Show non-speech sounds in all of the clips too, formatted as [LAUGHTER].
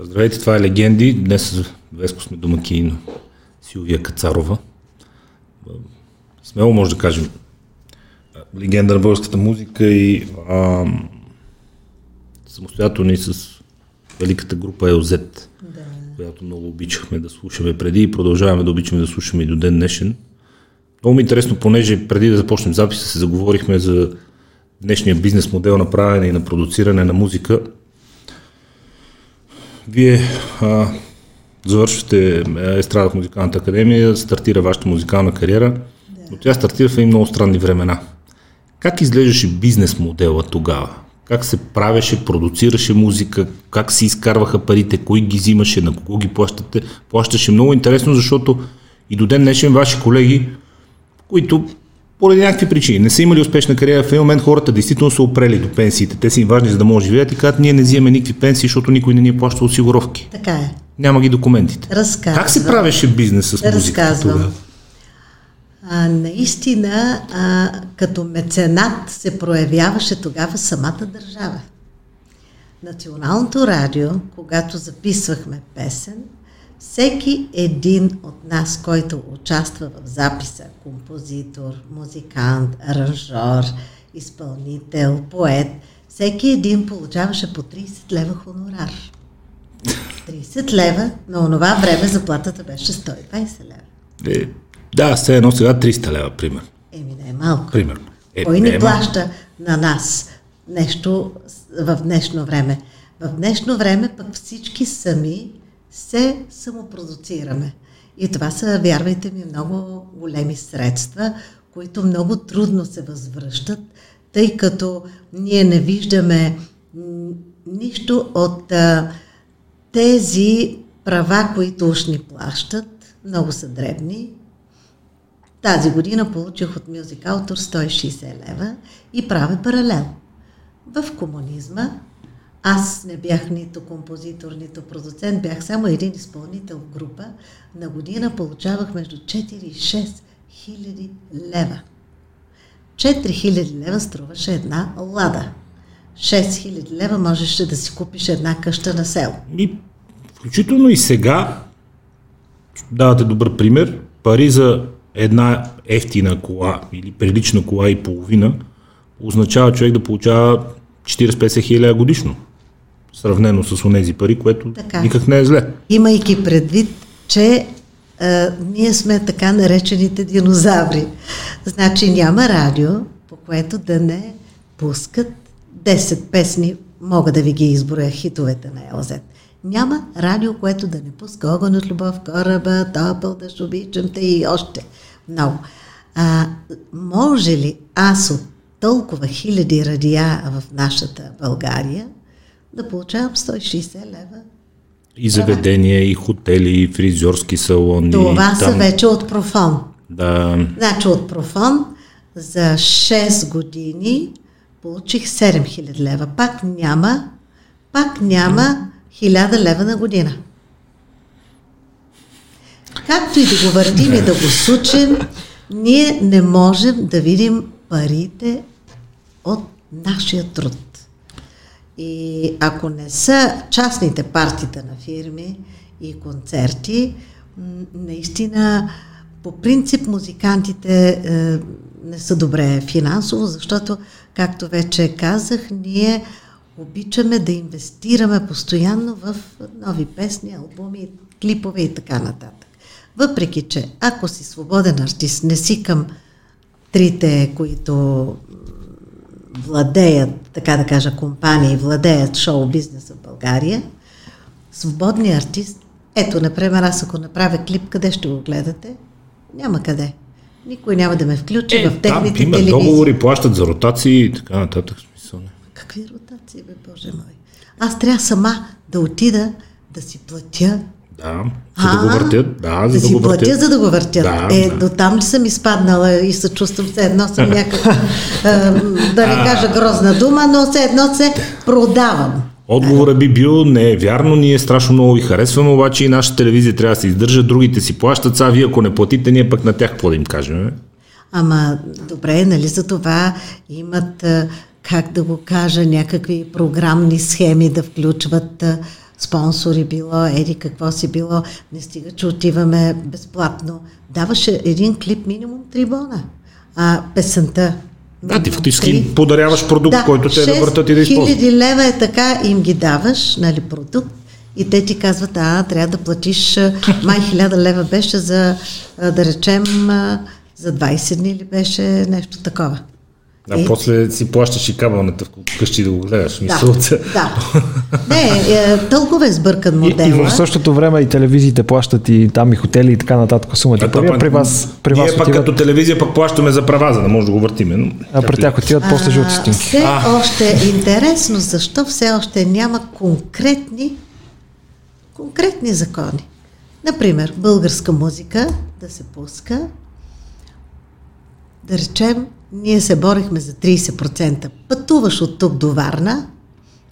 Здравейте, това е Легенди. Днес с Веско сме домакини на Силвия Кацарова. Смело може да кажем легенда на българската музика и а, самостоятелни с великата група Елзет, да. която много обичахме да слушаме преди и продължаваме да обичаме да слушаме и до ден днешен. Много ми е интересно, понеже преди да започнем записа се заговорихме за днешния бизнес модел на правене и на продуциране на музика. Вие а, завършвате естрада в музикалната академия, стартира вашата музикална кариера, да. но тя стартира в едни много странни времена. Как изглеждаше бизнес модела тогава? Как се правеше, продуцираше музика, как се изкарваха парите, кой ги взимаше, на кого ги плащате? Плащаше много интересно, защото и до ден днешен ваши колеги, които поради някакви причини не са имали успешна кариера, в един момент хората действително са опрели до пенсиите. Те са им важни, за да може да живеят и казват, ние не взимаме никакви пенсии, защото никой не ни е плаща осигуровки. Така е. Няма ги документите. Разказвам. Как се правеше бизнес с музиката Разказвам. тогава? А, наистина, а, като меценат се проявяваше тогава самата държава. Националното радио, когато записвахме песен, всеки един от нас, който участва в записа, композитор, музикант, аранжор, изпълнител, поет, всеки един получаваше по 30 лева хонорар. 30 лева, на онова време заплатата беше 120 лева. Е, да, все едно сега 300 лева, пример. Еми, не е малко. Примерно. Е, Кой не, не плаща на нас нещо в днешно време? В днешно време пък всички сами се самопродуцираме. И това са, вярвайте ми, много големи средства, които много трудно се възвръщат, тъй като ние не виждаме нищо от а, тези права, които уж ни плащат, много са дребни. Тази година получих от Music Autor 160 лева и правя паралел. В комунизма аз не бях нито композитор, нито продуцент, бях само един изпълнител в група. На година получавах между 4 и 6 хиляди лева. 4 хиляди лева струваше една лада. 6 хиляди лева можеше да си купиш една къща на село. И, включително и сега, давате добър пример, пари за една ефтина кола или прилична кола и половина означава човек да получава 40-50 хиляди годишно сравнено с онези пари, което така. никак не е зле. Имайки предвид, че а, ние сме така наречените динозаври. Значи няма радио, по което да не пускат 10 песни, мога да ви ги изброя хитовете на Елзет. Няма радио, което да не пуска огън от любов, кораба, топъл, да ще обичам те и още много. А, може ли аз от толкова хиляди радиа в нашата България да получавам 160 лева. И заведения, и хотели, и фризьорски салони. Това там... са вече от профон. Да. Значи от профон за 6 години получих 7000 лева. Пак няма, пак няма 1000 лева на година. Както и да го въртим и да го сучим, ние не можем да видим парите от нашия труд. И ако не са частните партита на фирми и концерти, наистина по принцип музикантите е, не са добре финансово, защото, както вече казах, ние обичаме да инвестираме постоянно в нови песни, албуми, клипове и така нататък. Въпреки, че ако си свободен артист, не си към трите, които владеят, така да кажа, компании, владеят шоу-бизнеса в България, свободният артист, ето, например, аз ако направя клип, къде ще го гледате? Няма къде. Никой няма да ме включи е, в техните там, телевизии. договори, плащат за ротации и така нататък. Смисъл. Какви ротации, бе, Боже мой? Аз трябва сама да отида да си платя да, за да го въртят. Да, за да, да си го платя, въртят. за да го въртят. Да, е, да. до там ли съм изпаднала и се чувствам все едно съм някаква, [LAUGHS] да не кажа грозна дума, но все едно се продавам. Отговорът би бил, не е вярно, ние страшно много ви харесваме, обаче и нашата телевизия трябва да се издържа, другите си плащат, сега вие ако не платите, ние пък на тях какво да им кажем? Ама добре, нали за това имат, как да го кажа, някакви програмни схеми да включват спонсори било, еди какво си било, не стига, че отиваме безплатно. Даваше един клип минимум 3 бона. А песента Да, ти фактически им подаряваш продукт, да, който те да въртат и да използват. хиляди лева е така, им ги даваш, нали, продукт, и те ти казват, а, трябва да платиш, май хиляда лева беше за, да речем, за 20 дни ли беше нещо такова. А Е. после си плащаш и кабелната вкъщи да го гледаш. Да, Мисъл, да. [LAUGHS] Не, е, толкова е сбъркан И, модела. и в същото време и телевизиите плащат и там и хотели и така нататък сумата. А, Пари, а при вас, при Ние вас пък отиват, като телевизия пък плащаме за права, за да може да го въртиме. Но... а при тях отиват после жълти стинки. Все още е интересно, защо все още няма конкретни, конкретни закони. Например, българска музика да се пуска, да речем, ние се борихме за 30%. Пътуваш от тук до Варна,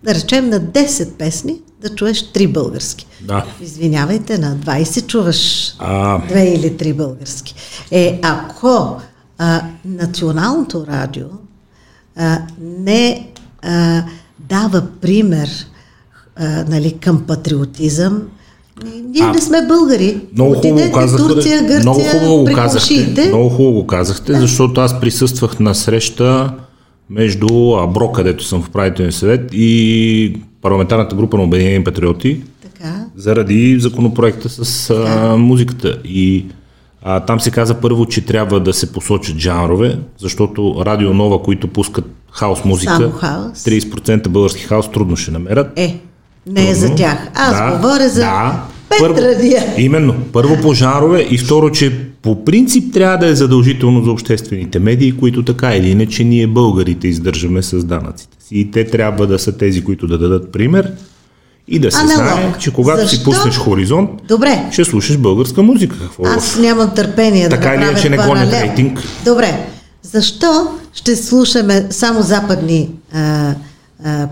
да речем на 10 песни да чуеш 3 български. Да. Извинявайте, на 20 чуваш А, две или три български. Е, ако а, националното радио а, не а, дава пример а, нали, към патриотизъм, ние А, не сме българи. Много хубаво Отидете го казахте. Турция, Гърция, много хубаво го казахте. Много хубаво го казахте, защото аз присъствах на среща между Абро, където съм в правителен съвет и парламентарната група на Обединени патриоти Така. заради законопроекта с а, музиката. И а, там се каза първо, че трябва да се посочат жанрове, защото Радио Нова, които пускат хаос музика, Само хаос. 30% български хаос трудно ще намерят. Е, не е за тях. Аз Да, говоря за да. Петрадия. Именно. Първо по жанрове и второ, че по принцип трябва да е задължително за обществените медии, които така или иначе ние българите издържаме с данъците си. И те трябва да са тези, които да дадат пример и да се Аналог. знае, че когато си Защо? пуснеш хоризонт, Добре, ще слушаш българска музика. Какво Аз нямам търпение Така да или направя иначе не гонят рейтинг. Добре, защо ще слушаме само западни а, а,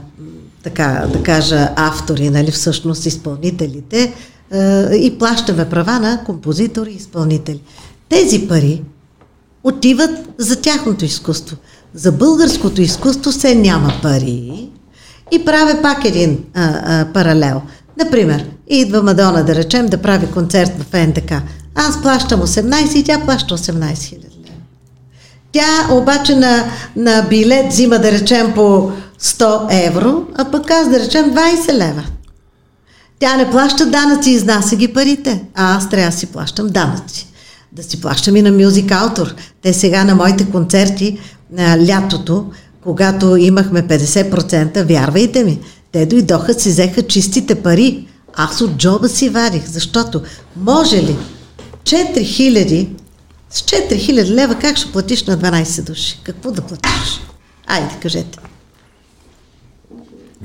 така да кажа автори, нали, всъщност изпълнителите а, и плащаме права на композитори и изпълнители. Тези пари отиват за тяхното изкуство. За българското изкуство се няма пари и правя пак един а, а, паралел. Например, идва Мадона, да речем, да прави концерт в НТК. Аз плащам 18 и тя плаща 18 хиляди. Тя обаче на, на билет взима, да речем, по 100 евро, а пък аз, да речем, 20 лева. Тя не плаща данъци, изнася ги парите, а аз трябва да си плащам данъци. Да си плащам и на мюзик автор. Те сега на моите концерти на лятото, когато имахме 50%, вярвайте ми, те дойдоха, си взеха чистите пари. Аз от джоба си вадих, защото може ли 4000 с 4000 лева как ще платиш на 12 души? Какво да платиш? Айде, кажете.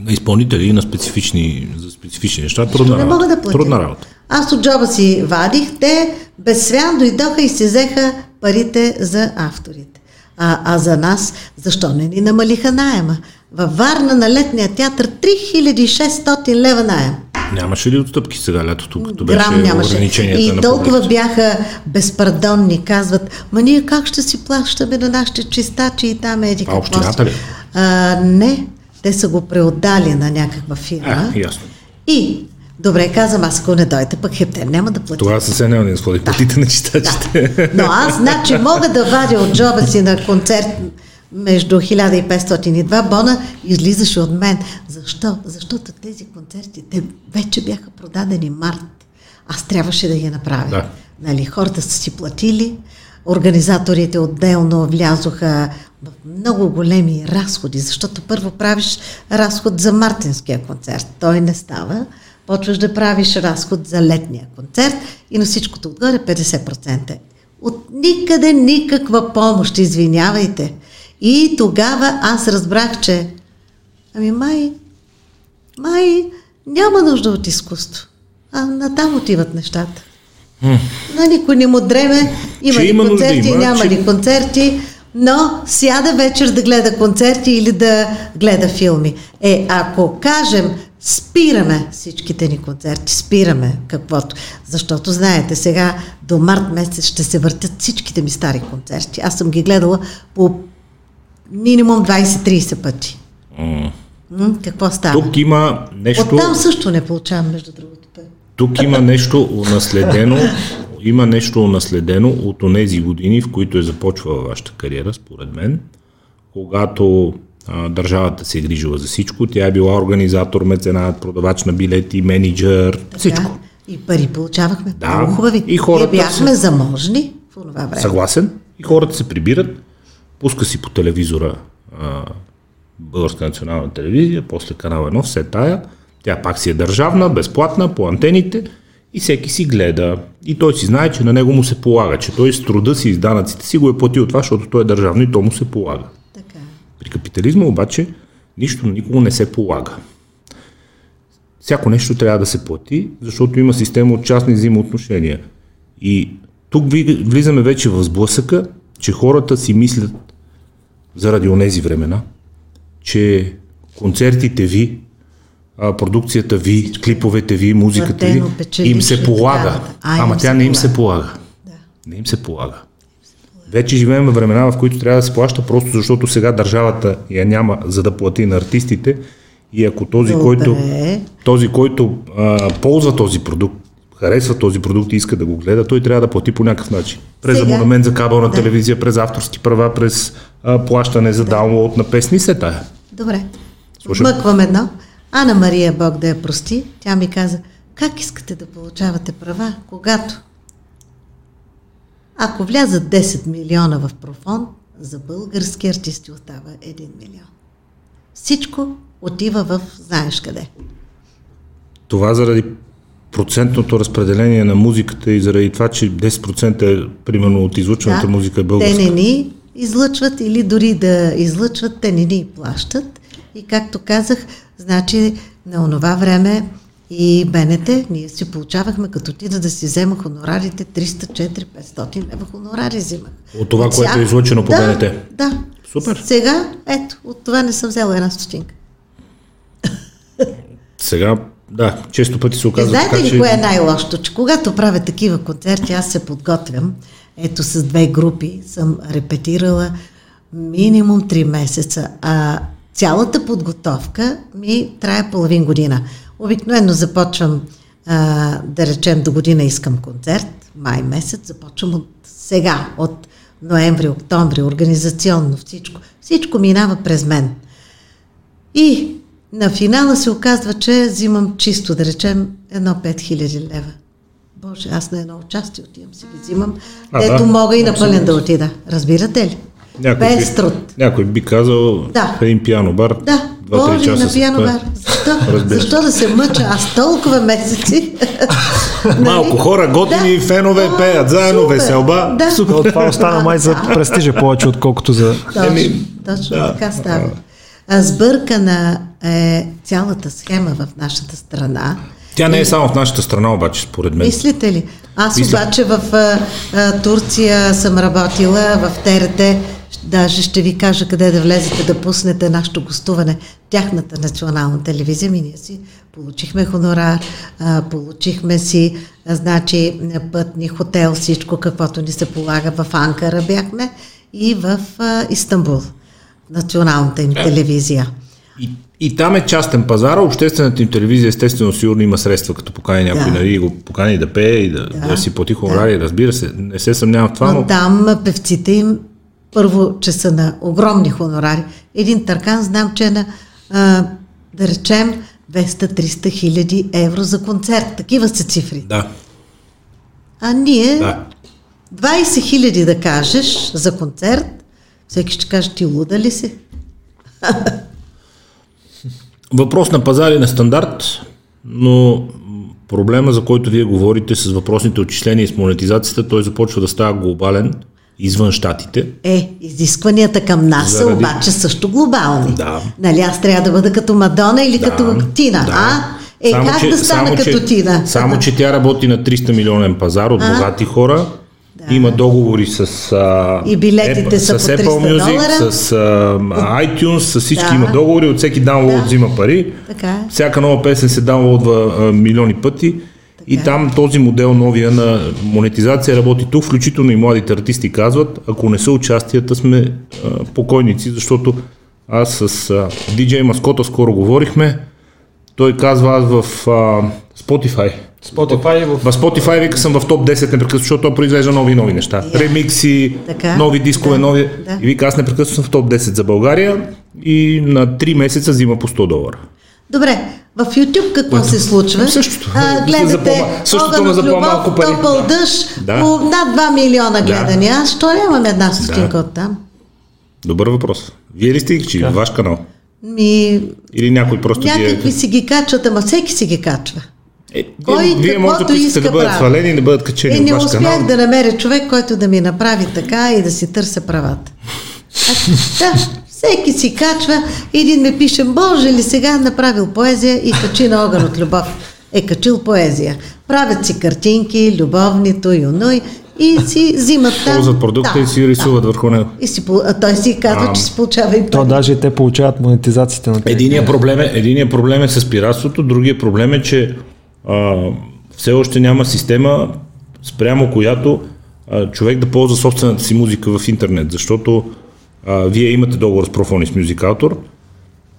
На изпълнители и на специфични, за специфични неща, трудна Не работа. да платя. Трудна работа. Аз от джоба си вадих, те без свян дойдоха и си взеха парите за авторите. А, а за нас, защо не ни намалиха найема? Във Варна на летния театър 3600 лева найем. Нямаше ли отстъпки сега лятото, като беше Грам нямаше. ограниченията И на толкова бяха безпардонни, казват, ма ние как ще си плащаме на нашите чистачи и там еди А общината си?» ли? А, не, те са го преотдали на някаква фирма. А, ясно. И, добре, казвам, аз ако не дойде, пък хептен няма да плати. Тогава съвсем няма да ни сходи платите на читачите. Но аз, значи, мога да вадя от джоба си на концерт между 1500 и 2 бона, излизаше от мен. Защо? Защото тези концерти, те вече бяха продадени март. Аз трябваше да ги направя. Да. Нали, хората са си платили, организаторите отделно влязоха в много големи разходи, защото първо правиш разход за мартинския концерт. Той не става. Почваш да правиш разход за летния концерт и на всичкото отгоре 50%. От никъде никаква помощ, извинявайте. И тогава аз разбрах, че ами май, май няма нужда от изкуство. А натам отиват нещата. На никой не му дреме, има Че ли има нужда, концерти, има, няма че- ли концерти, но сяда вечер да гледа концерти или да гледа филми. Е, ако кажем, спираме всичките ни концерти, спираме каквото, защото знаете, сега до март месец ще се въртят всичките ми стари концерти. Аз съм ги гледала по минимум 20-30 пъти. М, какво става? Тук има нещо... Оттам също не получавам, между другото. пари. Тук има нещо унаследено, има нещо унаследено от онези години, в които е започвала вашата кариера, според мен, когато а, държавата се е грижила за всичко. Тя е била организатор, меценат, продавач на билети, менеджер, всичко. Да, и пари получавахме. Да, Много хубави. и хората Ние бяхме са- заможни в това време. Съгласен. И хората се прибират, пуска си по телевизора а, Българска национална телевизия, после канал 1, все тая. Тя пак си е държавна, безплатна, по антените и всеки си гледа. И той си знае, че на него му се полага, че той с труда си и с данъците си го е платил това, защото той е държавно и то му се полага. Така. При капитализма обаче нищо никого не се полага. Всяко нещо трябва да се плати, защото има система от частни взаимоотношения. И тук влизаме вече в сблъсъка, че хората си мислят заради онези времена, че концертите ви, а, продукцията ви, клиповете ви, музиката ви, им се полага. А, Ама им тя се не им се полага. Да. Не им се полага. Вече живеем във времена, в които трябва да се плаща, просто защото сега държавата я няма, за да плати на артистите. И ако този, Добре. който, този, който а, ползва този продукт, харесва този продукт и иска да го гледа, той трябва да плати по някакъв начин. През Сега- абонамент за кабелна телевизия, през авторски права, през а, плащане за даунлоад на песни, се тая. Добре. Слушам. Мъквам едно. Ана Мария, Бог да я прости, тя ми каза, как искате да получавате права, когато ако влязат 10 милиона в профон, за български артисти остава 1 милион. Всичко отива в знаеш къде. Това заради процентното разпределение на музиката и заради това, че 10% е примерно от излучената музика е българска. Те не ни излъчват или дори да излъчват, те не ни плащат. И както казах, значи на онова време и БНТ, ние си получавахме като отида да си взема хонорарите 300, 400, 500 лева хонорари взимах. От това, което е всяко- излъчено по да, БНТ. Да. Супер. Сега, ето, от това не съм взела една стотинка. Сега, да, често пъти се оказва знаете така, ли че... кое е най-лошото? Че когато правя такива концерти, аз се подготвям. Ето с две групи съм репетирала минимум 3 месеца, а цялата подготовка ми трае половин година. Обикновено започвам, а, да речем, до година искам концерт, май месец, започвам от сега, от ноември, октомври, организационно всичко. Всичко минава през мен. И на финала се оказва, че взимам чисто, да речем, едно 5000 лева. Боже, аз на едно участие отивам си ги взимам, А, дето да, мога и на пълен да отида. Разбирате ли? Някой Без би, труд. някой би казал Да. в един пиано бар, Да, Боже, часа на пиано бар. Защо? Защо да се мъча? Аз толкова месеци. [LAUGHS] Малко Нали? хора, готини, фенове, О, пеят заедно, супер. веселба. Да. Супер. То това остана май за престижа повече, отколкото за... Точно, Еми, точно да. така става. А сбъркана е цялата схема в нашата страна. Тя не е само в нашата страна, обаче, според мен. Мислите ли? Аз Мисля. обаче в а, а, Турция съм работила, в ТРТ, даже ще ви кажа къде да влезете да пуснете нашето гостуване. Тяхната национална телевизия, ми ние си получихме хонорар, получихме си, значи, пътни хотел, всичко каквото ни се полага в Анкара бяхме и в Истанбул, националната им телевизия. И, и там е частен пазар, обществената им телевизия естествено сигурно има средства, като покани някой, Да. нали, го покани да пее и да, да. Да. си плати хонорари, разбира се, не се съмнявам в това, но... Но там певците им, първо, че са на огромни хонорари. Един търкан знам, че е на, а, да речем, 200-300 хиляди евро за концерт. Такива са цифри. Да, А ние, да. 20 хиляди да кажеш за концерт, всеки ще каже, ти луда ли си? [LAUGHS] Въпрос на пазар и на стандарт, но проблема, за който вие говорите с въпросните отчисления и с монетизацията, той започва да става глобален извън щатите. Е, изискванията към нас са Заради- обаче също глобални. Да. Нали, аз трябва да бъда като Мадона или като Тина, да. а? Е, Само, как че- да стана само, като че, Тина? Само, че тя работи на 300 милионен пазар от А? богати хора. Има договори с, а, И билетите Apple, са с по 300 Apple Music, долара. с а, iTunes, с всички Да. има договори, от всеки даунлоад Да. взима пари. Така е. Всяка нова песен се даунлоадва а, милиони пъти. И е. там този модел новия на монетизация работи тук, включително и младите артисти казват, ако не са участията, сме а, покойници, защото Аз с а, DJ Маскота скоро говорихме. Той казва аз в а, Spotify. Spotify в... В Spotify вика съм в топ 10 непрекъснато, защото той произвежда нови нови неща. Я. Ремикси, Така. нови дискове, Да, нови. да. И вика аз непрекъснато съм в топ 10 за България и на 3 месеца взима по 100 долара. Добре, в YouTube какво се случва? Същото. А, гледате Огън от за любов, по-малко пари. Топъл Да. дъжд, Да. по над 2 милиона гледания. Аз що нямам една стотинка Да. от там? Добър въпрос. Вие ли сте ги качили? Ваш канал? Ми, Или някой просто ги е... някакви си ги качват, ама всеки си ги качва. Е, Кой вие, вие може да поискате да бъдат свалени и да бъдат качени Е, не ваш успях канал. да намеря човек, който да ми направи така и да си търся правата. [LAUGHS] А, да, всеки си качва. Един ми пише, Боже ли сега направил поезия и качи на огън от любов. Е качил поезия. Правят си картинки, любовни, той оной и си взимат там. Ползват продукта Да, и си рисуват върху него. И си, а той си казва, А, че си получава и То пари. даже и те получават монетизацията на тези. Единият проблем, е, единият проблем е с пиратството, другия проблем е, че а, все още няма система, спрямо която а, човек да ползва собствената си музика в интернет, защото а, вие имате договор с Profonis Music Autor,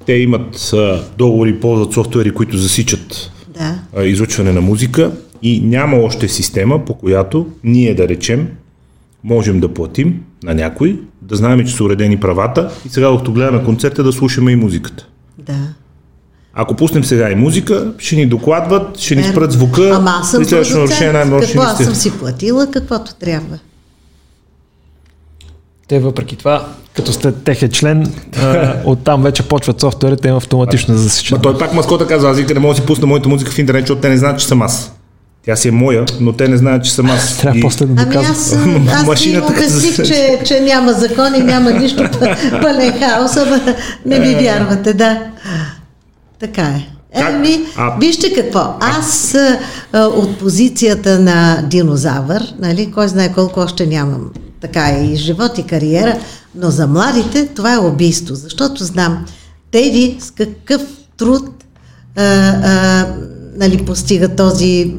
те имат а, договори и ползват софтуери, които засичат Да. а, излъчване на музика и няма още система, по която ние да речем, можем да платим на някой, да знаем, че са уредени правата и сега, докато гледаме концерта, да слушаме и музиката. Да. Ако пуснем сега и музика, ще ни докладват, ще ни спрат звука, Ама аз съм следващото нарушение ще Какво ни аз съм си платила, каквото трябва. Те въпреки това, като сте техен член, а, [LAUGHS] оттам вече почват софтуерите им автоматично да засичат. Ма той пак маскота казва, аз вика не мога да си пусна моята музика в интернет, защото те не знаят, че съм аз. Тя си е моя, но те не знаят, че съм аз. [LAUGHS] Трябва И- после да Ами доказват. аз, [LAUGHS] аз Машината обясних, се- че, че няма закон и няма нищо пъ- пълен хаос, ама не ми вярвате, да. Така е. Еми, вижте какво, аз а, от позицията на динозавър, нали, кой знае колко още нямам така и живот и кариера, но за младите това е убийство, защото знам Теди с какъв труд а, а, нали, постига този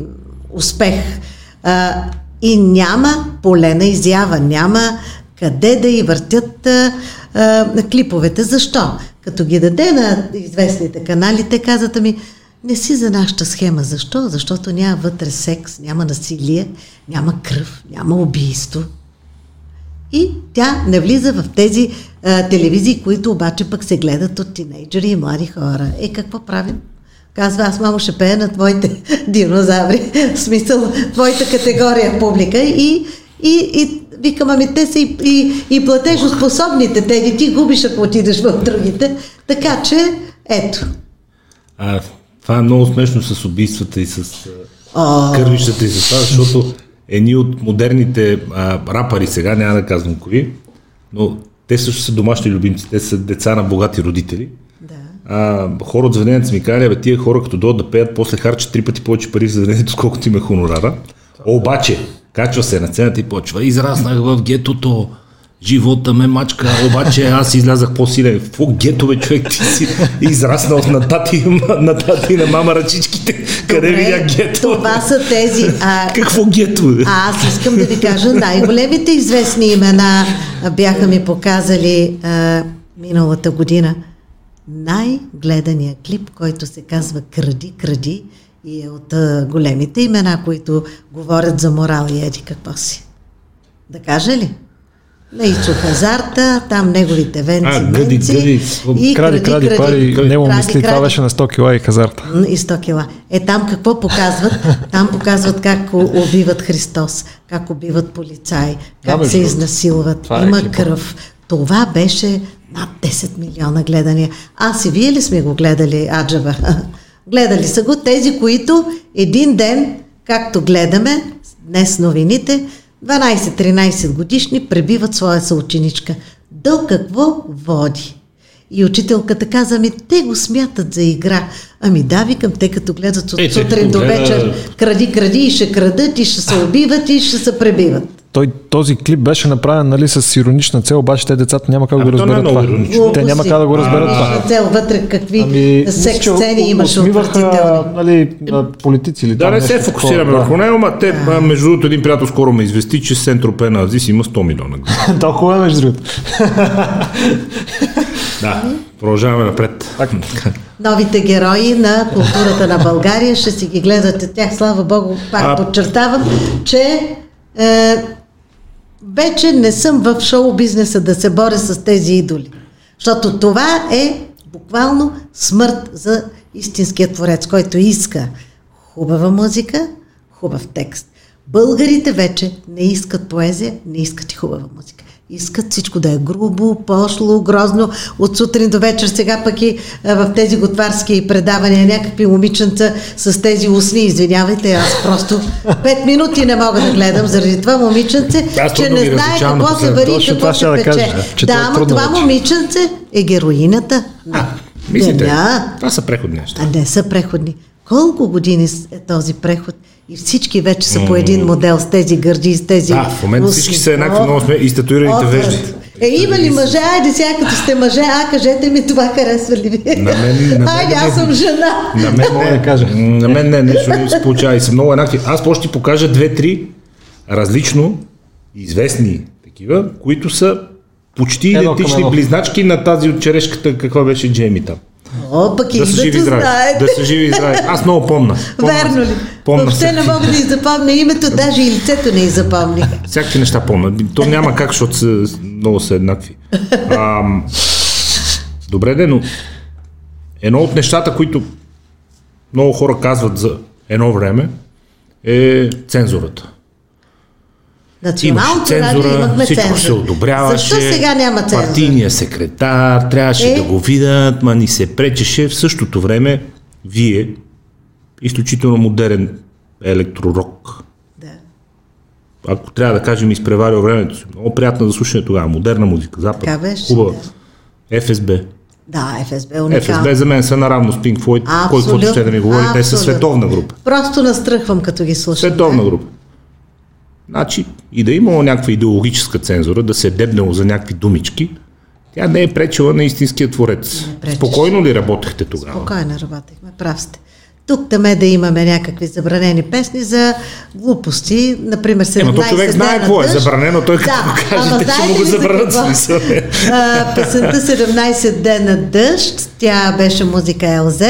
успех. А, и няма поле на изява, няма къде да и въртят а, а, клиповете. Защо? Като ги даде на известните канали, те казват ми, не си за нашата схема. Защо? Защото няма вътре секс, няма насилие, няма кръв, няма убийство. И тя не влиза в тези а, телевизии, които обаче пък се гледат от тинейджери и млади хора. Е, какво правим? Казва, аз мамо ще пея на твоите [LAUGHS] динозаври, в смисъл, твоята категория публика и, и, и викам, ами те са и, и, и платежоспособните, те ти губиш, ако отидеш в другите. Така че, ето. А, това е много смешно с убийствата и с О, кървищата и с това, защото едни от модерните а, рапъри сега, няма да казвам кои, но те също са домашни любимци, те са деца на богати родители. да. А, хора от заведението са ми казали, бе, тия хора като дойдат да пеят, после харчат три пъти повече пари в заведението, сколкото [LAUGHS] им е хонорара. Обаче, качва се на сцената и почва, израснах в гетото, живота ме мачка, обаче аз излязах по-силен. Какво гето, бе, човек, ти си израснал на тати, на тати на мама ръчичките. Къде Добре, видя гето? Това са тези. А, Какво гето? бе? А аз искам да ви кажа, най-големите известни имена бяха ми показали а, миналата година. Най-гледания клип, който се казва Кради, кради и е от а, големите имена, които говорят за морал и еди какво си. Да кажа ли? На Ичо Хазарта, там неговите венци, А, гъди, гъди. и кради, кради, пари, него Кради, мисли, това кради. беше на 100 кила и хазарта. И 100 кила. Е, там какво показват? Там показват как убиват Христос, как убиват полицаи, как между се изнасилват, Това е има клипа. кръв. Това беше над 10 милиона гледания. Аз и вие ли сме го гледали, Аджаба? [LAUGHS] Гледали са го тези, които един ден, както гледаме днес новините, 12-13 годишни пребиват своя съученичка. До какво води? И учителката каза, ами те го смятат за игра. Ами да, викам, те като гледат от Е, сутрин до вечер, кради, кради и ще крадат и ще се убиват и ще се пребиват. Той, този клип беше направен нали, с иронична цел, обаче те децата няма как да А, не е разберат това. иронично. Те няма как да го разберат А, това. Цел вътре какви Ами, секс сцени имаше усмиваха, отвратителни. нали, политици или Да, там не се фокусираме върху него, ма те, а, между другото, един приятел скоро ме извести, че Сентропе на Азис има 100 милиона. [LAUGHS] Да. Толкова е между другото. [LAUGHS] Да, продължаваме напред. Новите герои на културата на България ще си ги гледате тях. Слава Богу, пак подчертавам, че е, вече не съм в шоу бизнеса да се боря с тези идоли. Защото това е буквално смърт за истинския творец, който иска хубава музика, хубав текст. Българите вече не искат поезия, не искат и хубава музика. Искат всичко да е грубо, пошло, грозно, от сутрин до вечер. Сега пък и а, в тези готварски предавания някакви момиченца с тези устни, извинявайте, аз просто пет минути не мога да гледам заради това момиченце, Аз че не знае какво се вари и какво се ще да пече. кажа, да, е ама това вече. момиченце е героината на Мислите, това са преходни неща. А не са преходни. Колко години е този преход? И всички вече са по един модел с тези гърди, с тези... Да, в момента всички са еднакви, много сме и с татуираните отврат. вежди. Е, има ли мъже? Айде сега като сте мъже, а кажете ми това харесва ли ви? На мен- на мен Айде, аз съм жена. На мен Мога не, да кажа. На мен не, нещо не се получава и са много еднакви. Аз после ще ти покажа две-три различно известни такива, които са почти идентични близначки на тази от черешката, каква беше Джейми там. О, пък и Да са живи и здрави. Да са живи и здрави. Аз много помна. помна Верно ли? Помна Въобще се. не мога да й запомня името, даже и лицето не й запомних. Всякакви неща помня. То няма как, защото са, много са еднакви. Ам, добре, де, но едно от нещата, които много хора казват за едно време, е цензурата. Имаше Националното радио цензура, имахме всичко цензура. се одобряваше. Защо сега няма цензура? Партийния секретар трябваше Е? да го видят, ма ни се пречеше. В същото време, вие, изключително модерен електророк, Да. ако трябва да кажем, изпреварил времето си. Много приятна за слушане тогава. Модерна музика, запад. Така беше, Хубава. ФСБ. Да, ФСБ е уникално. ФСБ за мен са наравно с Pink Floyd. Кой каквото ще да ми говори, те са световна група. Просто настръхвам, като ги слушам. Световна група. Значи, и да е имало някаква идеологическа цензура, да се е дебнало за някакви думички, тя не е пречила на истинския творец. Спокойно ли работехте тогава? Спокойно работехме, прав сте. Тук таме да имаме някакви забранени песни за глупости, например 17 Ема то човек знае какво е забранено, той като го каже, ама те ще му го забранят смисъл. А, Песента 17 дена дъжд, тя беше музика ЛЗ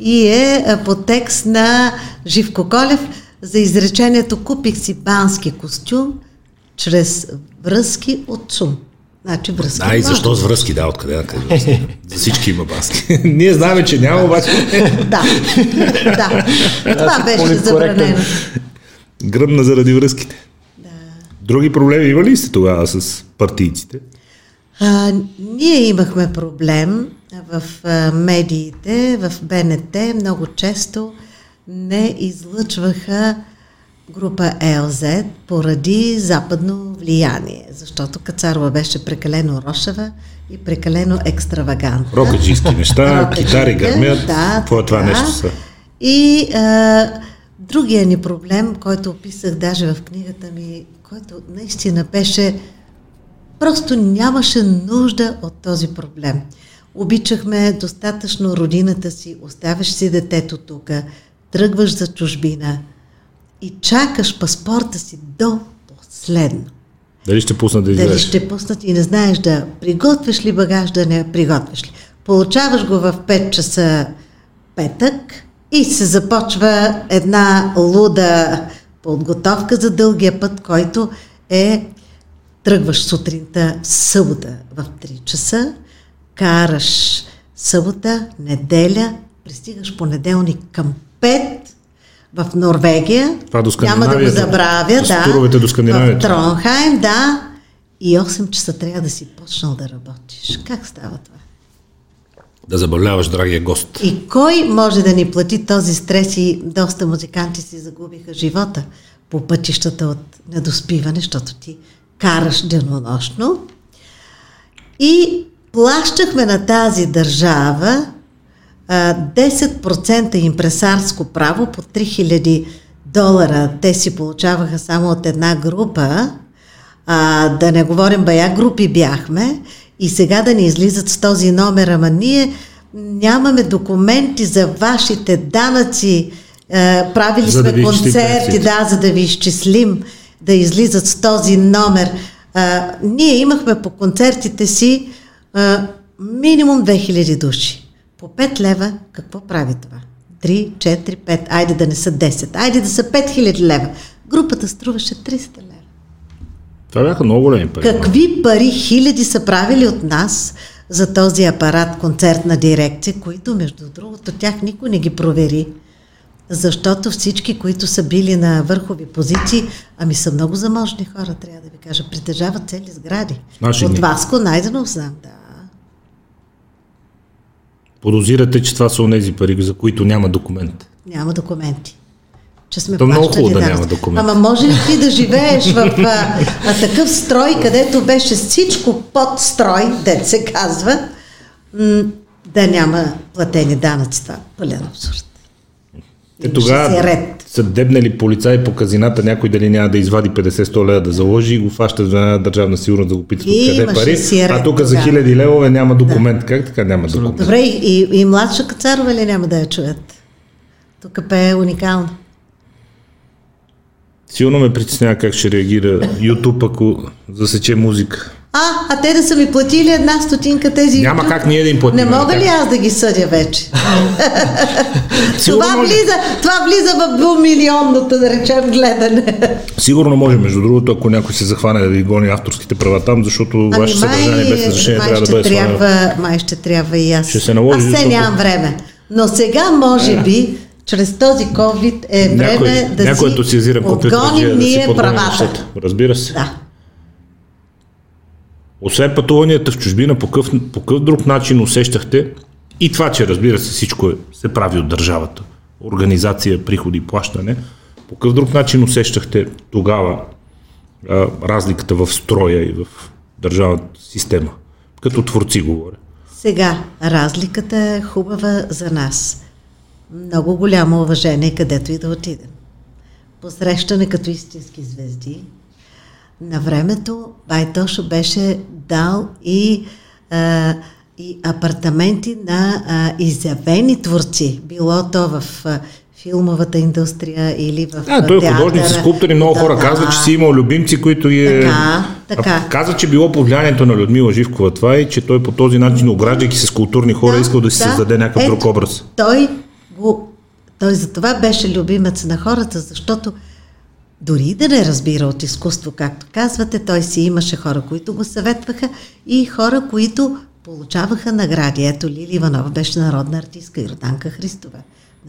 и е по текст на Живко Колев за изречението Купих си бански костюм чрез връзки от шум. Значи връзки. Да, и защо с връзки? Да, откъде да къде? За всички има баски. [LAUGHS] Ние знаем, че няма, обаче [LAUGHS] Да, да. Това беше политкоректен. забранено. гръмна заради връзките. Други проблеми има ли сте тогава с партийците? А, ние имахме проблем в а, медиите, в БНТ, много често не излъчваха група ЕЛЗ поради западно влияние, защото Кацарова беше прекалено рошева и прекалено екстравагантна. Рокаджийски неща, китари гърмят. Да, Какво е това нещо са? И а, другия ни проблем, който описах даже в книгата ми, който наистина беше Просто нямаше нужда от този проблем. Обичахме достатъчно родината си, оставяш си детето тук, тръгваш за чужбина и чакаш паспорта си до последно. Дали ще пуснат да Дали ще пуснат и не знаеш да приготвиш ли багаж, да не приготвиш ли. Получаваш го в 5 часа петък и се започва една луда подготовка за дългия път, който е тръгваш сутринта събота в 3 часа, караш събота, неделя, пристигаш понеделник към 5 в Норвегия. Това до Няма да го Скандинавията. забравя, С да. туровете до Скандинавията. В Тронхайм, да. И 8 часа трябва да си почнал да работиш. Как става това? Да забавляваш драгия гост. И кой може да ни плати този стрес и доста музиканти си загубиха живота по пътищата от недоспиване, защото ти караш денонощно. И плащахме на тази държава 10% импресарско право по 3000 долара. Те си получаваха само от една група А, да не говорим, бая групи бяхме и сега да ни излизат с този номер, ама ние нямаме документи за вашите данъци, е, правили За да сме изчислим концерти, да, за да ви изчислим, да излизат с този номер. А, ние имахме по концертите си а, минимум 2000 души. По 5 лева какво прави това? 3, 4, 5, айде да не са 10, айде да са 5000 лева. Групата струваше 300 лева. Това бяха много големи пари. Какви пари хиляди са правили от нас за този апарат концертна дирекция, които между другото тях никой не ги провери. Защото всички, които са били на върхови позиции, ами са много заможни хора, трябва да ви кажа. Притежават цели сгради. Наши От. Васко Найденов знам, да. Подозирате, че това са онези пари, за които няма документ. Няма документи. Че сме То много хубаво да няма документи. Ама може ли ти да живееш в а, а, такъв строй, където беше всичко под строй, дет се казва, м- да няма платени данъци? Това е пълен абсурд. Те Имаше тогава ред. са дебнали полицаи по казината, някой дали няма да извади 50-100 лева да заложи и го фащат за една държавна сигурност да го питат откъде имаше пари, си ред а тук за хиляди левове няма документ. Как така няма документ? Добре, и, и, и младша Кацарова ли няма да я чуят? Тук пее уникално. Силно ме притеснява как ще реагира YouTube, ако засече музика. А, а те да са ми платили една стотинка тези... Няма как ние да им платим, Не нали мога ли аз да ги съдя вече? [LAUGHS] Това, може. влиза, това влиза в двумилионното, да речем, гледане. Сигурно може, между другото, ако някой се захване да ви гони авторските права там, защото Ами ваше съдържание без разрешение трябва да бъде свалено. трябва, май ще трябва и аз. Ще се наложи, Аз все защото- нямам време. Но сега, може би, чрез този COVID е време Някой, да някой си ентусиазиран компютър отгоним да си ние подгони правата. Разбира се. Да. Освен пътуванията в чужбина, по какъв, по какъв друг начин усещахте и това, че разбира се всичко е, се прави от държавата, организация, приходи, плащане, по какъв друг начин усещахте тогава а, разликата в строя и в държавната система? Като творци говоря. Сега, разликата е хубава за нас. Много голямо уважение, където и да отидем. Посрещане като истински звезди. На времето Байтошо беше дал и, а, и апартаменти на а, изявени творци. Било то в а, филмовата индустрия или в А, той е театъра. художници, скулптори, много Да, хора да. казват, че си имал любимци, които е... Така, така. Каза, че било под влиянието на Людмила Живкова това и че той по този начин, ограждайки се с културни хора, Да, искал да си да. създаде някакъв Ето, друг образ. Той, го, той за това беше любимец на хората, защото дори да не разбира от изкуство, както казвате, той си имаше хора, които го съветваха и хора, които получаваха награди. Ето Лили Иванова беше народна артистка, Йорданка Христова.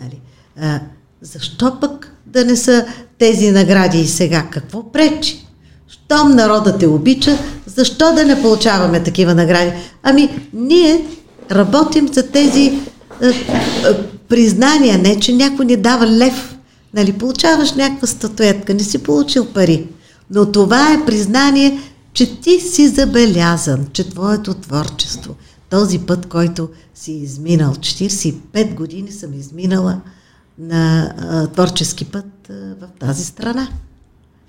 Нали? А, защо пък да не са тези награди и сега? Какво пречи? Щом народът те обича, защо да не получаваме такива награди? Ами, ние работим за тези е, е, признания, не че някой ни дава лев. Нали, получаваш някаква статуетка, не си получил пари. Но това е признание, че ти си забелязан, че твоето творчество, този път, който си изминал, 45 години съм изминала на а, творчески път а, в тази страна.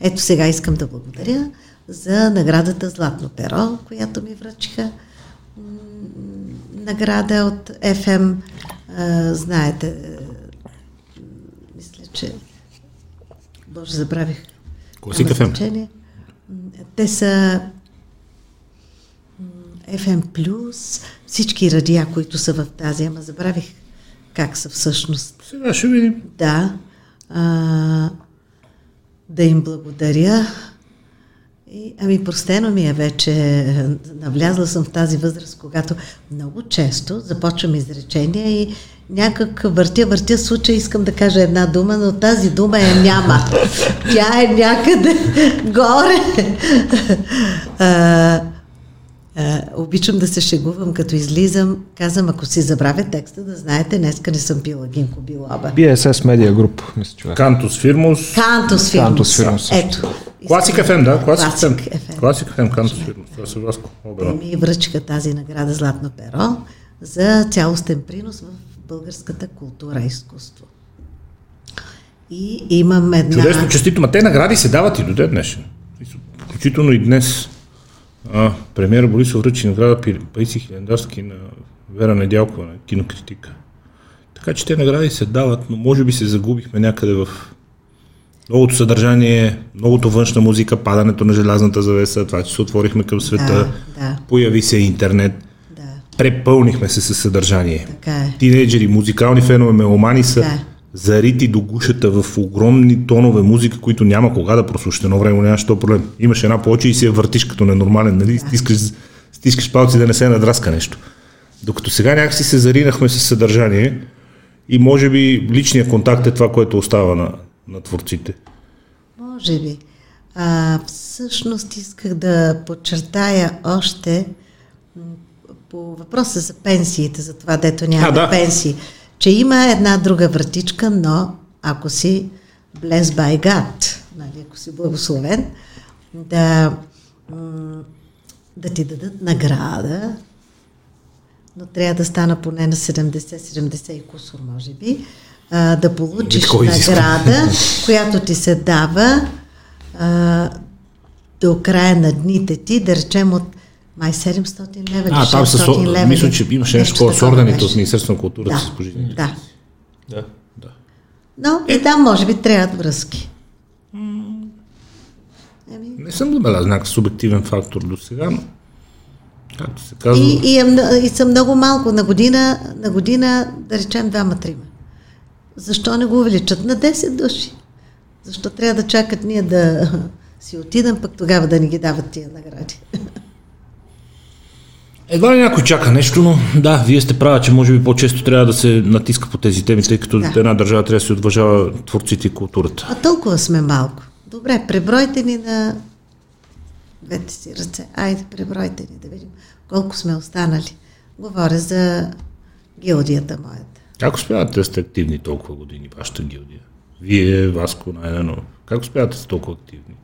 Ето сега искам да благодаря за наградата Златно перо, която ми връчиха. Награда от FM. А, знаете, че... Боже, забравих. Класик Няма FM. значение. М, Те са FM+, всички радиа, които са в тази, ама забравих как са всъщност. Сега ще видим. Да. А, да им благодаря. И, ами, простено ми е вече. Навлязла съм в тази възраст, когато много често започвам изречения и някак въртя, въртя случай, искам да кажа една дума, но тази дума я няма. Тя е някъде горе. А, а, обичам да се шегувам, като излизам. Казвам, ако си забравя текста, да знаете, днеска не съм пила Гинко Билоба. BSS Media Group, мисля, че е. Кантус Фирмус. Кантос Фирмус. Кантос Фирмус. Ето. Класик FM, да. Класик FM. Класик FM, Кантус Фирмус. Това са Васко. Ми връчка тази награда Златно перо за цялостен принос в българската култура и изкуство. И имам една... Чудесно, честито. Ма те награди се дават и до ден днешен. включително и днес, а, премиера Борисов връчи награда Паиси Хилендарски на Вера Недялкова на кинокритика. Така че те награди се дават, но може би се загубихме някъде в многото съдържание, многото външна музика, падането на желязната завеса, това, че се отворихме към света, Да, да. появи се интернет, препълнихме се със съдържание. така е. Тинейджери, музикални фенове, меломани са Така е. зарити до гушата в огромни тонове музика, които няма кога да прослушате. Едно време нямаше то проблем. Имаш една плоча и си я въртиш като ненормален, нали? Стискаш, стискаш палци да не се надраска нещо. Докато сега някакси се заринахме с съдържание и може би личният контакт е това, което остава на, на творците. Може би. А, всъщност исках да подчертая още по въпроса за пенсиите, за това дето няма А, да. пенсии, че има една друга вратичка, но ако си blessed by God, нали, ако си благословен, да, да ти дадат награда, но трябва да стана поне на 70-70 и кусор, може би, а, да получиш изискване. награда, [LAUGHS] която ти се дава а, до края на дните ти, да речем от май 700 лева А, там 600 с, лева. мисля, че имаше нещо с беше. от Министерството на културата Да, с пожизнените. да. Да. да. Но и там може би трябват връзки. Еми, Не съм забелязал някакъв субективен фактор до сега, но както се казва, И, и, е, и са много малко на година, на година, да речем, двама-трима. Защо не го увеличат на 10 души? Защо трябва да чакат ние да [LAUGHS] си отидем, пък тогава да ни ги дават тия награди? [LAUGHS] Едва ли някой чака нещо, но да, вие сте права, че може би по-често трябва да се натиска по тези теми, тъй като Да. една държава трябва да се уважава творците и културата. А толкова сме малко. Добре, пребройте ни на двете си ръце. Айде, пребройте ни да видим колко сме останали. Говоря за гилдията моята. Как успявате да сте активни толкова години, вашата гилдия? Вие, Васко, Найдено. Как успявате да сте толкова активни?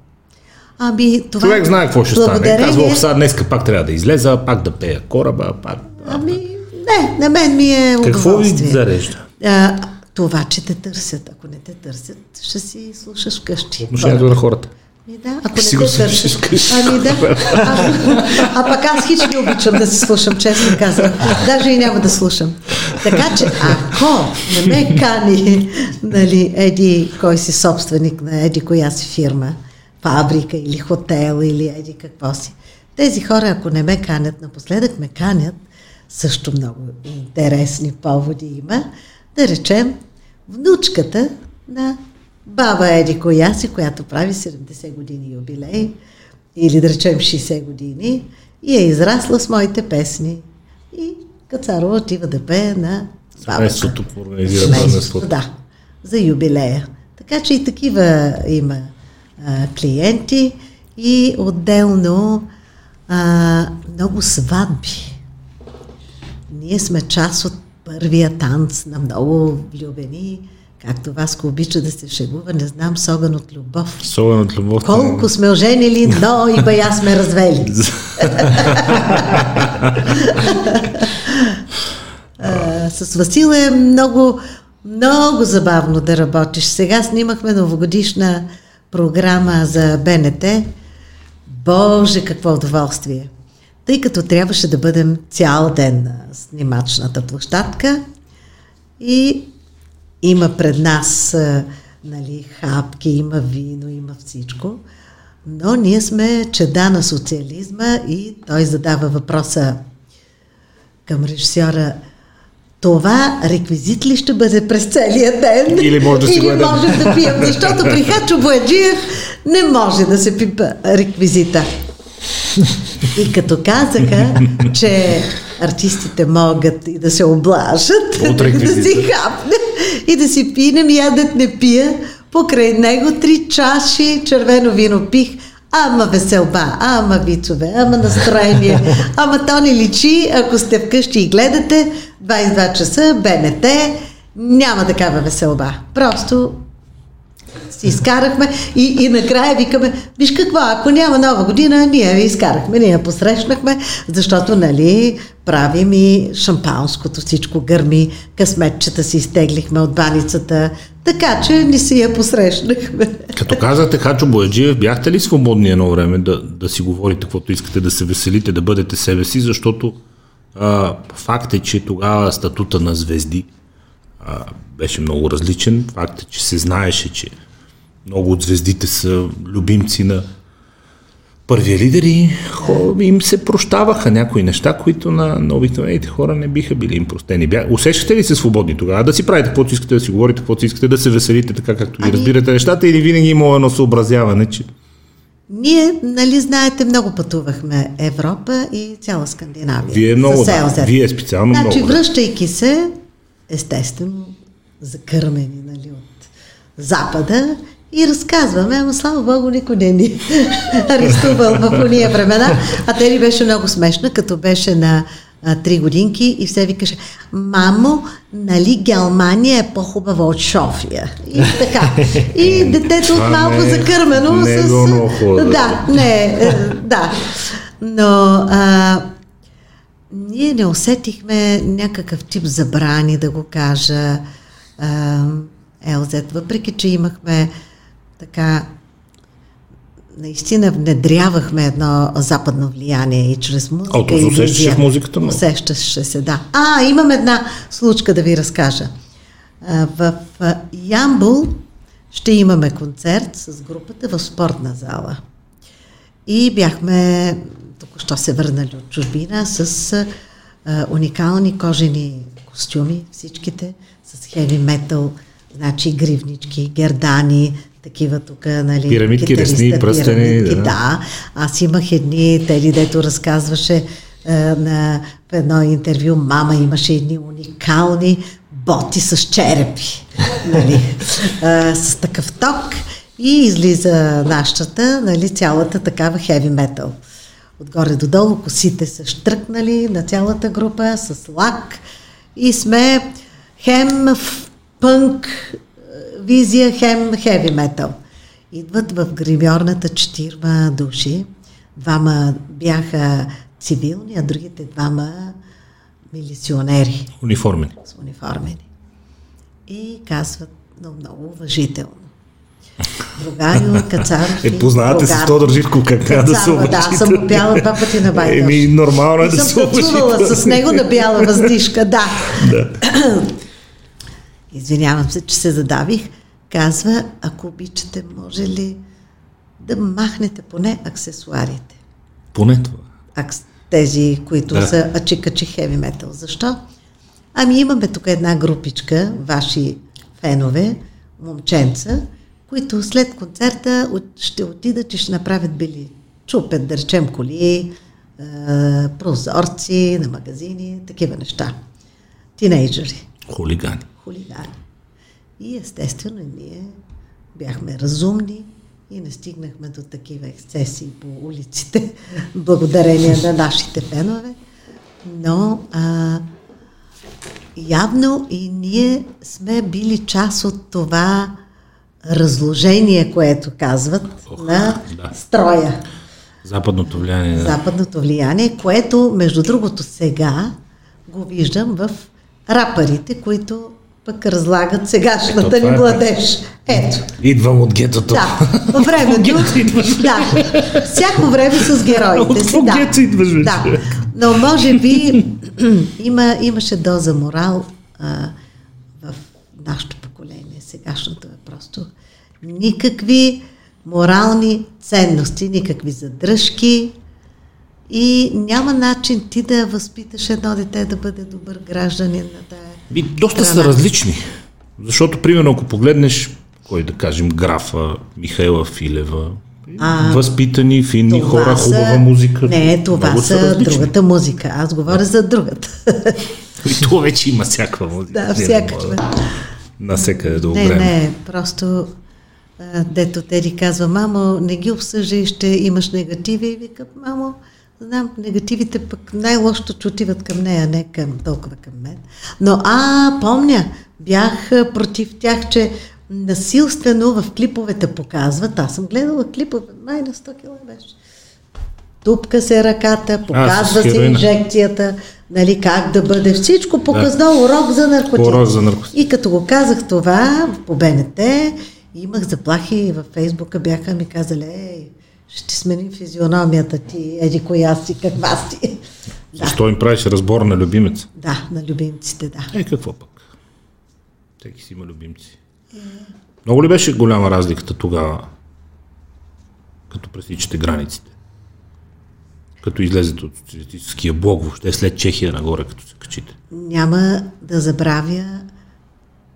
Ами, това... Човек знае какво ще стане. благодарение- Казва, сега днеска пак трябва да излеза, пак да пея кораба, пак... Ами, не, на мен ми е Какво ви зарежда? А, това, че те търсят. Ако не те търсят, ще си слушаш вкъщи. Отношението на хората. Ми да, ако Си не те вкъщи. Ами да. А, а пък аз хич не обичам да се слушам, честно казвам. Даже и няма да слушам. Така че, ако не ме кани, нали, еди, кой си собственик на еди коя си фирма, фабрика или хотел или еди какво си. Тези хора, ако не ме канят, напоследък ме канят, също много интересни поводи има, да речем, внучката на баба Еди коя си, която прави 70 години юбилей, или да речем 60 години, и е израсла с моите песни. И Кацарова отива да пее на бабата. Семейството организира. Да, за юбилея. Така че и такива има а, клиенти и отделно а, много сватби. Ние сме част от първия танц на много влюбени, както Васко обича да се шегува, не знам, с огън от любов. Особено от любов. Колко сме оженили, но [LAUGHS] и бая сме развели. [LAUGHS] А, с Васил е много, много забавно да работиш. Сега снимахме новогодишна програма за БНТ. Боже, какво удоволствие! Тъй като трябваше да бъдем цял ден на снимачната площадка и има пред нас нали, хапки, има вино, има всичко. Но ние сме чеда на социализма и той задава въпроса към режисьора това реквизит ли ще бъде през целия ден? Или може да си Или можем да пием, защото при [LAUGHS] Хачо Бояджиев не може да се пипа реквизита. И като казаха, че артистите могат и да се облажат, [LAUGHS] да си хапне и да си пинем, ядет не пия, покрай него три чаши червено вино пих, ама веселба, ама вицове, ама настроение, ама то ни личи, ако сте вкъщи и гледате, 22 часа, БНТ, няма такава веселба. Просто си изкарахме и, и накрая викаме, виж какво, ако няма нова година, ние ви изкарахме, ние посрещнахме, защото, нали, правим и шампанското, всичко гърми, късметчета си изтеглихме от баницата, така че ни си я посрещнахме. Като казахте Хачо Бояджиев, бяхте ли свободни едно време да, да си говорите каквото искате, да се веселите, да бъдете себе си, защото а, факт е, че тогава статута на звезди а, беше много различен. Факт е, че се знаеше, че много от звездите са любимци на първия лидер и им се прощаваха някои неща, които на, на обикновените хора не биха били им простени. Бя... Усещате ли се свободни тогава? Да си правите каквото искате, да си говорите каквото искате, да се веселите така, както ви ами... разбирате нещата или винаги има едно съобразяване, че... Ние, нали знаете, много пътувахме Европа и цяла Скандинавия. Вие много, да. Вие специално значи, много. връщайки се, естествено, закърмени нали, от Запада и разказваме, ама слава Богу, никой не ни [LAUGHS] арестувал в уния времена. А те ни беше много смешна, като беше на три годинки и все викаше, мамо, нали Германия е по-хубава от Шофия. И така. И [LAUGHS] детето от малко не, закърмено не с... Е да, не, е, да. Но а, ние не усетихме някакъв тип забрани, да го кажа, а, Елзет, въпреки че имахме така наистина внедрявахме едно западно влияние и чрез музика. А, и усещаше в музиката му? Усещаше се, да. А, имам една случка да ви разкажа. В Ямбул ще имаме концерт с групата в спортна зала. И бяхме, току-що се върнали от чужбина, с а, уникални кожени костюми, всичките, с хеви метал, значи гривнички, гердани, такива тук, нали, пирамидки, ресни, пръстени. Да. да. Аз имах едни, тели, дето разказваше е, на, в едно интервю, мама имаше едни уникални боти с черепи, [LAUGHS] нали, е, с такъв ток и излиза нашата, нали, цялата такава хеви метал. Отгоре до долу косите са штръкнали на цялата група с лак и сме хем в пънк визия хем хеви метал. Идват в гримьорната четирма души. Двама бяха цивилни, а другите двама милиционери. Униформени. С униформени. И казват много, много уважително. Другарио Кацаров. Е, познавате се с Тодор Живко, как трябва да се уважите. Да, съм пяла два пъти на байка. Еми, нормално е да се. Съм с него на бяла въздишка, да. да. [CLEARS THROAT] Извинявам се, че се задавих. Казва, ако обичате, може ли да махнете поне аксесуарите? Поне това. Акс... Тези, които да. са ачикачи хеви метал. Защо? Ами имаме тук една групичка, ваши фенове, момченца, които след концерта ще отидат и ще направят били. Чупят, да речем, коли, прозорци на магазини, такива неща. Тинейджери. Хулигани. Хулигани. И естествено ние бяхме разумни и не стигнахме до такива ексцесии по улиците, [LAUGHS] благодарение на нашите фенове. Но а, явно и ние сме били част от това разложение, което казват Ох, на да. строя. Западното влияние. Да. Западното влияние, което, между другото, сега го виждам в рапарите, които пък разлагат сегашната ни е. младеж. Ето. Идвам от гетото. Да, във времето. да, всяко време с героите си. Да. гето идваш Да. Но може би [CLEARS THROAT] има, имаше доза морал а, в нашето поколение. Сегашното е просто никакви морални ценности, никакви задръжки и няма начин ти да възпиташ едно дете да бъде добър гражданин на тая и доста са различни. Защото, примерно, ако погледнеш, кой да кажем, графа Михайла Филева, а, възпитани, финни хора, са, хубава музика. Не, това са, са другата музика. Аз говоря да. за другата. И това вече има всякаква музика. Да, всякаква. Насекъде да Не, не, просто дето Тери казва, мамо, не ги обсъждай, ще имаш негативи. И вика, мамо, Знам, негативите пък най-лошото, че отиват към нея, не към, толкова към мен. Но, а, помня, бях против тях, че насилствено в клиповете показват. Аз съм гледала клипове, май на 100 кила беше. Тупка се ръката, показва се инжекцията, нали, как да бъде всичко, показва урок за наркотици. Урок за наркотици. И като го казах това по БНТ, имах заплахи във Фейсбука, бяха ми казали, ей, ще ти сменим физиономията ти, еди коя си, каква си. Да, Защо им правиш разбор на любимец? да, на любимците, да. Е, какво пък? Всеки си има любимци. Много ли беше голяма разликата тогава, като пресичате границите? Като излезете от социалистическия блок, въобще след Чехия нагоре, като се качите. Няма да забравя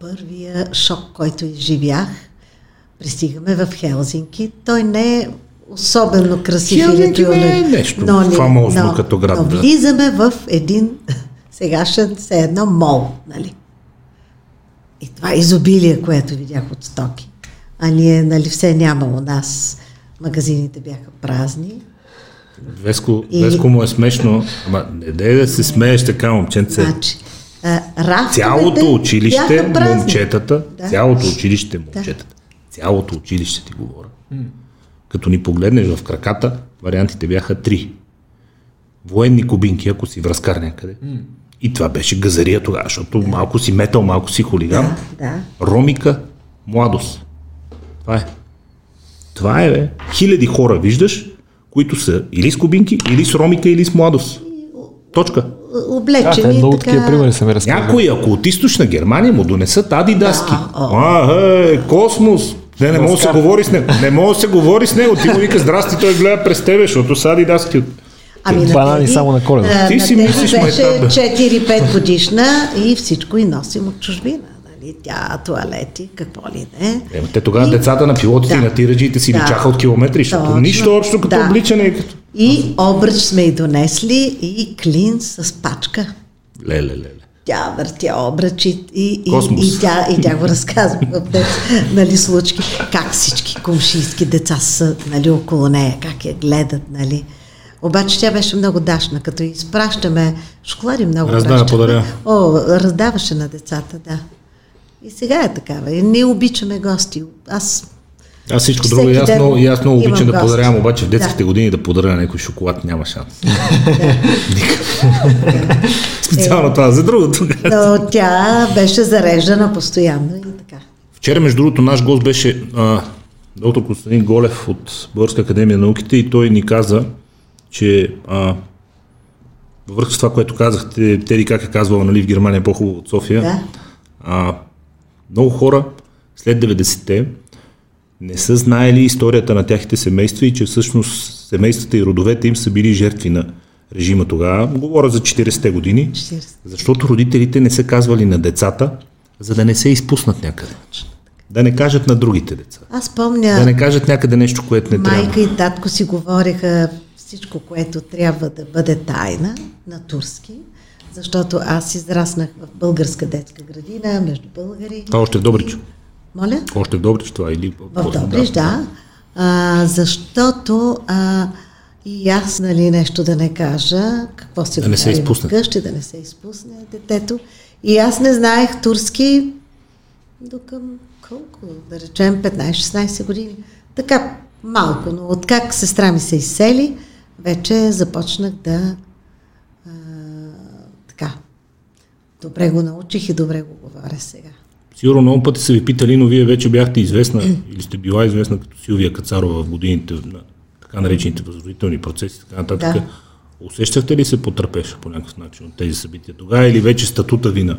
първия шок, който изживях. Пристигаме в Хелзинки. Той не е особено красив Хелзинки или не е нещо фамозно като град, Но да. влизаме в един [LAUGHS] сегашен все едно мол, нали? И това изобилие, което видях от стоки. А ние, нали, все няма у нас. Магазините бяха празни. Веско, И- Веско му е смешно, ама не дай да се смееш така, момченце. Значи, а, Цялото училище, момчетата, Да. цялото училище, момчетата, цялото училище ти говоря. Като ни погледнеш в краката, вариантите бяха три. Военни кубинки, ако си връзкар някъде. И това беше газария тогава, защото малко си метал, малко си хулиган. Да. Ромика, младост. Това е. Това е, бе. Хиляди хора виждаш, които са или с кубинки, или с ромика, или с младост. Точка. Да, те Облечени много така... такива примери са ми разказали. Някой, ако от източна Германия му донесат адидаски. Да, о. а, е, космос. Не, не мога да се говори с него. Не мога да се говори с него. Ти му вика, здрасти, той гледа през тебе, защото са адидаски. Ами на Банани Теди, само на Коледа. а, Ти на си мислиш, беше майтап, бе. 4-5 годишна и всичко и носим от чужбина. Нали? Тя туалети, какво ли не. Е, те тогава И- децата на пилотите Да. и на тираджиите си Да. личаха от километри, защото Точно. нищо общо като Да. обличане. и Като... И обръч сме и донесли и клин с пачка. Леле, леле. Тя въртя обръч и, и, и, Космос. и, тя, и тя го разказва [LAUGHS] в тези нали, случки, как всички комшийски деца са нали, около нея, как я гледат. Нали. Обаче тя беше много дашна, като изпращаме шоколади много Раздава, подарява. О, раздаваше на децата, да. И сега е такава. И ние обичаме гости. Аз Аз всичко друго, и аз много, и аз много обичам да подарявам, обаче в Да. детските години да подаря някой шоколад няма шанс. [LAUGHS] Специално това, за другото. но тя беше зареждана постоянно и така. Вчера, между другото, наш гост беше а, доктор Константин Голев от Българска академия на науките и той ни каза, че а, във връзка с това, което казахте, Теди как е казвала, нали, в Германия е по-хубаво от София, Да. а, много хора след 90-те не са знаели историята на тяхните семейства и че всъщност семействата и родовете им са били жертви на режима тогава. Говоря за 40-те години, 40. защото родителите не са казвали на децата, за да не се изпуснат някъде. Да не кажат на другите деца. Аз помня... Да не кажат някъде нещо, което не трябва. Майка и татко си говореха всичко, което трябва да бъде тайна на турски, защото аз израснах в българска детска градина, между българи. Това още в Добрич. Моля? Още в Добрич това или... В Добрич, да. А, защото а, и аз, нали, нещо да не кажа, какво се Да не се изпусне. вкъщи, да не се изпусне детето. И аз не знаех турски до към колко, да речем 15-16 години. Така малко, но откак сестра ми се изсели, вече започнах да а, така. Добре го научих и добре го говоря сега. Сигурно много пъти са ви питали, но вие вече бяхте известна или сте била известна като Силвия Кацарова в годините на така наречените възродителни процеси и така нататък. Да. Усещахте ли се потърпеша по някакъв начин от тези събития тогава или вече статута ви на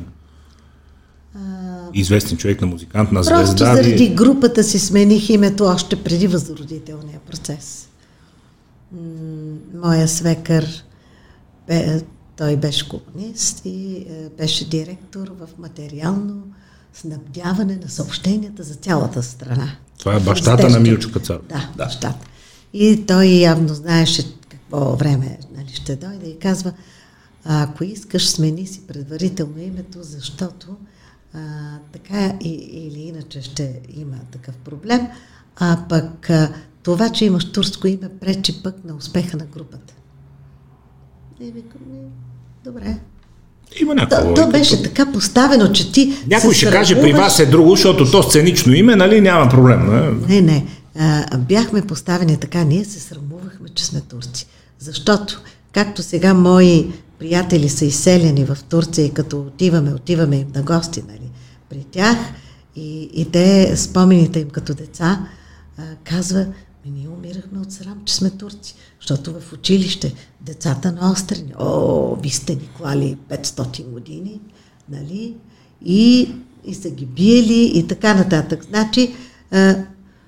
известен човек, на музикант, на Просто звезда? заради ви- групата си смених името още преди възродителния процес. Моя свекър, бе, той беше комунист и е, беше директор в материално снабдяване на съобщенията за цялата страна. Това е бащата на. Милчо Кацаров. Да, да, бащата. И той явно знаеше какво време нали, ще дойде и казва, ако искаш, смени си предварително името, защото а, така и, или иначе ще има такъв проблем, а пък а, това, че имаш турско име, пречи пък на успеха на групата. И викам, добре. Има някаква То, то беше така поставено, че ти Някой ще каже при вас е друго, защото то сценично име, нали, няма проблем. Не? Не, не. А, бяхме поставени така, ние се срамувахме, че сме турци. Защото, както сега мои приятели са изселени в Турция и като отиваме, отиваме им на гости, нали, при тях и, и те, спомените им като деца, а, казва, ние умирахме от срам, че сме турци. Защото в училище децата на острени, о, ви сте ни клали 500 години, нали? И, и са ги биели и така нататък. Значи, а,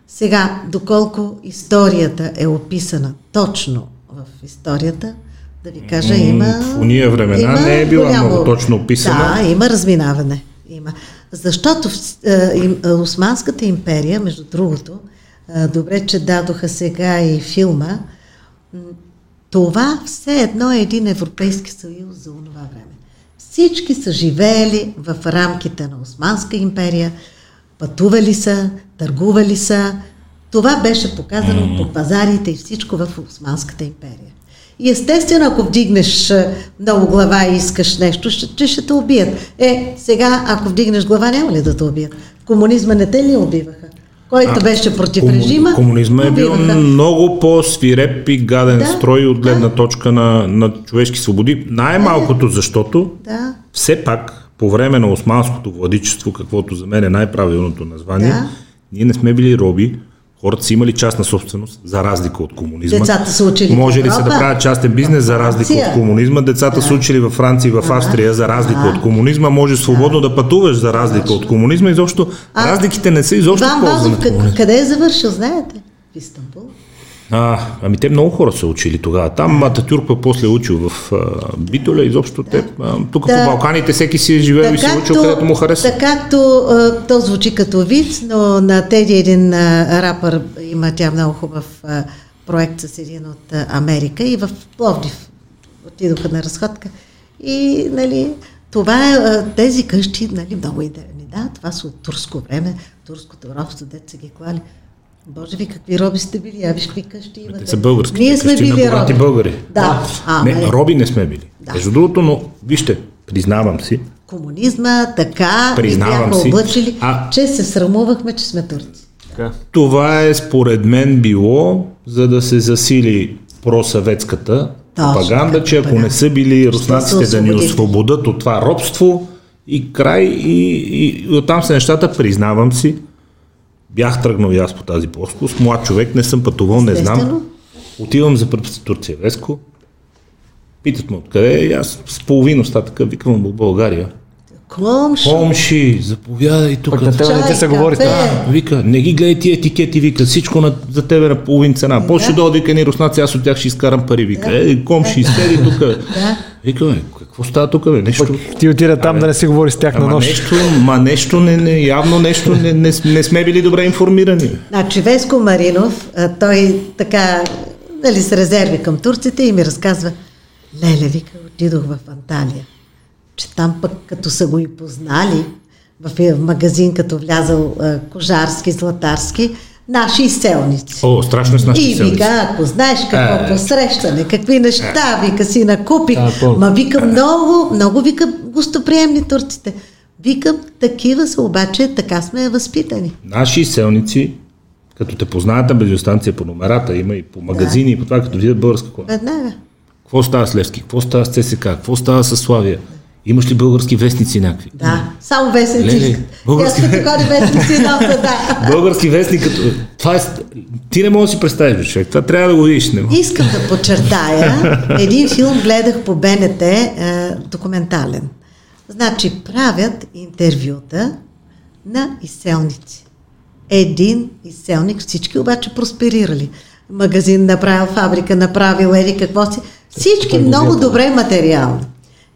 сега, доколко историята е описана точно в историята, да ви кажа, има... в уния времена не е била много точно описана. Да, има разминаване. Има. Защото а, Османската империя, между другото, а, добре, че дадоха сега и филма, това все едно е един Европейски съюз за онова време. Всички са живеели в рамките на Османска империя, пътували са, търгували са. Това беше показано по пазарите и всичко в Османската империя. И естествено, ако вдигнеш много глава и искаш нещо, ще, че ще те убият. Е, сега, ако вдигнеш глава, няма ли да те убият? В комунизма не те ли убиваха? Който беше против Кому- режима, Комунизма е бил много по-свиреп и гаден Да, строй от гледна да. точка на, на човешки свободи. Най-малкото, защото Да, все пак по време на османското владичество, каквото за мен е най-правилното название, Да. ние не сме били роби, хората са имали частна собственост, за разлика от комунизма. Децата са учили Може ли се да правят частен бизнес, за разлика от комунизма? Децата са учили във Франция и в Австрия, за разлика Да. от комунизма. Може свободно да пътуваш, за разлика от комунизма. Изобщо, А, разликите не са изобщо Иван Вазов, къде е завършил, знаете? В Истанбул. А, ами те много хора са учили тогава. Там Ататюрк пък после е учил в а, Битоля, изобщо те, а, тук Да. по Балканите всеки си е живеел и си е учил където му харесва. Така както а, то звучи като вид, но на Теди един а, рапър има тя много хубав а, проект с един от а, Америка и в Пловдив отидоха на разходка. И, нали, това е, тези къщи, нали, много идеални. Да, това са от турско време, турското робство, дете са ги клали. Боже ви, какви роби сте били, а виж какви къщи имате. Те са български. Ние сме били роби. българи. Да, а, не, нали, роби не сме били. Да. Между другото, но вижте, признавам си, комунизма, така, Признавам бяха си. облъчили, А- че се срамувахме, че сме турци. Така. това е според мен било, за да се засили просъветската Точно пропаганда, че ако не са били руснаците да ни освободят от това робство и край и, и, и оттам са нещата, признавам си. Бях тръгнал и аз по тази плоскост. Млад човек, не съм пътувал, не знам. Отивам за първ път в Турция, Веско. Питат ме откъде е и аз с половин остатъка викам от България. Комши, заповядай тук. Пък на тебе не ти Чай, се говори. така. Вика, не ги гледай тия етикети, вика, всичко на, за тебе на половин цена. После ще дойдат вика ни руснаци, аз от тях ще изкарам пари. Вика, е, комши, изтери тук. Да. Вика, какво става тук, бе? Нещо. Ти отида там да не си говори с тях на Ама нощ. нещо, ма нещо, не, не, явно нещо, не, не, не сме били добре информирани. Значи Веско Маринов, а, той така, нали, с резерви към турците и ми разказва, леле, вика, отидох в Анталия, че там пък като са го и познали, в е- магазин като влязал а, Кожарски, Златарски, наши изселници. О, страшно е с нашите И селници. вика, ако знаеш какво Е. посрещане, какви неща, вика си накупих. Да. Ма вика много, много вика гостоприемни турците. Викам, такива са, обаче така сме възпитани. Наши селници, като те познаят на бензиностанция по номерата, има и по магазини, и по това, като видят българска кола. Веднага. Какво става с Левски? Какво става с ЦСК? Какво става с Славия? Имаш ли български вестници някакви? Да, само вестници. Леле, български- Аз като ходи вестници носа, да. [LAUGHS] Български вестник, като... Това е... Ти не можеш да си представиш, човек. Това трябва да го видиш. Не. Искам да подчертая, един филм гледах по БНТ, е, документален. Значи правят интервюта на изселници. Един изселник, всички обаче просперирали. Магазин направил, фабрика направил, еди какво си. Всички много добре материално.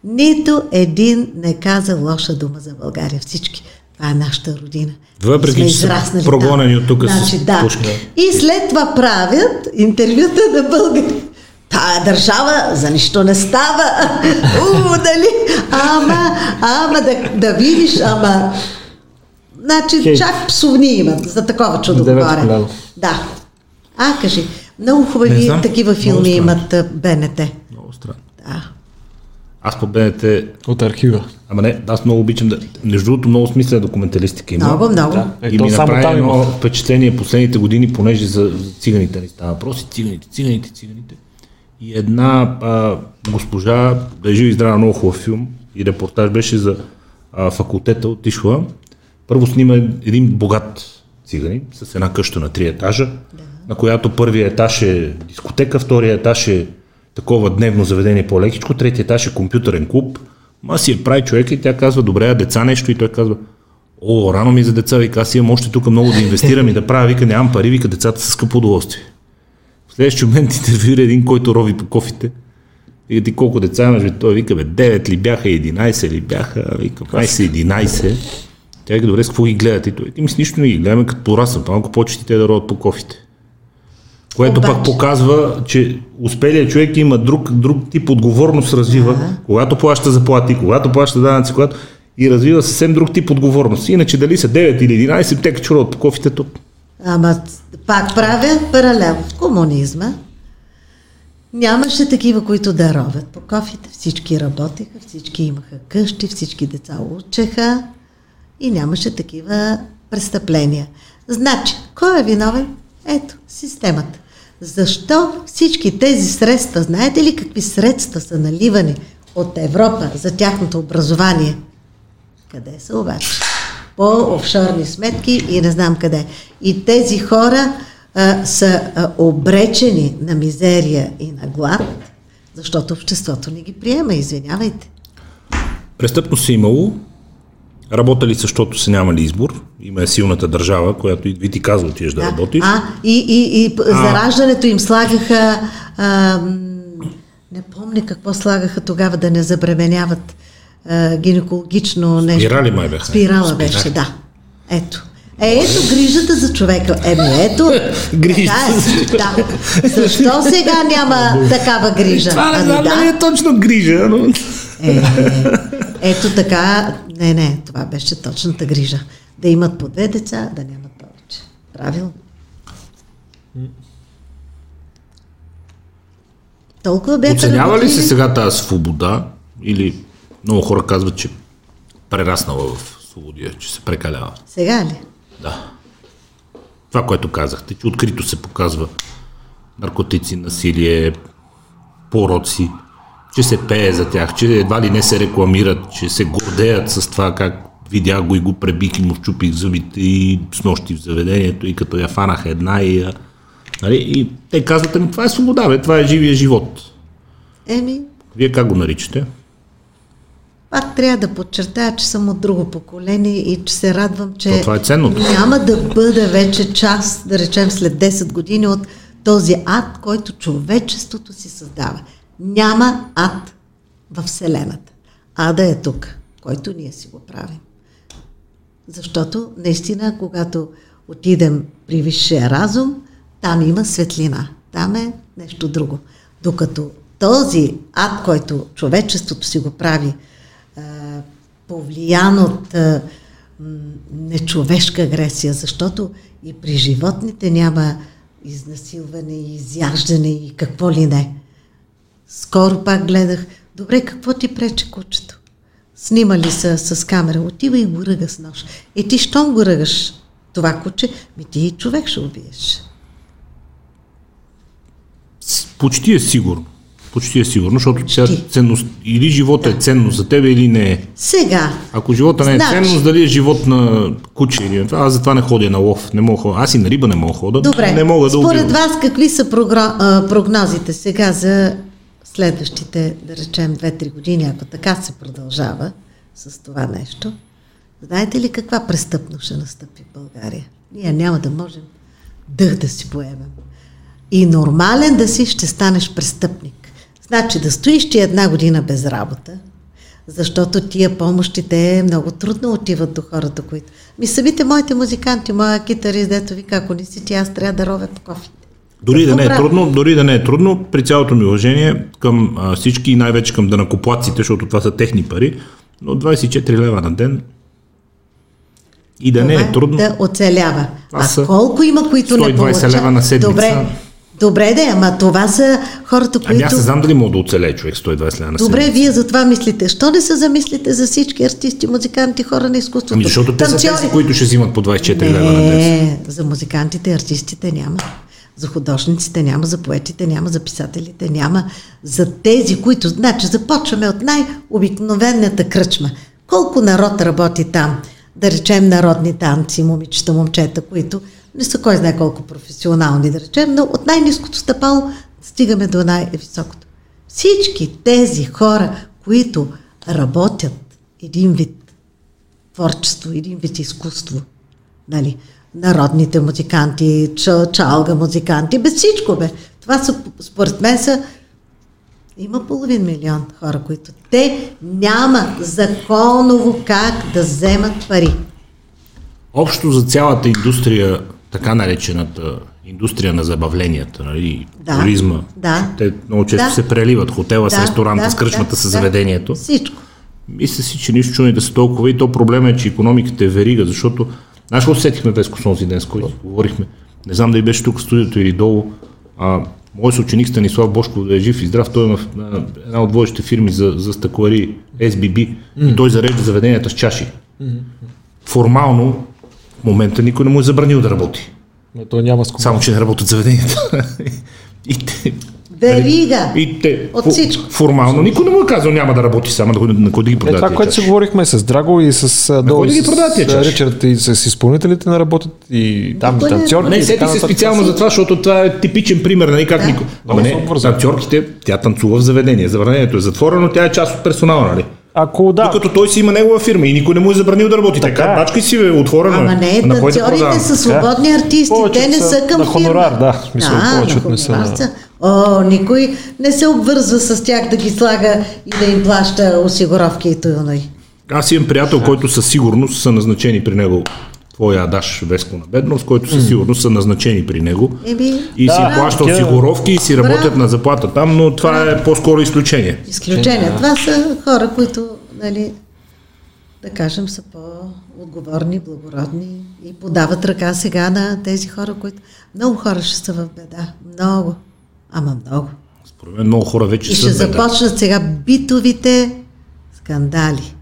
Нито един не каза лоша дума за България. Всички. Това е нашата родина. Въпреки, че са прогонени там. от тук с значи, да. пушка. И след това правят интервюта на българи. Тая държава за нищо не става. [LAUGHS] У, дали? Ама, ама да, да видиш, ама... Значи, Хей. чак псовни имат за такова чудо коляно. Да. А, кажи, много хубави такива филми имат БНТ. Да. Аз по БНТ... От архива. Ама не, аз много обичам да... Между другото, много смисля документалистика има. Много, много. Да. Е, и ми само направи там едно впечатление последните години, понеже за, за циганите ни става въпрос. и Циганите, циганите, циганите. И една а, госпожа, да е жива и здрава, много хубав филм и репортаж беше за а, факултета отишла. Първо снима един богат циганин с една къща на три етажа, на която първият етаж е дискотека, втория етаж е такова дневно заведение по-лекичко, третия етаж е компютърен клуб. Ма си я прави човека и тя казва, добре, а деца нещо и той казва, О, рано ми е за деца, вика, аз имам още тук много да инвестирам и да правя, вика, нямам пари, вика, децата са скъпо удоволствие. В следващия момент [LAUGHS] интервюира един, който рови по кофите. Вика, ти колко деца имаш? Бе? Той вика, бе, 9 ли бяха, 11 ли бяха, вика, май са 11. Тя вика, добре, с какво ги гледате? И той, ми с нищо не ги гледаме, като пораснат, малко почти те да роват по кофите. Което Обаче- пак показва, че успелият човек има друг, друг тип отговорност развива, Да. когато плаща заплати, когато плаща данъци, когато и развива съвсем друг тип отговорност. Иначе дали са 9 или 11, те чурат по кофите, Ама пак правя паралел. В комунизма нямаше такива, които да ровят по кофите. Всички работеха, всички имаха къщи, всички деца учеха и нямаше такива престъпления. Значи, кой е виновен? Ето, системата. Защо всички тези средства, знаете ли какви средства са наливани от Европа за тяхното образование? Къде са обаче? По офшорни сметки и не знам къде. И тези хора а, са а, обречени на мизерия и на глад, защото обществото не ги приема, извинявайте. Престъпност е имало, работили са, защото са нямали избор. Има е силната държава, която и ти казва, отиваш да, работиш. А, и, и, и а. за раждането им слагаха, а, не помня какво слагаха тогава да не забременяват а, гинекологично нещо. Спирали май бяха. Спирала Спирали. беше, да. Ето. Е, ето грижата за човека. Еми, ето. [LAUGHS] Грижата е. Да. Защо сега няма такава грижа? Това не Ами знам да. дали е точно грижа, но... Е, ето така, не, не, това беше точната грижа. Да имат по две деца, да нямат повече. Правилно. Толкова бяха Оценява ли се сега тази свобода? Или много хора казват, че прераснала в свободия, че се прекалява? Сега ли? Да. Това, което казахте, че открито се показва наркотици, насилие, пороци, че се пее за тях, че едва ли не се рекламират, че се гордеят с това как видях го и го пребих и му щупих зъбите и с нощи в заведението и като я фанах една и я... Нали? И те казват, ами това е свобода, бе, това е живия живот. Еми, Вие как го наричате? пак трябва да подчертая, че съм от друго поколение и че се радвам, че То това е няма да бъда вече част, да речем след 10 години от този ад, който човечеството си създава. Няма ад в Вселената. Ада е тук, който ние си го правим. Защото наистина, когато отидем при висшия разум, там има светлина, там е нещо друго. Докато този ад, който човечеството си го прави, повлиян от нечовешка агресия, защото и при животните няма изнасилване и изяждане и какво ли не. Скоро пак гледах, добре, какво ти прече кучето? Снимали са с камера, отива и го ръга с нож. Е ти, щом го ръгаш това куче, ми ти и човек ще убиеш. Почти е сигурно. Почти е сигурно, защото тя ценност, или живота е ценност за тебе, или не е. Сега, Ако живота не е Значи- ценност, дали е живот на куче или на това, аз затова не ходя на лов. Не мога, да аз и на риба не мога да ходя. добре, не мога да според убивам. вас какви са прогнозите сега за следващите, да речем, 2-3 години, ако така се продължава с това нещо? Знаете ли каква престъпност ще настъпи в България? Ние няма да можем дъх да си поемем. И нормален да си ще станеш престъпник. Значи да стоиш ти една година без работа, защото тия помощи те много трудно отиват до хората, които... Ми самите моите музиканти, моя китарист, дето вика, ако не си ти, аз трябва да ровя по кофите. Дори да не е трудно, дори да не е трудно, при цялото ми уважение към а, всички и най-вече към данакоплаците, защото това са техни пари, но 24 лева на ден и да не Това е трудно. Да оцелява. А са колко има, които не 120 получават? лева на седмица. Добре, Добре, да, ама това са хората, които... Ами аз не знам дали мога да оцелее човек 120 лена на Добре, седмица. вие за това мислите. Що не се замислите за всички артисти, музиканти, хора на изкуството? Ами защото те са танцори? тези, които ще взимат по 24 лева на ден. Не, за музикантите, артистите няма. За художниците няма, за поетите няма, за писателите няма. За тези, които... Значи, започваме от най-обикновената кръчма. Колко народ работи там? Да речем народни танци, момичета, момчета, които не са кой знае колко професионални, да речем, но от най-низкото стъпало стигаме до най-високото. Всички тези хора, които работят един вид творчество, един вид изкуство. Нали? Народните музиканти, ча, чалга музиканти, без всичко бе. Това са, според мен са има половин милион хора, които те няма законово как да вземат пари. Общо за цялата индустрия, така наречената индустрия на забавленията, нали, Да, туризма, да. те много често Да. се преливат. Хотела с ресторанта, с кръчмата с заведението. Всичко. Мисля си, че нищо чуни да са толкова и то проблема е, че економиката е верига, защото знаеш какво сетихме Веско онзи ден, с който говорихме? Не знам дали беше тук в студиото или долу. А, мой съученик Станислав Бошков да е жив и здрав, той е в на една от водещите фирми за, за стъклари, SBB, и той зарежда заведенията с чаши. Формално, в момента никой не му е забранил да работи. Но той няма с кого. Само, че не работят заведенията. [LAUGHS] и те, Верига. и те От всичко. Формално никой не му е казал няма да работи само да, на кой да ги Е, продаде това, което си говорихме с Драго и с кой да ги с? Ричард и с изпълнителите на работят и там не- танцорки. Не, сети се специално за това, защото това е типичен пример, нали, как Да. никой. Ама не, танцорките, тя танцува в заведение. Заведението е затворено, тя е част от персонала, нали? Ако да, Докато той си има негова фирма и никой не му е забранил да работи. Така, Така е. бачкай си, бе, отворено. е. Ама не, На кой да танцорите са свободни артисти, Повечето те не са към на хонорар, фирма. да, в смисъл, повечето не на- са. О, никой не се обвързва с тях да ги слага и да им плаща осигуровки и т.н. Аз имам приятел, който със сигурност са назначени при него твоя Адаш Веско на бедност, който със сигурност са назначени при него. Еми, И си Да, плаща такива. осигуровки и си работят Браво. на заплата там, но това е по-скоро изключение. изключения. Това са хора, които, нали, да кажем, са по-отговорни, благородни и подават ръка сега на тези хора, които... Много хора ще са в беда. Много. Ама много. Според мен много хора вече И са ще в беда. започнат сега битовите скандали,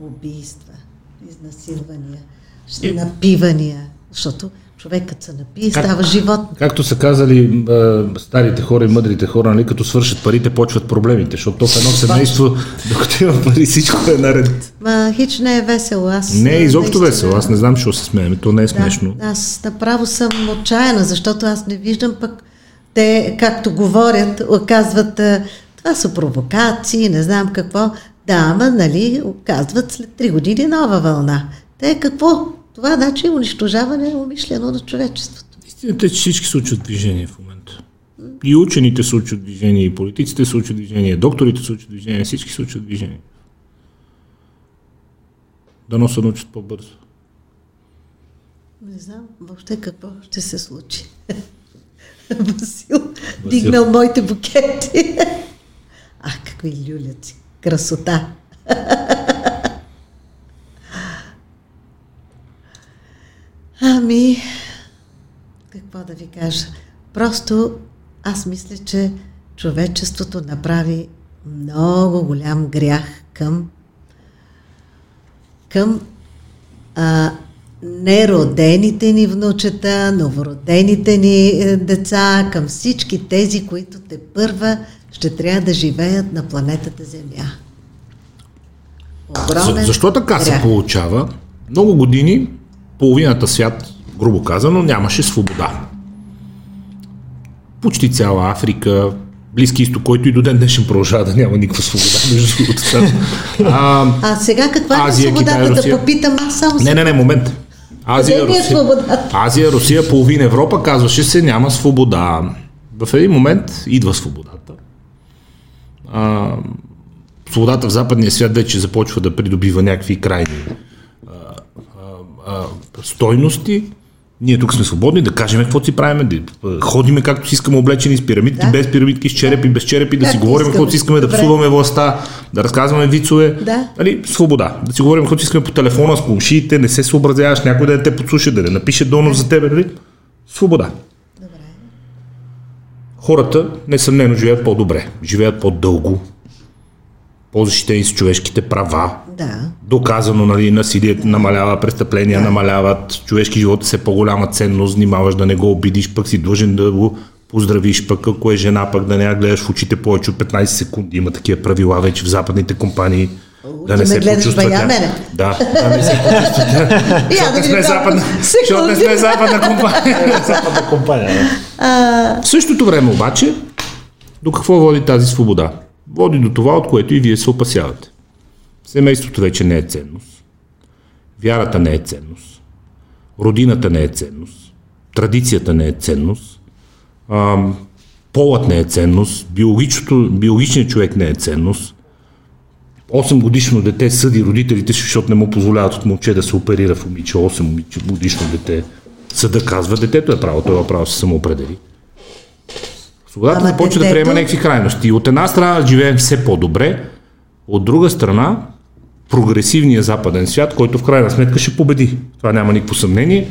убийства, изнасилвания, ще напивания, защото човек като се напие, Как- става живот. Както са казали а, старите хора и мъдрите хора, нали, като свършат парите, почват проблемите, защото то в едно семейство, [LAUGHS] докато има пари, всичко е наред. Ма хич не е весело. Аз, Не е изобщо наистина- весело, аз не знам, що се смеем, то не е смешно. Да, аз направо съм отчаяна, защото аз не виждам пък те, както говорят, казват, а, това са провокации, не знам какво. Да, ама, нали, казват след три години нова вълна. Те какво? Това значи унищожаване умишлено на човечеството. Истината е, че всички се учат движение в момента. И учените се учат движение, и политиците се учат движение, докторите се учат движение, всички се учат движение. Дано се научат по-бързо. Не знам въобще какво ще се случи. [LAUGHS] [LAUGHS] Васил, дигнал моите букети. Ах, какви люляци. Красота. [LAUGHS] Ами, какво да ви кажа? Просто аз мисля, че човечеството направи много голям грях към към а, неродените ни внучета, новородените ни е, деца, към всички тези, които те първа ще трябва да живеят на планетата Земя. Огромен За, защо така се грях. получава? Много години половината свят, грубо казано, нямаше свобода. Почти цяла Африка, Близки изток, който и до ден днешен продължава да няма никаква свобода, между другото. [LAUGHS] А, А сега каква е свободата? Китай, да попитам аз само не, не, не, момент. Азия, е Русия, свободата? Азия, Русия, половин Европа казваше се няма свобода. В един момент идва свободата. А, свободата в западния свят вече започва да придобива някакви крайни а, а, а, стойности. Ние тук сме свободни да кажем какво си правим, да ходиме както си искаме облечени с пирамидки, Да. без пирамидки, с черепи, без черепи, да си говорим каквото си искаме, да псуваме властта, да разказваме вицове. Да. Нали, свобода. Да си говорим каквото си искаме по телефона, с комшиите, не се съобразяваш, някой да не те подслуша, да не напише донос за тебе. Нали? Свобода. Добре. хората несъмнено живеят по-добре, живеят по-дълго, по-защитени с човешките права, Да. доказано, нали, насилието намалява, престъпления да. намаляват, човешки живот е по-голяма ценност, внимаваш да не го обидиш, пък си длъжен да го поздравиш, пък ако е жена, пък да не я гледаш в очите повече от 15 секунди. Има такива правила вече в западните компании. да не се почувства тя. мене. Да, да не се почувства тя. [LAUGHS] Да Защото не сме западна, защото не сме [LAUGHS] западна компания. Западна компания. В същото време обаче, до какво води тази свобода? Води до това, от което и вие се опасявате. Семейството вече не е ценност. Вярата не е ценност. Родината не е ценност. Традицията не е ценност. Ам, полът не е ценност. Биологичният човек не е ценност. 8 годишно дете съди родителите защото не му позволяват от момче да се оперира в момиче. 8 годишно дете. Съда казва, детето е право, той има право се самоопредели. Свободата Ама започва да детето- приема някакви крайности. От една страна живеем все по-добре, от друга страна прогресивният западен свят, който в крайна сметка ще победи. Това няма никакво съмнение.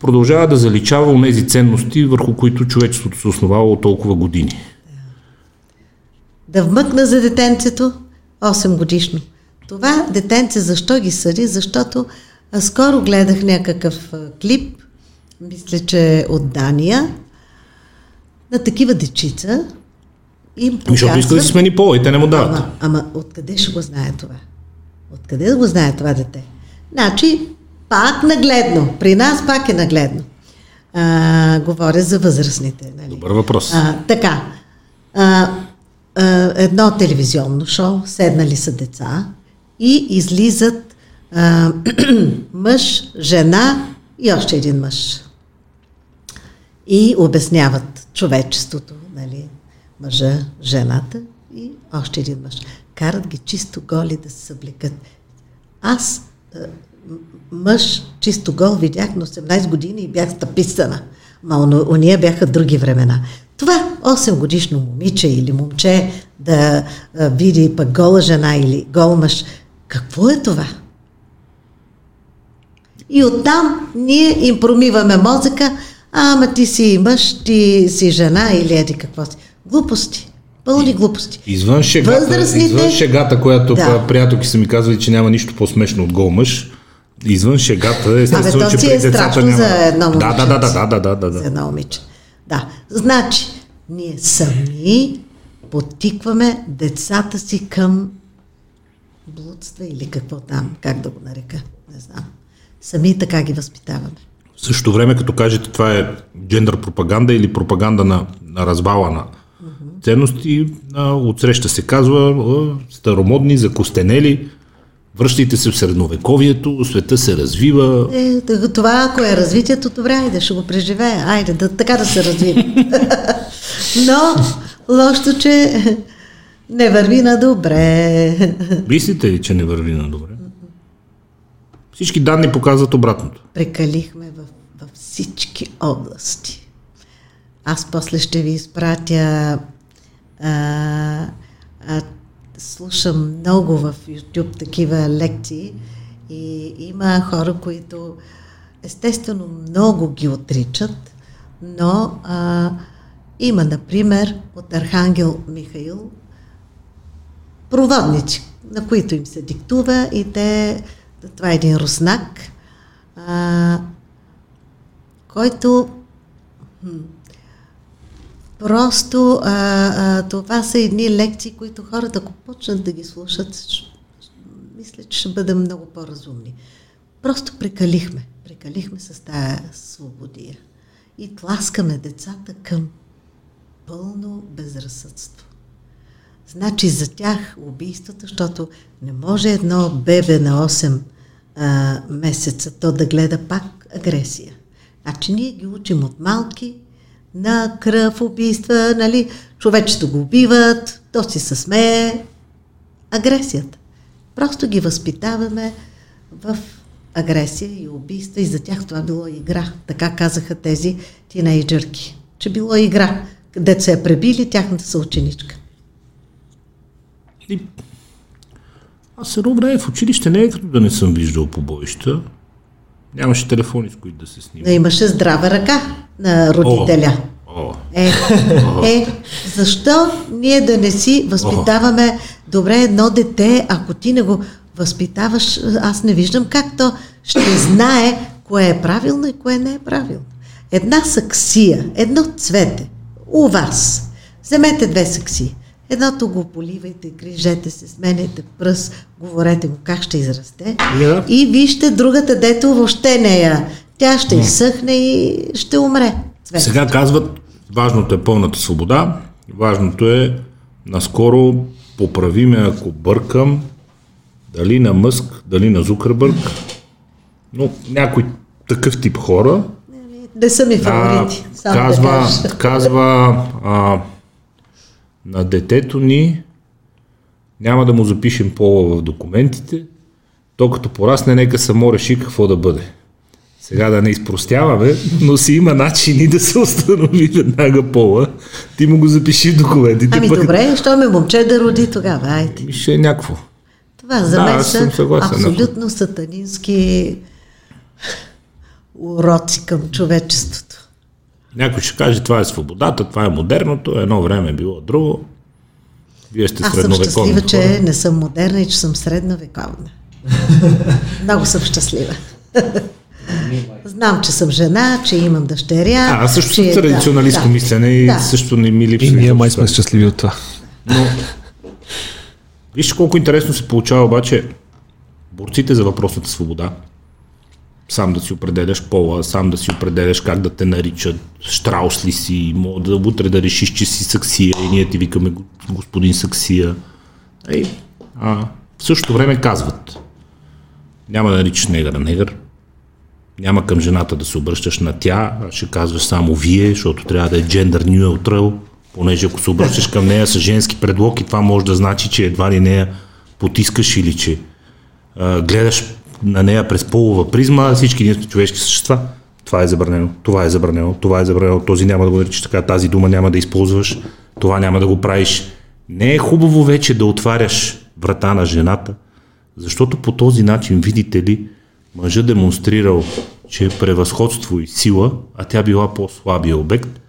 Продължава да заличава онези ценности, върху които човечеството се основава от толкова години. Да вмъкна за детенцето 8 годишно. Това детенце защо ги съди? Защото скоро гледах някакъв клип, мисля, че е от Дания, на такива дечица им Ами, защото иска да показват- си смени пола и те не му дават. Ама, ама откъде ще го знае това? Откъде да го знае това дете? Значи, пак нагледно. При нас пак е нагледно. А, говоря за възрастните. Нали? Добър въпрос. А, така. А, а, едно телевизионно шоу, седнали са деца и излизат а, [CLEARS THROAT] мъж, жена и още един мъж. И обясняват човечеството, нали, мъжа, жената и още един мъж. Карат ги чисто голи да се съблекат. Аз м- мъж чисто гол видях на 18 години и бях стъписана. Ма ония бяха други времена. Това 8 годишно момиче или момче да а, види пък гола жена или гол мъж, какво е това? И оттам ние им промиваме мозъка, ама ти си мъж, ти си жена или еди какво си. Глупости. Пълни глупости. Извън шегата, Възрастните- извън шегата която Да. приятелки са ми казвали, че няма нищо по-смешно от гол мъж, извън шегата, естествено, че си при е децата страшно няма... за едно момиче. да, да, да, да, да, да, да, За едно момиче. Да. Значи, ние сами потикваме децата си към блудства или какво там, как да го нарека, не знам. Сами така ги възпитаваме. В същото време, като кажете това е джендър пропаганда или пропаганда на, на развала на ценности, а, отсреща се казва а, старомодни, закостенели, връщайте се в средновековието, света се развива. Е, това, ако е развитието, добре, айде, ще го преживее. Айде, да, така да се развива. [LAUGHS] Но, лошото, че не върви на добре. Мислите ли, че не върви на добре? Всички данни показват обратното. Прекалихме в, във всички области. Аз после ще ви изпратя. А, а, слушам много в YouTube такива лекции и има хора, които естествено много ги отричат, но а, има, например, от Архангел Михаил проводници, на които им се диктува и те, това е един руснак, а, който просто а, а, това са едни лекции, които хората, ако почнат да ги слушат, щ- мисля, че ще бъдем много по-разумни. Просто прекалихме. Прекалихме с тая свободия. И тласкаме децата към пълно безразсъдство. Значи за тях убийството, защото не може едно бебе на 8 а, месеца то да гледа пак агресия. Значи ние ги учим от малки на кръв, убийства, нали, човечето го убиват, то си се смее. Агресията. Просто ги възпитаваме в агресия и убийства и за тях това било игра. Така казаха тези тинейджърки, че било игра. Където се е пребили тяхната съученичка. Аз едно време в училище не е като да не съм виждал побоища. Нямаше телефони, с които да се снима. Но имаше здрава ръка на родителя. О, О, Е, е, защо ние да не си възпитаваме добре едно дете, ако ти не го възпитаваш, аз не виждам как то ще знае кое е правилно и кое не е правилно. Една саксия, едно цвете, у вас. Вземете две саксии. Едното го поливайте, грижете се, сменяйте пръст, говорете му как ще израсте. Да. И вижте другата, дето въобще не я. Тя ще изсъхне и ще умре. Цвете. Сега казват, важното е пълната свобода, важното е наскоро поправи ме, ако бъркам, дали на Мъск, дали на Зукърбърг, но някой такъв тип хора Не са ми фаворити. да казва, кажа. казва а, на детето ни няма да му запишем пола в документите, то като порасне, нека само реши какво да бъде. Сега да не изпростяваме, но си има начини да се установи веднага пола. Ти му го запиши в документите. Ами пък- добре, що ме момче да роди тогава, айде. Ми ще е някакво. Това за Да, мен са съгласен. абсолютно сатанински уроци към човечеството. Някой ще каже, това е свободата, това е модерното, едно време е било друго. Вие сте Аз съм щастлива, хора. че не съм модерна и че съм средновековна. [LAUGHS] Много съм щастлива. Знам, че съм жена, че имам дъщеря. А, аз също че, съм традиционалистко да, мислене и да. също не ми липсва. И ние май сме щастливи от това. Но, вижте колко интересно се получава обаче борците за въпросната свобода. Сам да си определяш пола, сам да си определяш как да те наричат, штраус ли си, мога да утре да решиш, че си саксия и ние ти викаме го- господин саксия. Ей, а, в същото време казват, няма да наричаш негъра негър, няма към жената да се обръщаш на тя, а ще казваш само вие, защото трябва да е gender neutral, понеже ако се обръщаш към нея с женски предлог и това може да значи, че едва ли нея потискаш или че а, гледаш на нея през полова призма, всички ние сме човешки същества. Това е забранено, това е забранено, това е забранено, този няма да го наричаш така, тази дума няма да използваш, това няма да го правиш. Не е хубаво вече да отваряш врата на жената, защото по този начин, видите ли, мъжът демонстрирал, че е превъзходство и сила, а тя била по-слабия обект.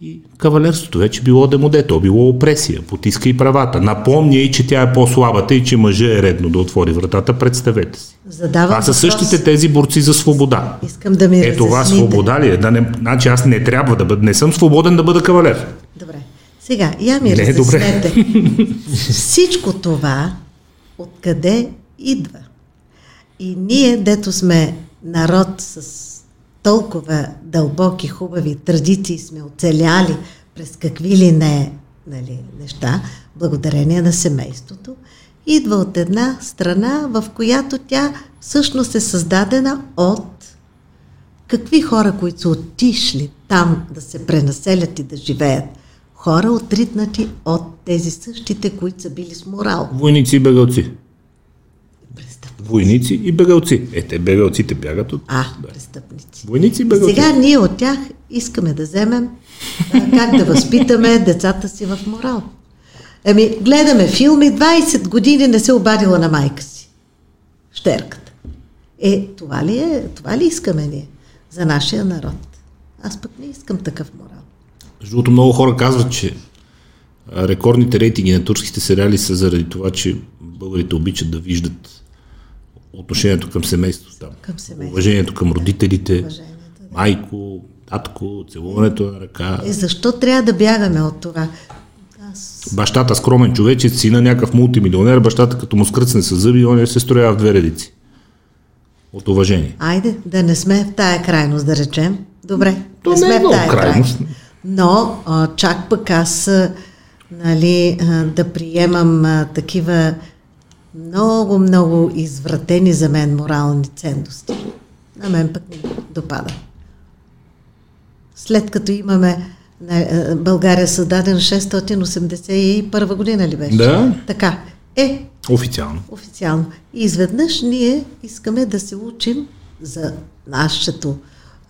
И кавалерството вече било демоде, то било опресия, потиска и правата. Напомня и, че тя е по-слабата и че мъжът е редно да отвори вратата, представете си. Задавам Това са същите тези борци за свобода. Искам да ми Е, това свобода ли е? Да не, значи аз не трябва да бъда, не съм свободен да бъда кавалер. Добре. Сега, я ми Не е добре. разяснете. [LAUGHS] Всичко това откъде идва? И ние, дето сме народ с толкова дълбоки, хубави традиции, сме оцеляли през какви ли не нали, неща, благодарение на семейството, идва от една страна, в която тя всъщност е създадена от Какви хора, които са отишли там да се пренаселят и да живеят? Хора отритнати от тези същите, които са били с морал. Войници и бегалци. Войници и бегалци. Е, те бегалците бягат от... А, престъпници. Войници и бегалци. Сега ние от тях искаме да вземем а, как да възпитаме децата си в морал. Еми, гледаме филми, 20 години не се обадила на майка си. Щерката. Е, това ли е? Това ли искаме ние за нашия народ? Аз пък не искам такъв морал. Между другото, много хора казват, че рекордните рейтинги на турските сериали са заради това, че българите обичат да виждат отношението към семейството там. Към семейството. Уважението към родителите, Уважението, майко, татко, целуването на ръка. Е, защо трябва да бягаме от това? Аз... Бащата скромен човечец, сина някакъв мултимилионер, бащата като му скръцне с зъби, он се строява в две редици. От уважение. Айде, да не сме в тая крайност, да речем. Добре, То не не е сме в много тая крайност. крайност. Но а, чак пък аз а, нали, а, да приемам а, такива много, много извратени за мен морални ценности. На мен пък не допада. След като имаме а, България създадена 681 година ли беше? Да. Така. Е, Официално. официално. И изведнъж ние искаме да се учим за нашето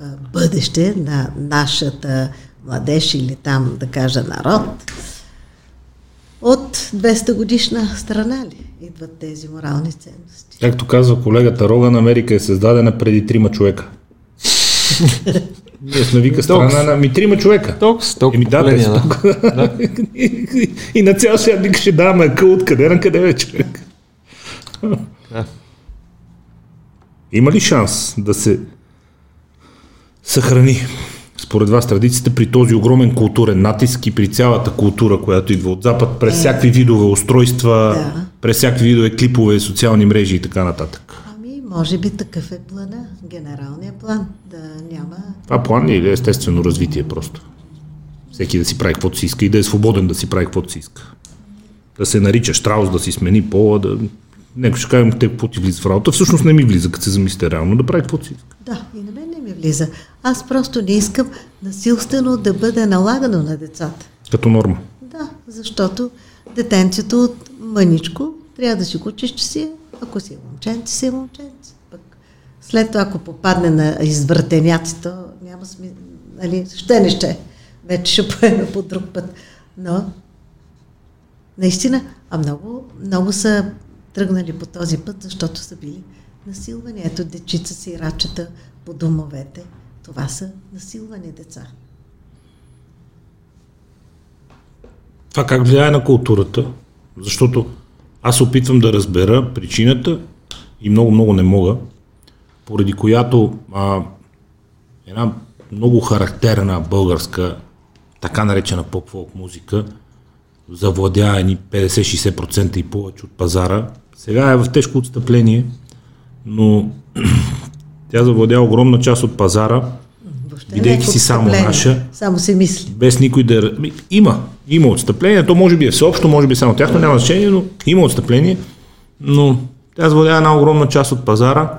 а, бъдеще, на нашата младеж или там, да кажа, народ. От 200 годишна страна ли идват тези морални ценности? Както казва колегата Роган, Америка е създадена преди трима човека. Ние сме вика страна на ми трима човека. Толкова, толкова Еми да, те са да. и, и на цял свят викаше, да, ама къл откъде на къде вече? Да. Има ли шанс да се съхрани според вас традицията при този огромен културен натиск и при цялата култура, която идва от Запад, през всякакви видове устройства, Да. през всякакви видове клипове, социални мрежи и така нататък? Ами, може би такъв е плана, генералния план, да няма... Това план е или естествено развитие просто? Всеки да си прави каквото си иска и да е свободен да си прави каквото си иска. Да се нарича Штраус, да си смени пола, да... Нека ще кажем те какво ти влиза в работа. Всъщност не ми влиза, като се замислите реално, да прави каквото си иска. Да, и на мен влиза. Аз просто не искам насилствено да бъде налагано на децата. Като норма. Да, защото детенцето от мъничко трябва да си го че си е. Ако си е момченце, си е момченце. Пък след това, ако попадне на извъртеняци, то няма смисъл. Нали, ще не ще. Вече ще поеме по друг път. Но, наистина, а много, много са тръгнали по този път, защото са били насилвани. Ето дечица си, рачета по домовете. Това са насилвани деца. Това как влияе на културата? Защото аз опитвам да разбера причината и много-много не мога, поради която а, една много характерна българска, така наречена поп-фолк музика, завладя едни 50-60% и повече от пазара. Сега е в тежко отстъпление, но тя завладя огромна част от пазара, Бидейки си само наша. Само се мисли. без никой да... Има, има отстъпление, то може би е всеобщо, може би само тяхно, няма значение, но има отстъпление, но тя завладя една огромна част от пазара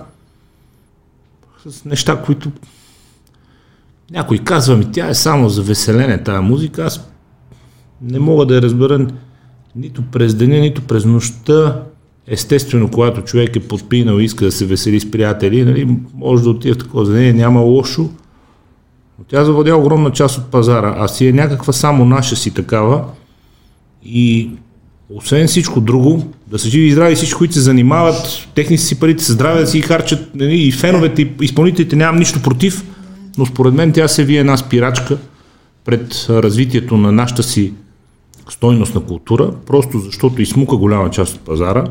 с неща, които някой казва ми, тя е само за веселене тази музика, аз не мога да я разбера нито през деня, нито през нощта. Естествено, когато човек е подпинал и иска да се весели с приятели, нали, може да отиде в такова заведение, няма лошо, но тя завладя огромна част от пазара, а си е някаква само наша си такава. И освен всичко друго, да са живи и здрави всички, които се занимават, техни си парите са здраве да си харчат нали, и феновете, и изпълнителите нямам нищо против, но според мен тя се вие една спирачка пред развитието на нашата си стойностна култура, просто защото измука голяма част от пазара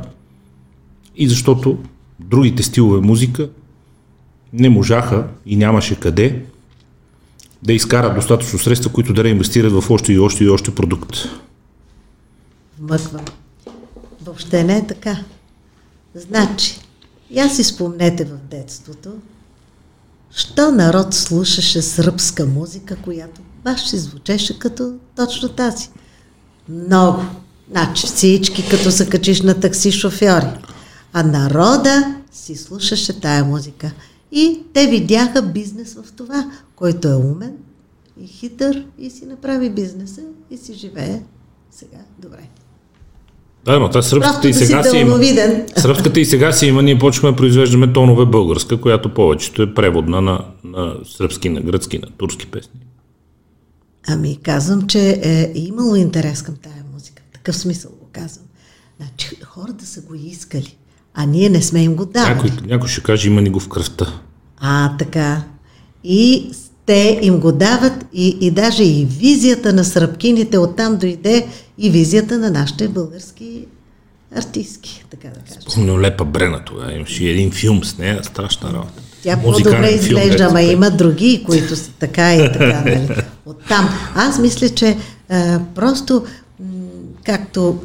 и защото другите стилове музика не можаха и нямаше къде да изкарат достатъчно средства, които да реинвестират в още и още и още продукт. Вмъквам. Въобще не е така. Значи, я си спомнете в детството, що народ слушаше сръбска музика, която баш си звучеше като точно тази. Много. Значи всички, като се качиш на такси шофьори. А народа си слушаше тая музика. И те видяха бизнес в това, който е умен и хитър и си направи бизнеса и си живее сега добре. Да, но та сръбската и да си сега си има. Сръбската и сега си има, ние почваме да произвеждаме тонове българска, която повечето е преводна на, на сръбски, на гръцки, на турски песни. Ами казвам, че е имало интерес към тая музика. Такъв смисъл го казвам. Значи хората са го искали, а ние не сме им го дали. Някой, някой ще каже, има ни го в кръвта. А, така. И те им го дават и, и даже и визията на сръбкините оттам дойде и визията на нашите български артистки, така да кажа. Помня Лепа Брена тогава, имаше един филм с нея, страшна работа. Тя по-добре изглежда, ама се- има други, които са така и така. Нали? Оттам. Аз мисля, че а, просто, м, както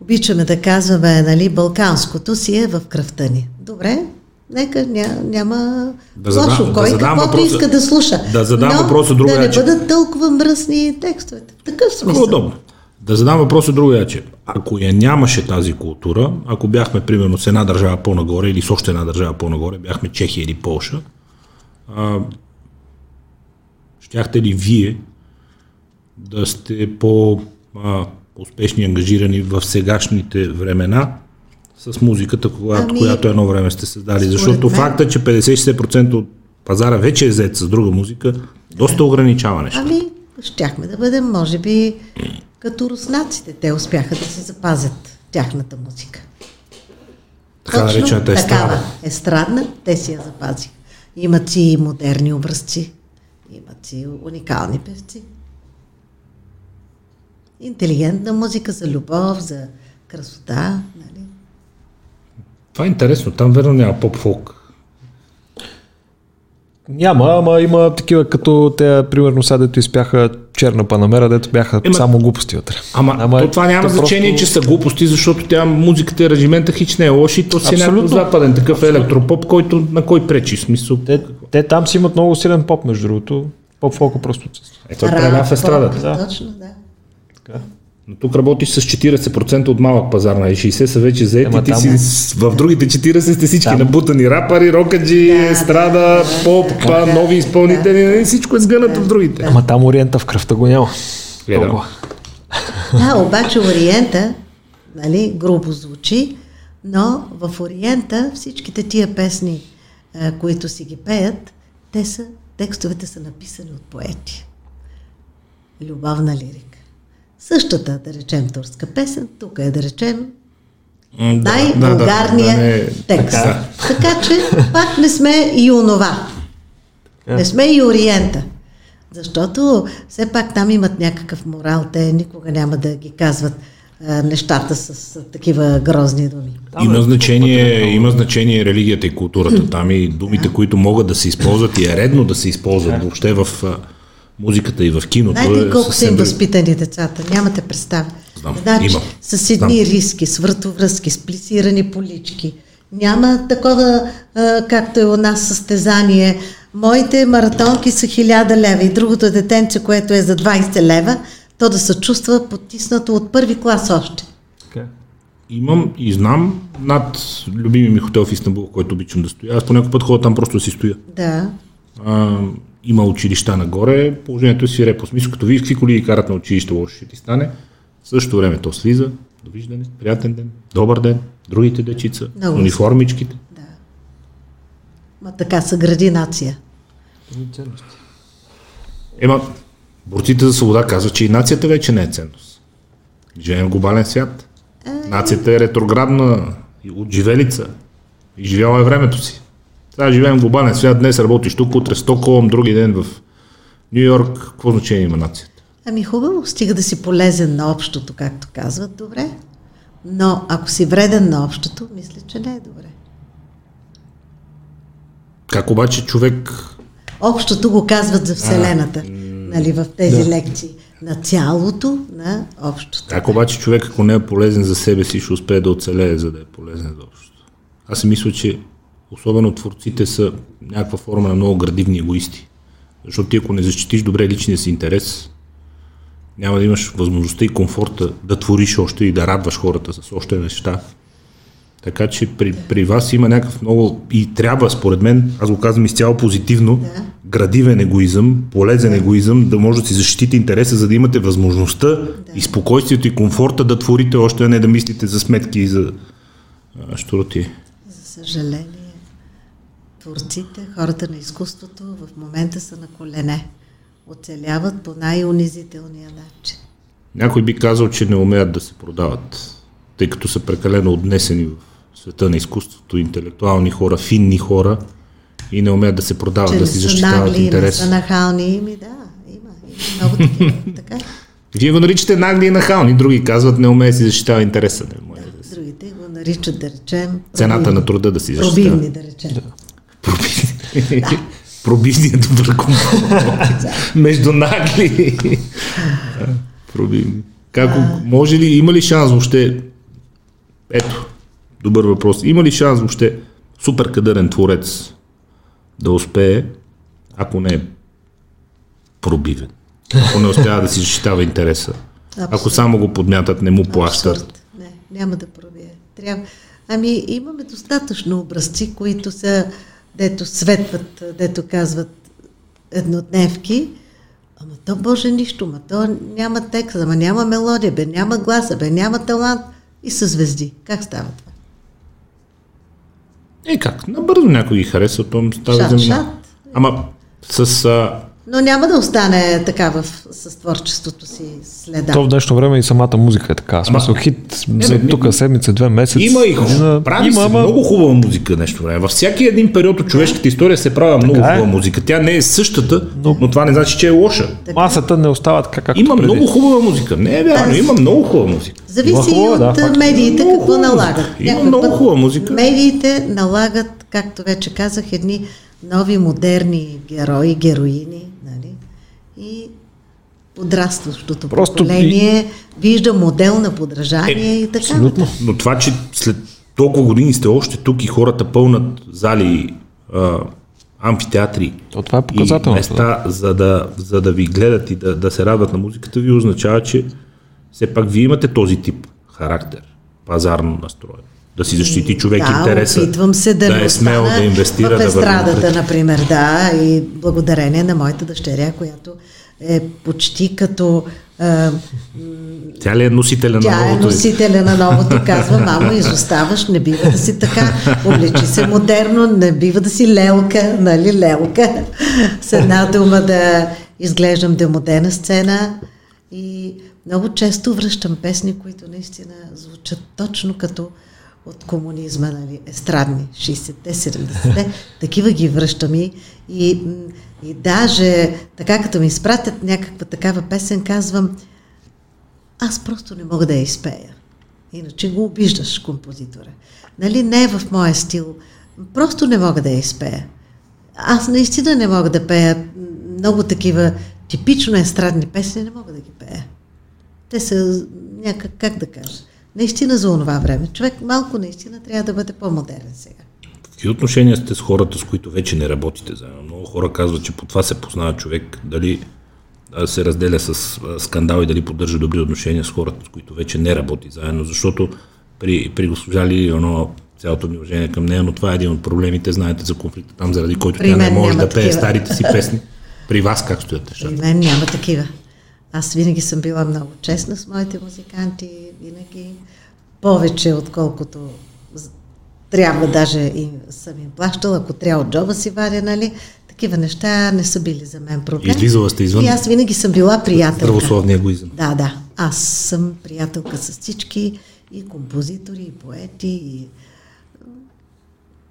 обичаме да казваме, нали, балканското си е в кръвта ни. Добре, нека ня, няма Да задам- лошо. да Кой задам каквото въпроса- иска да слуша. да задам Но въпроса друго Да не начин. бъдат толкова мръсни текстовете. В такъв смисъл. удобно. Да задам въпроса другия, че ако я нямаше тази култура, ако бяхме примерно с една държава по-нагоре или с още една държава по-нагоре, бяхме Чехия или Полша, а, щяхте ли вие да сте по а, успешни ангажирани в сегашните времена с музиката, която, Ами, която едно време сте създали? Защото мен- факта, че 50-60% от пазара вече е зет с друга музика, доста ограничава нещо. Ами, щяхме да бъдем, може би, като руснаците. Те успяха да си запазят тяхната музика. Така наречената такава естрада. естрадна, те си я запазиха. Имат си и модерни образци. имат си уникални певци. Интелигентна музика за любов, за красота, нали? Това е интересно. Там верно няма поп-фолк. Няма, ама има такива като те, примерно сега дето изпяха Черна Панамера, дето бяха Ема- само глупости вътре. Ама, Ама то това няма значение, че са глупости, защото тя музиката и режимента хич не е лош и то си е някакъв Абсолютно. западен такъв електропоп, който на кой пречи смисъл. Те, те там си имат много силен поп, между другото. Поп фолка просто отсъства. Е, той преля в естрадата. Да. Точно, да. Така. Но тук работиш с 40% от малък пазар, на 60 са вече заети, Ема ти там- си в другите 40 сте всички Там- набутани рапъри, рокаджи, Да, естрада, да, поп, да, да. нови изпълнители, нали, всичко е сгънато в другите. Ама там ориента в кръвта го няма. Е, да. Толкова. Да, обаче Ориента, нали, грубо звучи, но в Ориента всичките тия песни, а, които си ги пеят, те са, текстовете са написани от поети. Любовна лирика. Същата, да речем, турска песен, тук е да речем М, да, най-вулгарния да, да, не- текст. така. Така че пак не сме и онова. Не сме и Ориента. Защото все пак там имат някакъв морал. Те никога няма да ги казват а, нещата с, с такива грозни думи. Има значение, има значение религията и културата. Там и думите, които могат да се използват и е редно да се използват въобще в музиката и в киното. Знаете ли е колко са им възпитани децата? Нямате представа. Знам, значи, имам. с едни риски, с вратовръзки, с плисирани полички. Няма такова, а, както е у нас състезание. Моите маратонки са 1000 лева и другото детенце, което е за 20 лева, то да се чувства потиснато от първи клас още. Така. Имам и знам над любими ми хотел в Истанбул, който обичам да стоя. Аз по някой път ходя там просто да си стоя. Да. А, има училища нагоре, положението е свирепо. Смисъл, като видиш какви коли ги карат на училище, лошо ще ти стане. В същото време то слиза. Довиждане, приятен ден, добър ден, другите дечица, Много униформичките. Да. Ма така се гради нация. Ема, борците за свобода казват, че и нацията вече не е ценност. Живеем в глобален свят. Нацията е ретроградна и отживелица. И живяла е времето си. Сега живеем в глобален свят, днес работиш тук, утре Стокхолм, други ден в Нью Йорк. Какво значение има нацията? Ами хубаво, стига да си полезен на общото, както казват, добре. Но ако си вреден на общото, мисля, че не е добре. Как обаче човек Общото го казват за Вселената, нали, в тези да. лекции. На цялото, на общото. Как обаче човек, ако не е полезен за себе си, ще успее да оцелее, за да е полезен за общото? Аз си мисля, че особено творците са някаква форма на много градивни егоисти. Защото ти ако не защитиш добре личния си интерес, няма да имаш възможността и комфорта да твориш още и да радваш хората с още неща. Така че при, при вас има някакъв много и трябва, според мен, аз го казвам изцяло позитивно, Да. градивен егоизъм, полезен егоизъм, да може да си защитите интереса, за да имате възможността и спокойствието и комфорта да творите още, а не да мислите за сметки и за а, щуроти. За съжаление, творците, хората на изкуството в момента са на колене. Оцеляват по най-унизителния начин. Някой би казал, че не умеят да се продават, тъй като са прекалено отнесени в света на изкуството, интелектуални хора, финни хора и не умеят да се продават, Че да не си защитават нагли, не интерес. са нахални. Ими да, има, има много такива. [LAUGHS] така. Вие го наричате нагли и нахални, други казват не умее да си защитава интереса. Не умее да си. Другите го наричат, да речем... Цената пробивни. на труда да си защитава. Пробивни, да речем. Пробивни. Пробивни е добър компромис. Между нагли. Пробивни. Как, може ли, има ли шанс въобще, ето, добър въпрос, има ли шанс въобще супер кадърен творец да успее, ако не е пробивен? Ако не успява да си защитава интереса? Ако Абсолютно. само го подмятат, не му плащат. Абсурд. Не, няма да пробие. Трябва. Ами имаме достатъчно образци, които са, дето светват, дето казват еднодневки, ама то Боже нищо, ма то няма текст, ама няма мелодия, бе, няма гласа, бе, няма талант и са звезди. Как става това? Е, как? Набързо някой ги харесва, то става Шат, шат. Ама с а, но няма да остане така в, с творчеството си следа. То в днешно време и самата музика е така. Смисъл хит за тук седмица, две месеца. Има и година. прави има, се ама- много хубава музика нещо време. Във всяки един период от човешката история се прави много е. хубава музика. Тя не е същата, но, Но- това не значи, че е лоша. Масата не остава така, както Има преди. много хубава музика. Не е вярно, има много хубава музика. Зависи хубава, и да, от факт. медиите какво хубава налагат. Има Някой много хубава музика. Медиите налагат, както вече казах, едни нови модерни герои, героини? И подрастващото Просто поколение вижда модел на подражание Е, и така. Абсолютно. нататък. Но това, че след толкова години сте още тук и хората пълнат зали, а, амфитеатри То това е и места, за да, за да ви гледат и да, да се радват на музиката, ви означава, че все пак вие имате този тип характер, пазарно настроен. Да си защити човек да, интереса, опитвам се да, да не е смел да инвестира, в да естрадата, напред. например, да, и благодарение на моята дъщеря, която е почти като а, Тя ли е носителя на Тя е новото? носителя на новото, казва, мамо, изоставаш, не бива да си така, облечи се модерно, не бива да си лелка, нали, лелка. С една дума да изглеждам демодена сцена и много често връщам песни, които наистина звучат точно като от комунизма, нали, естрадни, 60-те, 70-те, такива ги връщам и, и, и даже така като ми изпратят някаква такава песен, казвам, аз просто не мога да я изпея. Иначе го обиждаш композитора. Нали, не е в моя стил. Просто не мога да я изпея. Аз наистина не мога да пея много такива типично естрадни песни, не мога да ги пея. Те са някак, как да кажа, наистина за онова време. Човек малко наистина трябва да бъде по-модерен сега. Какви отношения сте с хората, с които вече не работите заедно? Много хора казват, че по това се познава човек, дали се разделя с скандал и дали поддържа добри отношения с хората, с които вече не работи заедно, защото при, при госпожа Лили Иванова цялото ми уважение към нея, но това е един от проблемите, знаете за конфликта там, заради който При тя не може да пее такива. старите си песни. При вас как стоят При нещата? мен няма такива. Аз винаги съм била много честна с моите музиканти, винаги повече, отколкото трябва даже и съм им плащала, ако трябва от джоба си варя, нали? Такива неща не са били за мен проблем. Излизала сте извън И аз винаги съм била приятелка. Здравословния егоизъм. Да, да. Аз съм приятелка с всички и композитори, и поети, и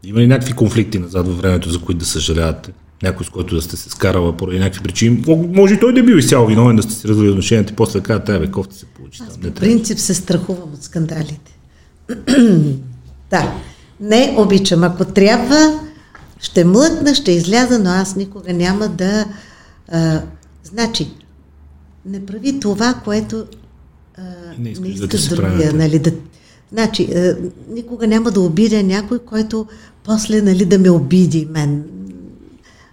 Има ли някакви конфликти назад във времето, за които да съжалявате? Някой, с който да сте се скарала поради някакви причини. Мо- Може и той да е бил изцяло виновен да сте си развали отношенията и после да кажа, тебе, кофти се получи. Не По принцип се страхувам от скандалите. [CLEARS THROAT] да, не обичам. Ако трябва, ще млъкна, ще изляза, но аз никога няма да... А, значи, не прави това, което а, Не не искаш да другия. Нали, да, значи, а, никога няма да обидя някой, който после нали, да ме обиди мен.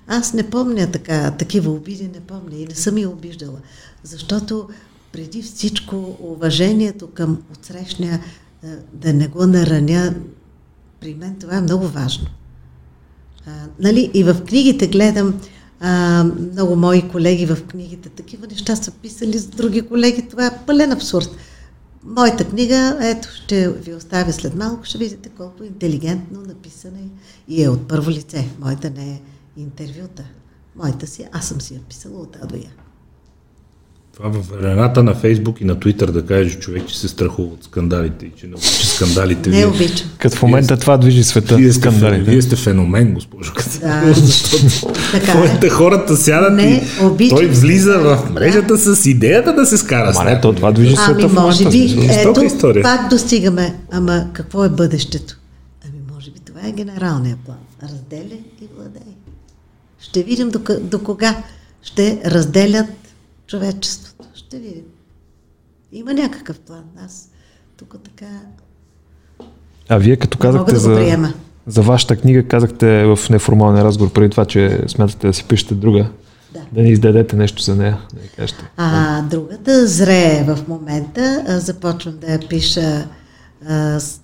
Аз не помня така, такива обиди, не помня и не съм я обиждала, защото преди всичко уважението към отсрещния а, да не го нараня, при мен това е много важно. А, нали, и в книгите гледам а, много мои колеги в книгите, такива неща са писали с други колеги, това е пълен абсурд. Моята книга, ето, ще ви оставя след малко, ще видите колко интелигентно написана е и е от първо лице. Моята не е интервюта. Моята си, аз съм си я писала от А до Я. Това във времената на Фейсбук и на Твитър да каже човек, че се страхува от скандалите и че не обича скандалите. Не обичам. Като в момента това движи света. вие, сте, скандалите. вие сте феномен, госпожо. Да. [LAUGHS] Защото Така в е. момента хората сядат Не и обичам той влиза в мрежата с идеята да се скара Ама не, то това движи света Ами, в момента. може би, ето, история. пак достигаме. Ама какво е бъдещето? Ами, може би това е генералният план. Разделя и владей. Ще видим до, до кога ще разделят човечеството. Ще видим. Има някакъв план. Аз тук така... А вие като Не казахте да за, приема. за вашата книга, казахте в неформалния разговор преди това, че смятате да си пишете друга. Да. Да ни издадете нещо за нея. Да ни кажете. А другата зрее в момента. Започвам да я пиша а, с, с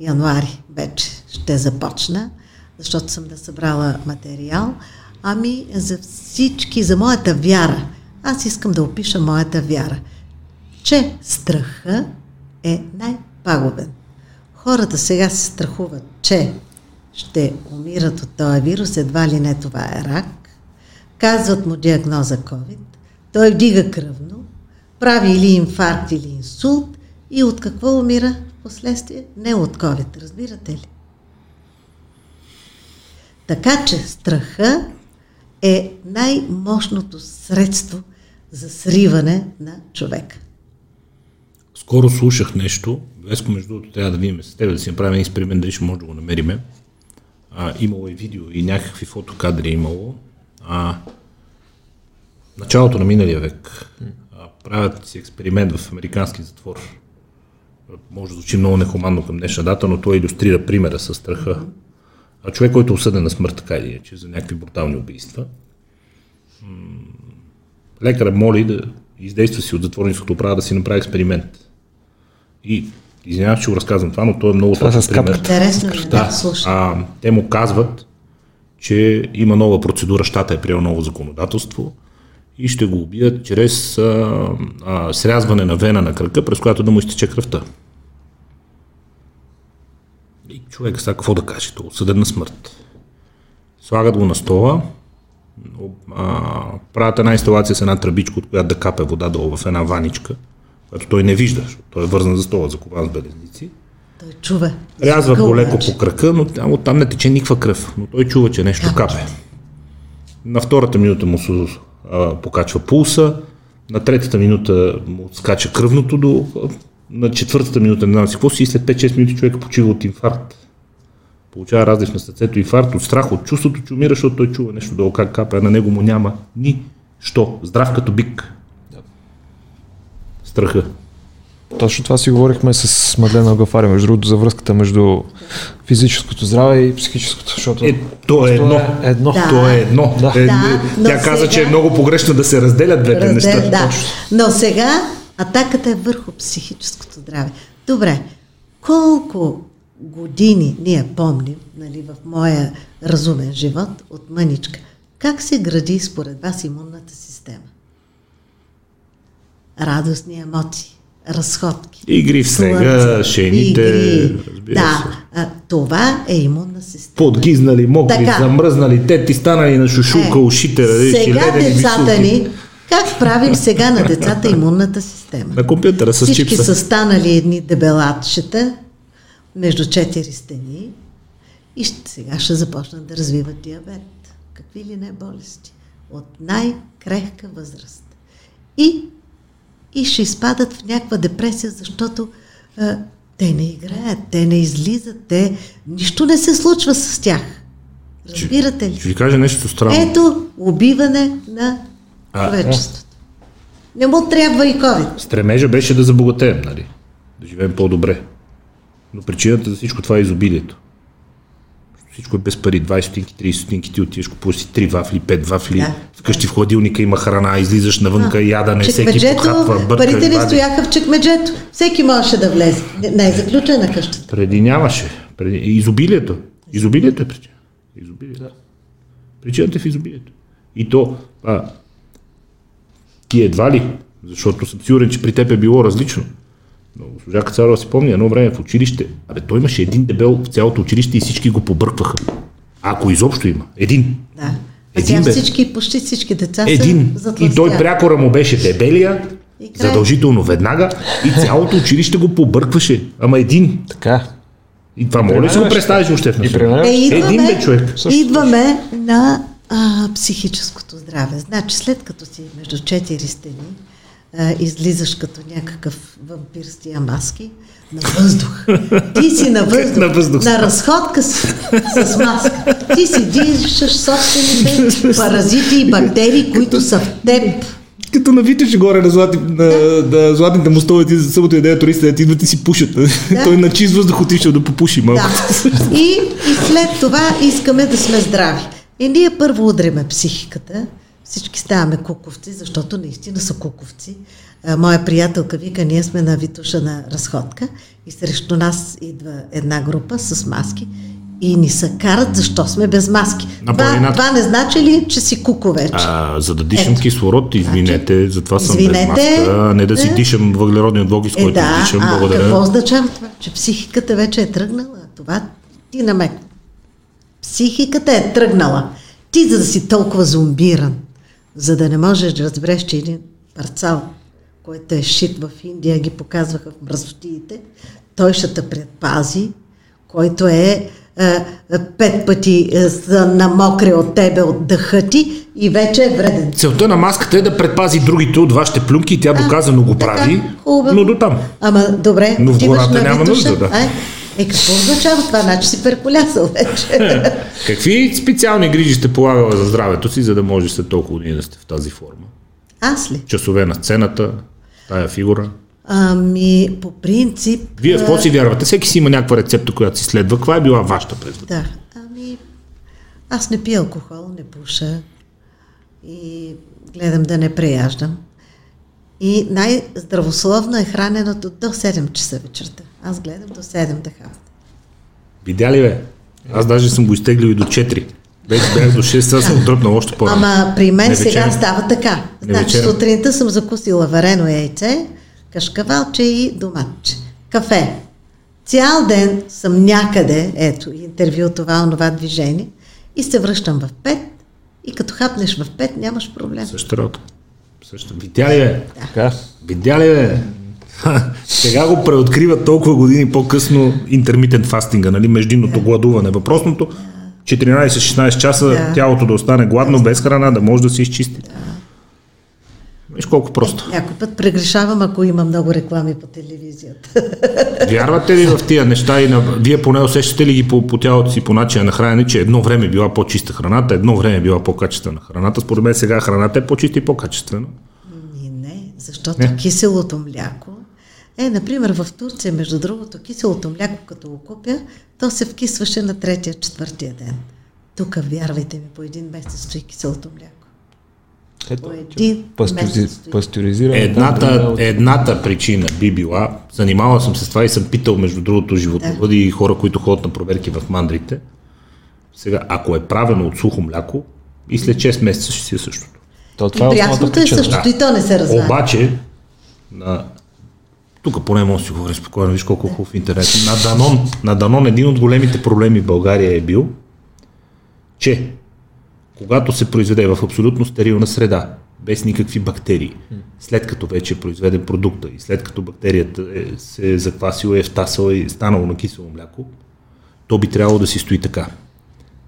януари вече ще започна, защото съм да събрала материал. Ами за всички, за моята вяра. Аз искам да опиша моята вяра, че страха е най-пагубен. Хората сега се страхуват, че ще умират от този вирус, едва ли не това е рак. казват му диагноза COVID, той вдига кръвно, прави или инфаркт, или инсулт и от какво умира в последствие? Не от COVID, разбирате ли? Така че страха е най-мощното средство за сриване на човека. Скоро слушах нещо, Веско, между другото, трябва да видим с теб, да си направим експеримент, дали ще може да го намериме. А, имало е видео и някакви фотокадри е имало. А, началото на миналия век а, правят си експеримент в американски затвор. Може да звучи много нехуманно към днешна дата, но той иллюстрира примера с страха. А човек, който е осъден на смърт, така или иначе, за някакви брутални убийства, лекарът моли да издейства си от затворническото право да си направи експеримент. И извинявам, че го разказвам това, но то е много Това точен пример. Интересно е да, слушай. А, те му казват, че има нова процедура, щата е приел ново законодателство и ще го убият чрез а, а, срязване на вена на кръка, през която да му изтече кръвта. Човек сега какво да каже? Той е осъден на смърт. Слагат го на стола, а, правят една инсталация с една тръбичка, от която да капе вода долу в една ваничка, която той не вижда, защото той е вързан за стола, закован с белезници. Той чува. Рязва го леко по крака, но там, оттам не тече никаква кръв. Но той чува, че нещо Капче. капе. На втората минута му се а, покачва пулса, на третата минута му скача кръвното до... На четвъртата минута не знам си какво си и след 5-6 минути човека почива от инфаркт. Получава разлив на сърцето, инфаркт, от страх, от чувството, че умира, защото той чува нещо долу как капе, а на него му няма нищо. Здрав като бик. Страха. Точно това си говорихме с Мадлена Гафари, между другото, за връзката между физическото здраве и психическото, защото Е, то е едно. е едно. Да. То е едно. Да. Е, Да, тя каза, че е много погрешно да се разделят двете неща. Раздел, да. Но сега атаката е върху психическото здраве. Добре, колко години ние помним, нали, в моя разумен живот от мъничка, как се гради според вас имунната система? Радостни емоции, разходки. Игри в снега, шените, игри. Да, а, това е имунна система. Подгизнали, мокри, Така. замръзнали, те ти станали на шушулка, Е, ушите, нали, сега ледени децата ни, как правим сега на децата имунната система? На компютъра с Всички чипса. са станали едни дебелатчета между четири стени и сега ще започнат да развиват диабет. Какви ли не болести. От най-крехка възраст. И, и ще изпадат в някаква депресия, защото а, те не играят, те не излизат, те... Нищо не се случва с тях. Разбирате ли? Ще ви кажа нещо странно. Ето убиване на А, човечеството. Не му трябва и COVID. Стремежа беше да забогатеем, нали? Да живеем по-добре. Но причината за всичко това е изобилието. Всичко е без пари. 20 стотинки, 30 стотинки, ти отиваш, купуваш си 3 вафли, 5 вафли. Да. Вкъщи в хладилника има храна, излизаш навънка, ядане, всеки подхапва, бърка, парите не стояха в чекмеджето. Всеки можеше да влезе. Не, е заключена къщата. Преди нямаше. Преди... Изобилието. Изобилието е причина. Изобилието. Причината е в изобилието. И то, а, ти едва ли, защото съм сигурен, че при теб е било различно. Но госпожа Кацарова си помня едно време в училище. Абе, той имаше един дебел в цялото училище и всички го побъркваха. Ако изобщо има. Един. Да. Един, бе. всички, почти всички деца Един. са И той прякора му беше дебелия, И край. задължително веднага, и цялото училище го побъркваше. Ама един. Така. И това може ли си го представиш въобще в Е, идваме, Един бе човек. идваме на а, психическото здраве. Значи след като си между четири стени, а, излизаш като някакъв вампир с тия маски, на въздух. Ти си на въздух. на въздух На разходка с, с маска. Ти си дишаш собствените [LAUGHS] паразити и бактерии, които са в теб. Като навиташ горе на, злати, на, на златните мостове, ти за събота и неделя туристите, ти идват и си пушат. [LAUGHS] Той на чист въздух отишъл да попуши малко. Да. И, и след това искаме да сме здрави. И ние първо удриме психиката, всички ставаме куковци, защото наистина са куковци. Моя приятелка вика, ние сме на Витуша на разходка и срещу нас идва една група с маски и ни се карат защо сме без маски. Това, това не значи ли, че си куко вече? А, за да дишам Ето. кислород, извинете, затова съм Извинете. без маска, не да си Е. дишам въглеродния двуокис, Е, който да, дишам. а Благодаря. какво означава това? Че психиката вече е тръгнала. Това ти намек. Психиката е тръгнала. Ти, за да си толкова зомбиран, за да не можеш да разбереш, че един парцал, който е шит в Индия, ги показваха в мразотиите, той ще те предпази, който е е, пет пъти е, намокре от тебе от дъха ти и вече е вреден. Целта на маската е да предпази другите от вашите плюнки и тя доказано го прави, хубаво. но до там. Ама добре, Но в гората няма нужда, да. Е, какво означава това? Значи си перколясал вече. [LAUGHS] Какви специални грижи сте полагала за здравето си, за да може след толкова години да сте в тази форма? Аз ли? Часове на сцената, тая фигура. Ами, по принцип... Вие в какво си вярвате? Всеки си има някаква рецепта, която си следва. Каква е била вашата през Да, ами, аз не пия алкохол, не пуша и гледам да не преяждам. И най-здравословно е храненото до 7 часа вечерта. Аз гледам до 7 да хапна. Видя ли бе? Аз даже съм го изтеглил и до 4. Вече бях до 6, сега съм дръпнал още по Ама при мен Не сега става така. Значи сутринта съм закусила варено яйце, кашкавалче и доматче. Кафе. Цял ден съм някъде, ето, интервю, това, онова движение, и се връщам в 5, и като хапнеш в 5, нямаш проблем. Същата работа. Същата. Видя ли бе? Така. Видя ли бе? [LAUGHS] Сега го преоткрива толкова години по-късно интермитент фастинга, нали, междинното гладуване. Въпросното 14-16 часа Да. тялото да остане гладно, без храна, да може да се изчисти. Виж колко просто. Някой път прегрешавам, ако има много реклами по телевизията. [LAUGHS] Вярвате ли в тия неща и на... вие поне усещате ли ги по, по тялото си по начина на хранене, че едно време била по-чиста храната, едно време била по-качествена храната. Според мен сега храната е по-чиста и по-качествена. И не, защото Не. киселото мляко е, например, в Турция, между другото, киселото мляко, като го купя, то се вкисваше на третия, четвъртия ден. Тук, вярвайте ми, по един месец стои киселото мляко. Ето, По един стои. пастюризиране. Едната, едната причина би била, занимавал съм се с това и съм питал, между другото, животновъди и хора, които ходят на проверки в мандрите. Сега, ако е правено от сухо мляко, и след 6 месеца ще си е същото. То, И това е прясното е причина. същото, и то не се разнася. Обаче, на... тук поне може да си говорим спокойно, виж колко хубав интернет. На Данон, на Данон един от големите проблеми в България е бил, че когато се произведе в абсолютно стерилна среда, без никакви бактерии, след като вече е произведен продукта и след като бактерията е, се е заквасила, е втасала и е станало на кисело мляко, то би трябвало да си стои така.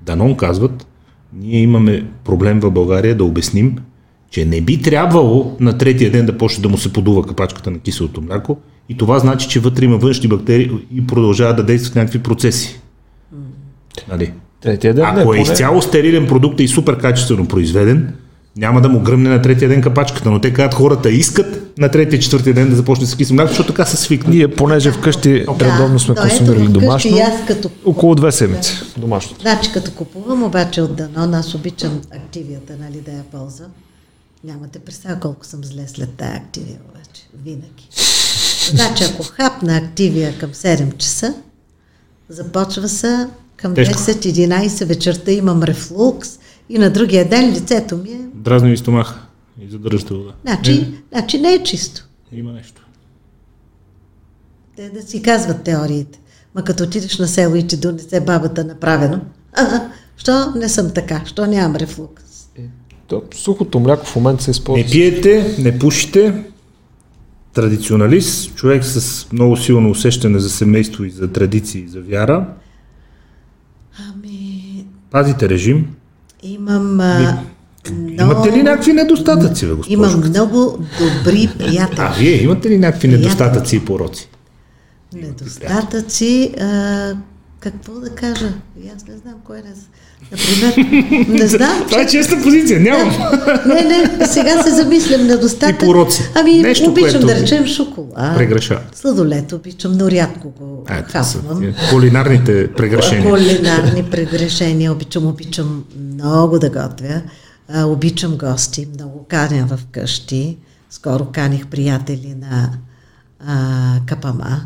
Данон казват, ние имаме проблем в България да обясним, че не би трябвало на третия ден да почне да му се подува капачката на киселото мляко и това значи, че вътре има външни бактерии и продължават да действат някакви процеси. Нали? Третия ден, не, Ако е поне- изцяло стерилен продукт и супер качествено произведен, няма да му гръмне на третия ден капачката, но те казват хората искат на третия, четвъртия ден да започне с кисело мляко, защото така са свикнали. Ние, понеже вкъщи редовно сме но ето консумирали домашно, аз като около две седмици домашно. Значи, като купувам обаче от Данон, аз обичам активията, нали, да я ползвам. Нямате представа колко съм зле след тая активия, обаче. Винаги. Значи, ако хапна активия към 7 часа, започва се към Тежко. 10-11 вечерта имам рефлукс и на другия ден лицето ми е... Дразни ви стомаха и задържате вода. Значи, значи не е чисто. Има нещо. Те да си казват теориите. Ма като отидеш на село и ти донесе бабата направено, а, що не съм така, що нямам рефлукс. То, сухото мляко в момента се използва. Не пиете, не пушите. Традиционалист, човек с много силно усещане за семейство и за традиции и за вяра. Ами, Пазите режим. имам... А, Имате ли някакви недостатъци, бе, госпожо? Имам много добри приятели. А вие имате ли някакви недостатъци и пороци? Недостатъци, а, какво да кажа? И аз не знам кой не... Например, не [LAUGHS] знам, Това е честа позиция, нямам. Не, не, сега се замислям недостатък. И пороци. Ами, Нещо, обичам което да речем шоколад. прегрешава. Сладолет обичам, но рядко го А, хапвам. кулинарните прегрешения. Кулинарни прегрешения. Обичам, обичам много да готвя. А, обичам гости, много каня в къщи. Скоро каних приятели на а, Капама.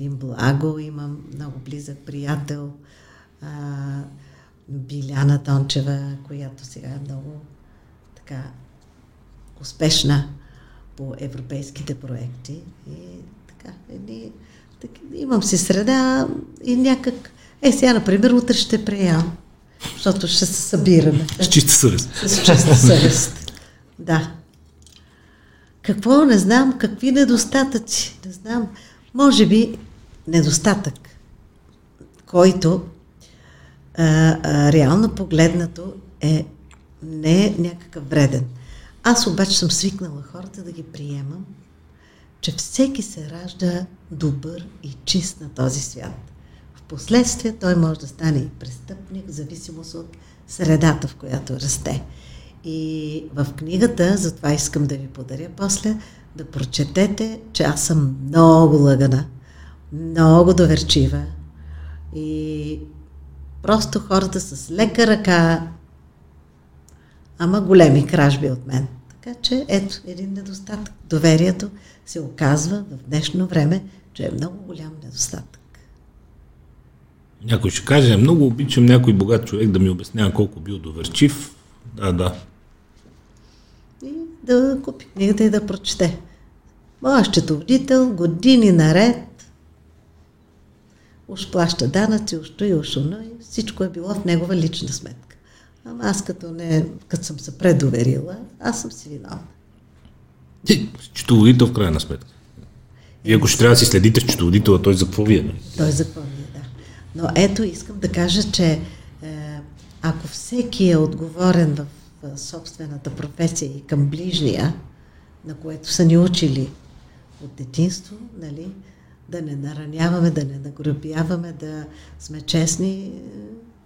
Един благо, имам много близък приятел. А, Биляна Тончева, която сега е много така успешна по европейските проекти. И така, едни, так, имам си среда и някак... Е, сега, например, утре ще преям. защото ще се събираме. С чиста съвест. С чиста съвест. Да. Какво? Не знам. Какви недостатъци? Не знам. Може би недостатък, който а, а, реално погледнато е не е някакъв вреден. Аз обаче съм свикнала хората да ги приемам, че всеки се ражда добър и чист на този свят. Впоследствие той може да стане и престъпник, в зависимост от средата, в която расте. И в книгата, затова искам да ви подаря после, да прочетете, че аз съм много лъгана, много доверчива и просто хората с лека ръка, ама големи кражби от мен. Така че ето един недостатък. Доверието се оказва в днешно време, че е много голям недостатък. Някой ще каже, много обичам някой богат човек да ми обяснява колко бил доверчив. Да, да. И да купи книгата и да прочете. Моя счетоводител години наред уж плаща данъци, уж той, уж оно и всичко е било в негова лична сметка. Ама аз като, не, като съм се предоверила, аз съм си виновна. Счетоводител в крайна сметка. И ако ще трябва да си следите счетоводителя, той за какво вие? нали? Той за какво ви е, да. Но ето искам да кажа, че е, ако всеки е отговорен в, в собствената професия и към ближния, на което са ни учили от детинство, нали, да не нараняваме, да не нагробяваме, да сме честни,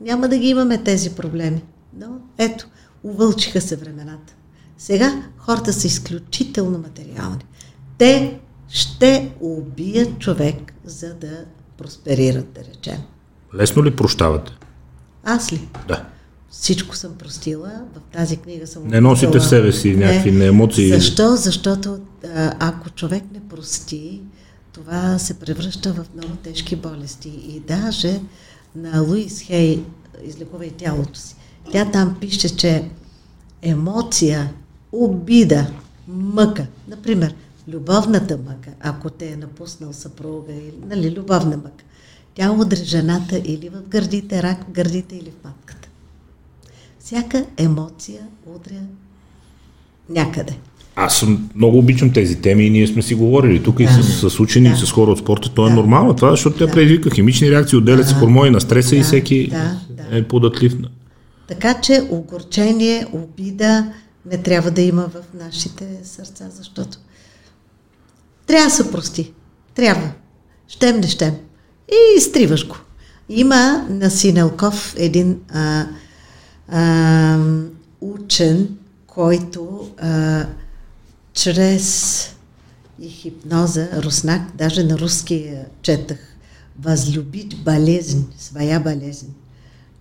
няма да ги имаме тези проблеми. Но ето, увълчиха се времената. Сега хората са изключително материални. Те ще убият човек, за да просперират, да речем. Лесно ли прощавате? Аз ли? Да. Всичко съм простила, в тази книга съм Не носите в себе си някакви не, емоции. Защо? Защото ако човек не прости, това се превръща в много тежки болести. И даже на Луис Хей, излекувай тялото си, тя там пише, че емоция, обида, мъка, например, любовната мъка, ако те е напуснал съпруга, или, нали, любовна мъка, тя удря жената или в гърдите, рак в гърдите или в матката. Всяка емоция удря някъде. Аз съм, много обичам тези теми и ние сме си говорили тук и Да. с, с учени, Да. и с хора от спорта. То е Да. нормално това, защото тя Да. предизвика химични реакции, отделят се хормони на стреса и Да, всеки да, е податлив. Така че огорчение, обида не трябва да има в нашите сърца, защото трябва да се прости. Трябва. Щем, не щем. И изтриваш го. Има на Синелков един а, а, учен, който а, чрез и хипноза, руснак, даже на руски четах, възлюбить болезнь, своя болезнь.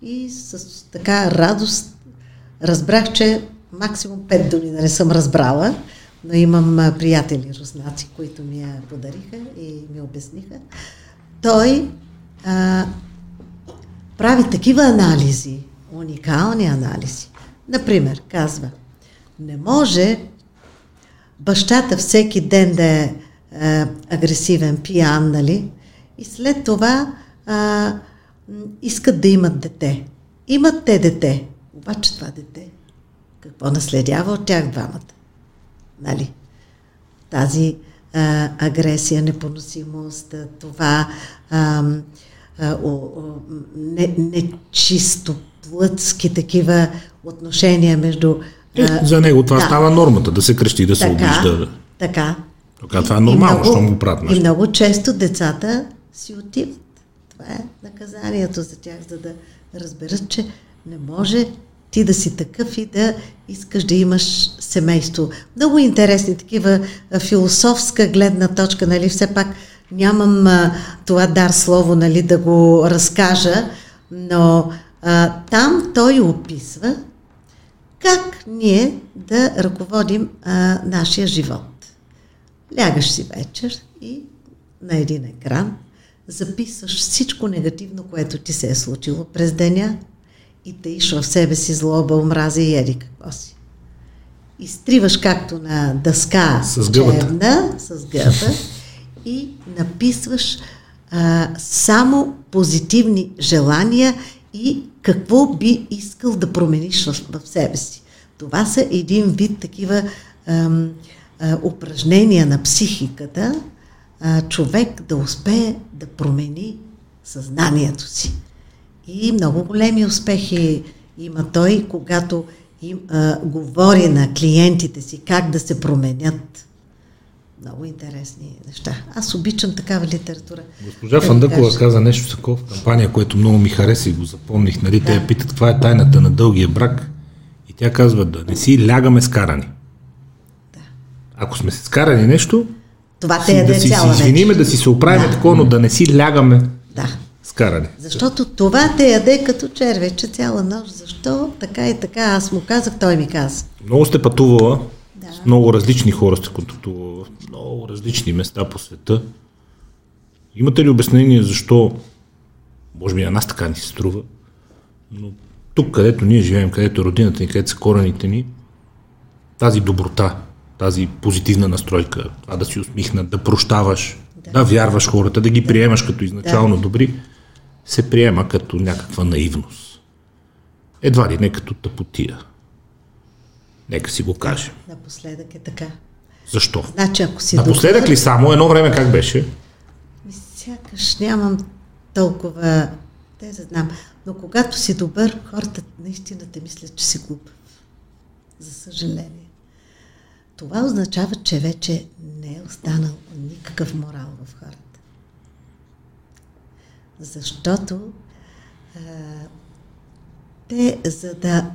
И с така радост разбрах, че максимум пет думи не съм разбрала, но имам приятели руснаци, които ми я подариха и ми обясниха. Той а, прави такива анализи, уникални анализи. Например, казва, не може бащата всеки ден да е, е агресивен, пиян, нали? И след това а, искат да имат дете. Имат те дете. Обаче това дете, какво наследява от тях двамата? Нали? Тази а, агресия, непоносимост, а, това а, а, о, не, нечисто плътски такива отношения между Е, за него това да. става нормата, да се крещи, да се обижда. Така. Така, това е нормално, много- щом го правят. И много често децата си отиват. Това е наказанието за тях, за да разберат, че не може ти да си такъв и да искаш да имаш семейство. Много интересни такива философска гледна точка, нали, все пак нямам а, това дар слово, нали, да го разкажа, но а, там той описва как ние да ръководим а, нашия живот. Лягаш си вечер и на един екран записваш всичко негативно, което ти се е случило през деня и таиш в себе си злоба, омраза и еди какво си. Изтриваш както на дъска С гъбата. черна, с гъба [LAUGHS] и написваш а, само позитивни желания и какво би искал да промениш в, в себе си. Това са един вид такива ам, а, упражнения на психиката, а, човек да успее да промени съзнанието си. И много големи успехи има той, когато им, а, говори на клиентите си как да се променят. Много интересни неща. Аз обичам такава литература. Госпожа Да Фандъкова кажа. каза нещо такова в кампания, което много ми хареса и го запомних. Нали? Те я питат каква е тайната на дългия брак. И тя казва да не си лягаме скарани. Ако сме се скарани нещо, Това си, те яде да си, цяла си извиниме, да си се оправиме Да. такова, но да не си лягаме Да. скарани. Защото това те яде като червече цяла нощ. Защо? Така и така. Аз му казах, той ми каза. Много сте пътувала, Да. Много различни хора сте контактувала в много различни места по света. Имате ли обяснение защо, може би на нас така ни се струва, но тук, където ние живеем, където е родината ни, където са корените ни, тази доброта, тази позитивна настройка, това да си усмихнат, да прощаваш, да, да вярваш хората, да ги приемаш като изначално Да. добри, се приема като някаква наивност. Едва ли не като тъпотия. Нека си го кажем. Напоследък е така. Защо? Значи, ако си Напоследък добър, ли само? Едно време как беше? Сякаш нямам толкова... Те да знам. Но когато си добър, хората наистина те мислят, че си глупав. За съжаление. Това означава, че вече не е останал никакъв морал в хората. Защото а, те, за да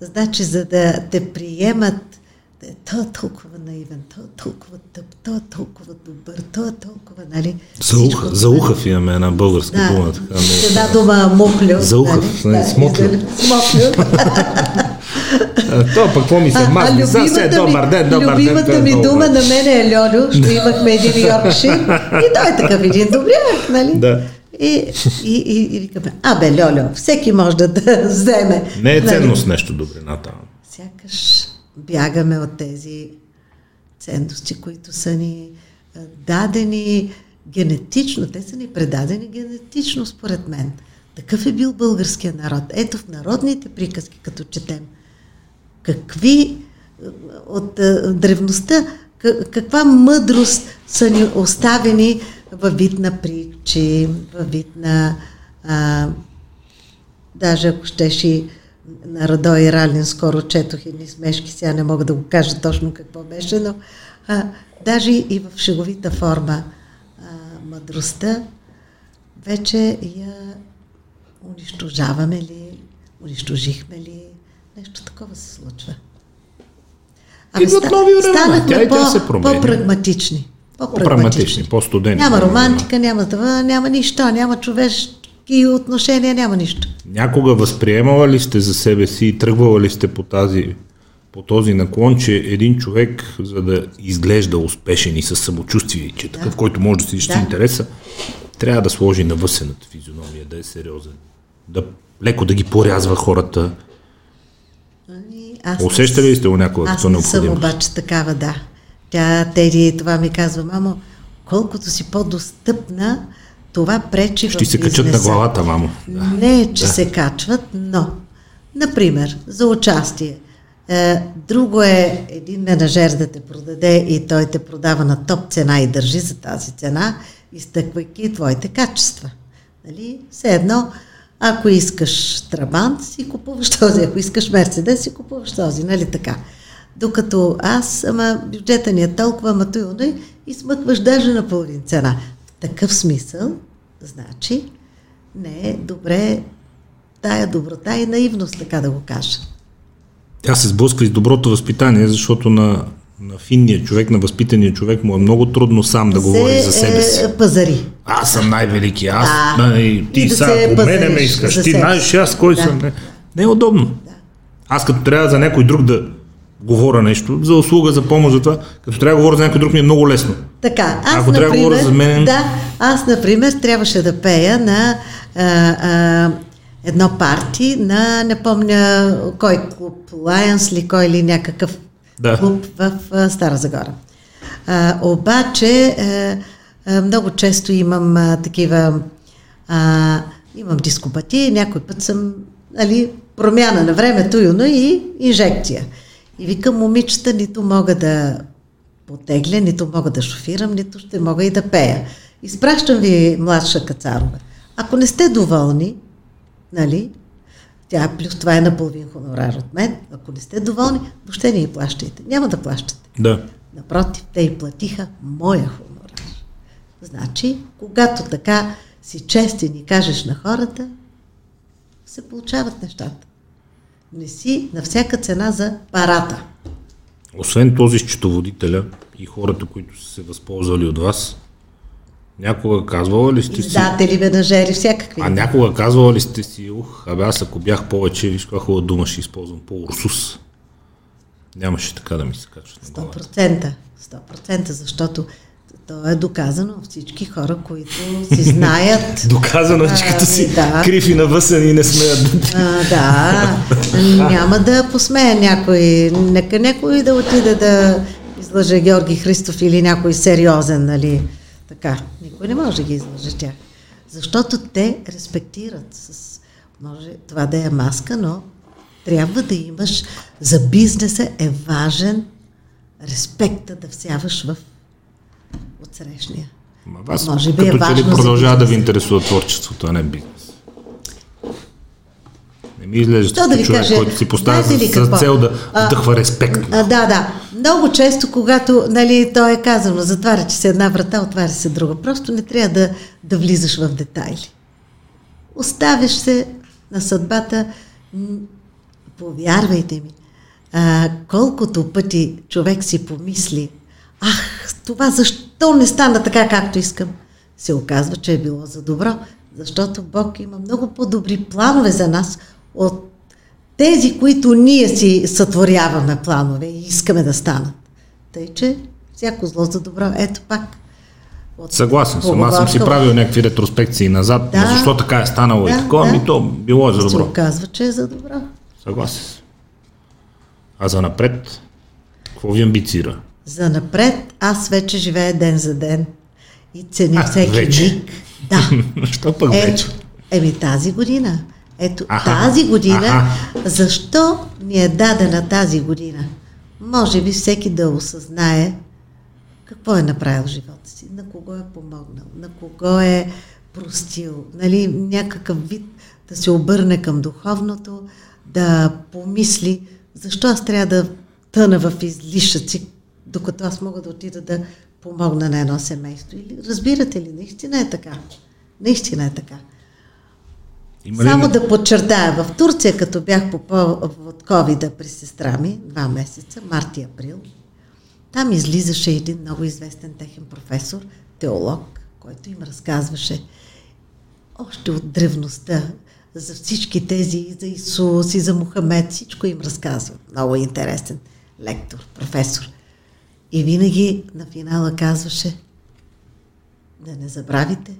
значи, за да те приемат, е, той е толкова наивен, той е толкова тъп, той е толкова добър, той е толкова, нали? За уха, всичко за това. ухав имаме една българска Да, дума. Така, но... една дума муклю. За ухав, не, смоклю. Смоклю. То пък какво ми се мазни? Сега се е добър ден, добър ден. любимата е ми дума на мен е Льолю, ще [LAUGHS] имахме един Йоркшир и той е такъв един добряк, нали? Да. И, и, и, и викаме, абе, Льолю, всеки може да, да вземе. Не е Нали? ценност нещо добрината. Сякаш бягаме от тези ценности, които са ни дадени генетично. Те са ни предадени генетично, според мен. Такъв е бил българския народ. Ето в народните приказки, като четем, какви от древността, каква мъдрост са ни оставени във вид на притчи, във вид на а, даже ако щеш и на Радой Ралин, скоро четох едни смешки, сега не мога да го кажа точно какво беше, но а, даже и в шеговита форма а, мъдростта вече я унищожаваме ли, унищожихме ли, нещо такова се случва. Идват нови времена, станахме и тя по- се променя. По-прагматични. По-прагматични, по-студени. Няма романтика, няма това, няма нищо, няма човешки отношения, няма нищо. Някога възприемала ли сте за себе си и тръгвала ли сте по, тази, по този наклон, че един човек, за да изглежда успешен и със самочувствие, че е такъв, който може да си Да. интереса, трябва да сложи на въсената физиономия, да е сериозен, да леко да ги порязва хората. Ами, Аз Усещали ли сте го някога Аз не съм обаче такава, да. Тя, Теди, това ми казва, мамо, колкото си по-достъпна, това пречи Ще в се качат на главата, мамо. Да. Не, че се качват, но, например, за участие. Е, друго е един менажер да те продаде и той те продава на топ цена и държи за тази цена, изтъквайки твоите качества. Нали? Все едно, ако искаш Трабант, си купуваш този, ако искаш Мерцедес, си купуваш този, нали така? Докато аз, ама бюджета ни е толкова, ама той оной, и смъкваш даже на половин цена. В такъв смисъл, значи, не е добре тая доброта и наивност, така да го кажа. Тя се сблъсква и с доброто възпитание, защото на, на финния човек, на възпитания човек му е много трудно сам да говори за себе си. Е, пазари. Аз съм най-велики, аз, Да. най- И ти да сега, се ако мене ме искаш, ти знаеш аз кой Да. съм. Не, не е удобно. Аз като трябва за някой друг да говоря нещо, за услуга, за помощ, за това, като трябва да говоря за някой друг ми е много лесно. Така, аз, Ако трябва да например, за мен- да, аз, например, трябваше да пея на а, а, едно парти на, не помня кой клуб, Lions ли, кой ли някакъв Да. клуб в а, Стара Загора. А, обаче, а, а, много често имам а, такива А, имам дископатия, някой път съм, нали, промяна на времето юно и инжекция. И викам, момичета, нито мога да потегля, нито мога да шофирам, нито ще мога и да пея. Изпращам ви младша Кацарова. Ако не сте доволни, нали, тя плюс това е на половин хонорар от мен, ако не сте доволни, въобще не и плащайте. Няма да плащате. Да. Напротив, те и платиха моя хонорар. Значи, когато така си честен и кажеш на хората, се получават нещата. Не си на всяка цена за парата. Освен този счетоводителя и хората, които са се възползвали от вас, някога казвала ли сте си... Издатели, менажери, всякакви. А някога казвала ли сте си, ух, абе аз ако бях повече, виж каква хубава дума ще използвам, по-урсус. Нямаше така да ми се главата. 100%. 100%, защото то е доказано от всички хора, които си знаят. [LAUGHS] Доказано, че като си Ами, да. крив и навъсен и не смеят да... А, да, няма да посмея някой. Нека някой да отиде да излъже Георги Христов или някой сериозен, нали? Така. Никой не може да ги излъже тях. Защото те респектират. С... Може това да е маска, но трябва да имаш. За бизнеса е важен респекта да всяваш в отсрещния. Ма вас, Може би е като че ли важно за продължава да ви интересува творчеството, а не бизнес. Не ми изглежда да човек, кажа, който си поставя за какво? цел да вдъхва респект. А, да, да. Много често, когато нали, то е казано, затваря че се една врата, отваря се друга. Просто не трябва да, да влизаш в детайли. Оставяш се на съдбата. Повярвайте ми, а, колкото пъти човек си помисли, ах, това защо не стана така, както искам, се оказва, че е било за добро, защото Бог има много по-добри планове за нас от тези, които ние си сътворяваме планове и искаме да станат. Тъй, че всяко зло за добро. Ето пак. От Съгласен съм. Аз съм си правил някакви ретроспекции назад, Да. защо така е станало и Да, такова, да. ми то било е за Се добро. оказва, че е за добро. Съгласен съм. А за напред, какво ви амбицира? За напред аз вече живея ден за ден и ценя всеки вече. миг. Да. [LAUGHS] Що пък Е, вече? еми тази година. Ето Аха. тази година. Аха. Защо ни е дадена тази година? Може би всеки да осъзнае какво е направил живота си, на кого е помогнал, на кого е простил, нали, някакъв вид да се обърне към духовното, да помисли защо аз трябва да тъна в излишъци, докато аз мога да отида да помогна на едно семейство. Или, разбирате ли, наистина е така. Наистина е така. Има ли Само да подчертая, в Турция, като бях по повод covid при сестра ми, два месеца, март и април, там излизаше един много известен техен професор, теолог, който им разказваше още от древността за всички тези, и за Исус, и за Мухамед, всичко им разказва. Много интересен лектор, професор. И винаги на финала казваше да не забравите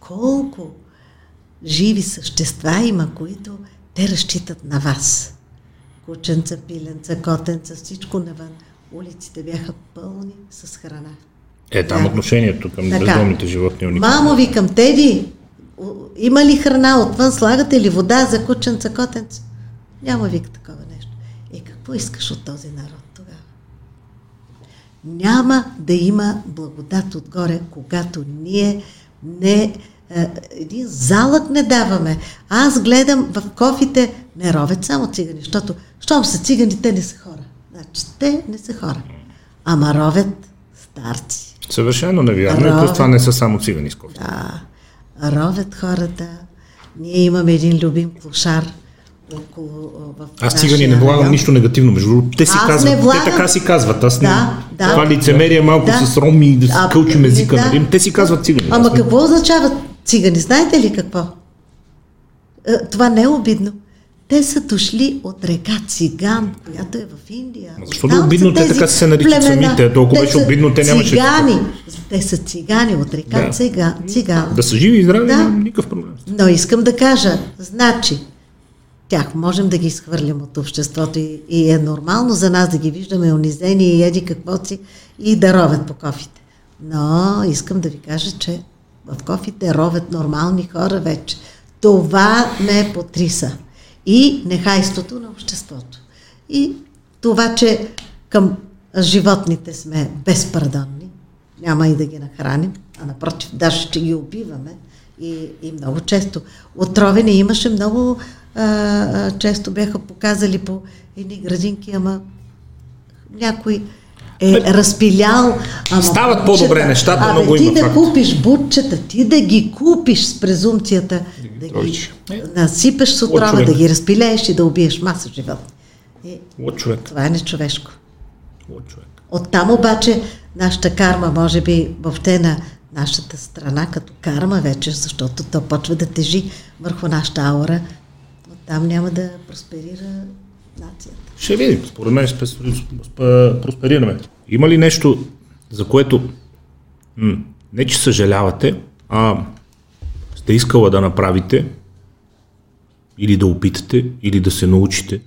колко живи същества има, които те разчитат на вас. Кученца, пиленца, котенца, всичко навън. Улиците бяха пълни с храна. Е, там Да. отношението към Така. бездомните животни е уникално. Мамо, викам, Теди, има ли храна отвън? Слагате ли вода за кученца, котенца? Няма вика такова нещо. Е, какво искаш от този народ? Няма да има благодат отгоре, когато ние не е, един залък не даваме. Аз гледам в кофите не ровят само цигани, защото щом са цигани, те не са хора. Значи, те не са хора. Ама ровят старци. Съвършено невярно. И плюс това не са само цигани с кофе. Да, ровят хората. Ние имаме един любим клошар около в Аз цигани не влагам нищо негативно. Между другото, те си Аз казват, влагам. те така си казват. Аз Да, не... да. Това лицемерие малко Да. с роми да А, си кълчим езика. да. Нали? Те си казват цигани. Ама не- какво означава цигани? Знаете ли какво? Е, Това не е обидно. Те са дошли от река Циган, която е в Индия. Ма защо да е обидно? Те така се наричат племена. самите. Толкова беше обидно, те нямаше- Цигани. Те са цигани от река Да. Циган. Да са живи и здрави, Да. никакъв проблем. Но искам да кажа, значи, тях можем да ги изхвърлим от обществото и, и е нормално за нас да ги виждаме унизени и еди какво си и да ровят по кофите. Но искам да ви кажа, че в кофите ровят нормални хора вече. Това ме потриса. И нехайството на обществото. И това, че към животните сме безпардонни, няма и да ги нахраним, а напротив, даже ще ги убиваме и, и много често. Отровени имаше много, а, а, често бяха показали по едни градинки, ама някой е разпилял. Ама Стават по-добре нещата, абе, много ти има да факт. купиш бутчета, ти да ги купиш с презумцията, да ги, да ги насипеш с отрова, да ги разпилееш и да убиеш маса животни. И Лош човек. това е нечовешко. Лош човек. Оттам обаче нашата карма, може би въобще на нашата страна като карма вече, защото то почва да тежи върху нашата аура, оттам няма да просперира нацията. Ще видим. Според мен ще спе- спе- просперираме. Има ли нещо, за което м- не че съжалявате, а сте искала да направите или да опитате, или да се научите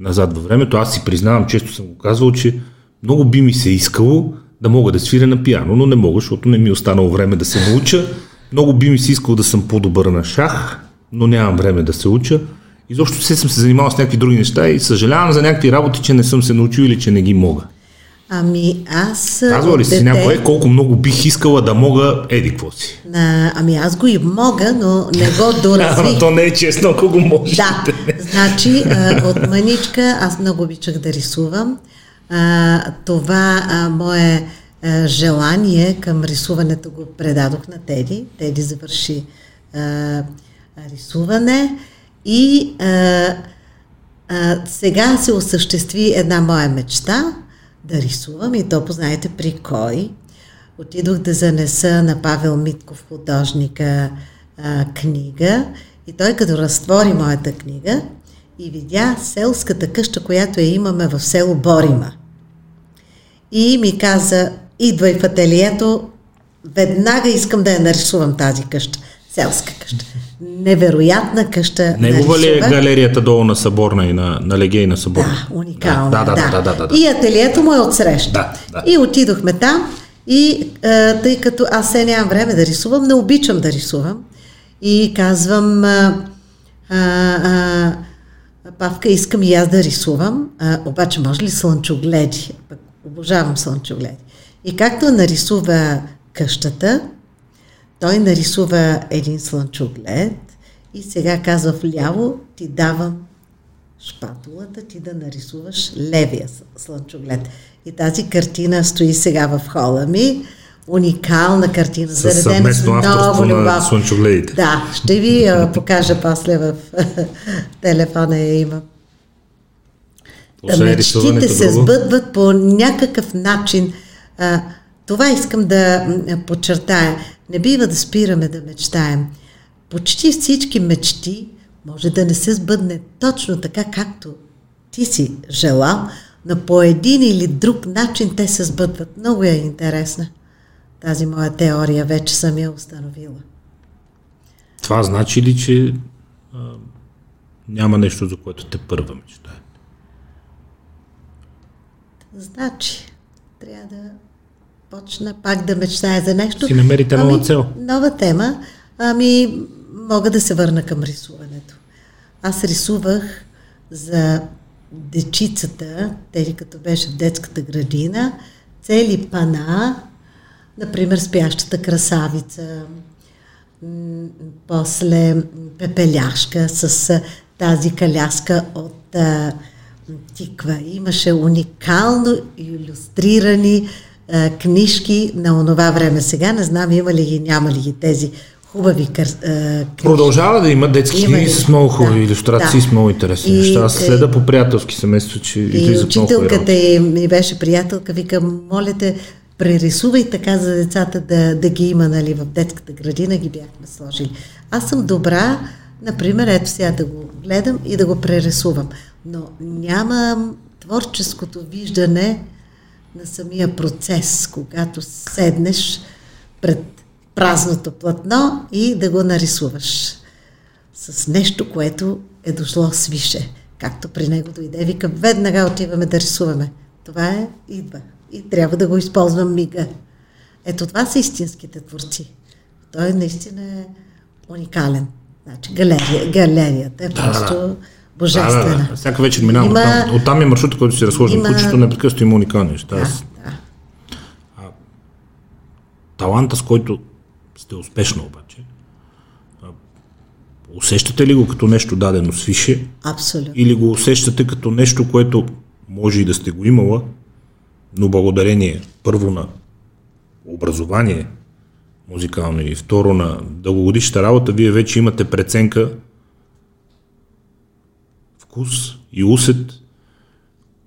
назад във времето. Аз си признавам, често съм го казвал, че много би ми се искало да мога да свиря на пиано, но не мога, защото не ми е останало време да се науча. Много би ми се искало да съм по-добър на шах, но нямам време да се уча. Изобщо все съм се занимавал с някакви други неща и съжалявам за някакви работи, че не съм се научил или че не ги мога. Ами аз... Казва ли си дете- някое колко много бих искала да мога еди какво си? На, ами аз го и мога, но не го Ама [LAUGHS] доразвих. то не е честно, ако го можеш. Да, значи а, от маничка аз много обичах да рисувам. А, това а, мое а, желание към рисуването го предадох на Теди. Теди завърши а, рисуване и а, а, сега се осъществи една моя мечта да рисувам и то познаете при кой. Отидох да занеса на Павел Митков, художника, а, книга и той като разтвори моята книга и видя селската къща, която я имаме в село Борима. И ми каза, идвай в ателието, веднага искам да я нарисувам тази къща. Селска къща. Невероятна къща. Негова ли е галерията долу на Съборна и на, на Легей и на Съборна? Да, уникална. Да, да, да, да, да, да. И ателието му е отсреща. Да, да. И отидохме там и а, тъй като аз се нямам време да рисувам, не обичам да рисувам. И казвам, а, а, а, Павка, искам и аз да рисувам, а, обаче може ли слънчогледи? Пък обожавам слънчогледи. И както нарисува къщата, той нарисува един слънчоглед и сега казва вляво ти давам шпатулата ти да нарисуваш левия слънчоглед. И тази картина стои сега в хола ми. Уникална картина, С заредена с много любов. слънчогледите. Да, ще ви а, [LAUGHS] покажа после в [LAUGHS] телефона я има. Та Освен мечтите се сбъдват по някакъв начин. А, това искам да подчертая. Не бива да спираме да мечтаем. Почти всички мечти може да не се сбъдне точно така, както ти си желал, но по един или друг начин те се сбъдват. Много е интересна. Тази моя теория вече съм я установила. Това значи ли, че а, няма нещо, за което те първа мечтае? Значи, трябва да почна пак да мечтая за нещо. Си намерите нова цел. Нова тема. Ами, мога да се върна към рисуването. Аз рисувах за дечицата, тези като беше в детската градина, цели пана, например спящата красавица, после пепеляшка с тази каляска от а, тиква. Имаше уникално иллюстрирани а, книжки на онова време. Сега не знам има ли ги, няма ли ги тези хубави кър, а, книжки. Продължава да има детски Има книги с много хубави Да, иллюстрации, да. с много интересни И, неща. Аз е, следа по приятелски семейства, че И учителката и ми беше приятелка, вика, моля те, прерисувай така за децата да, да ги има, нали, в детската градина ги бяхме сложили. Аз съм добра, например, ето сега да го гледам и да го прерисувам, но нямам творческото виждане на самия процес, когато седнеш пред празното платно и да го нарисуваш с нещо, което е дошло свише. Както при него дойде, вика, веднага отиваме да рисуваме. Това е, идва. И трябва да го използвам мига. Ето това са истинските творци. той наистина е уникален. Значи галерия, галерията е просто да. Божествена. Да, да, всяка вечер минавам. Има- Оттам, оттам е маршрута, който си разхождам. Има- Кучето непрекъснато има уникални неща. Да, Аз- да. таланта, с който сте успешна обаче, а, усещате ли го като нещо дадено свише Абсолютно. или го усещате като нещо, което може и да сте го имала, но благодарение първо на образование музикално и второ на дългогодишната работа, вие вече имате преценка, вкус и усет,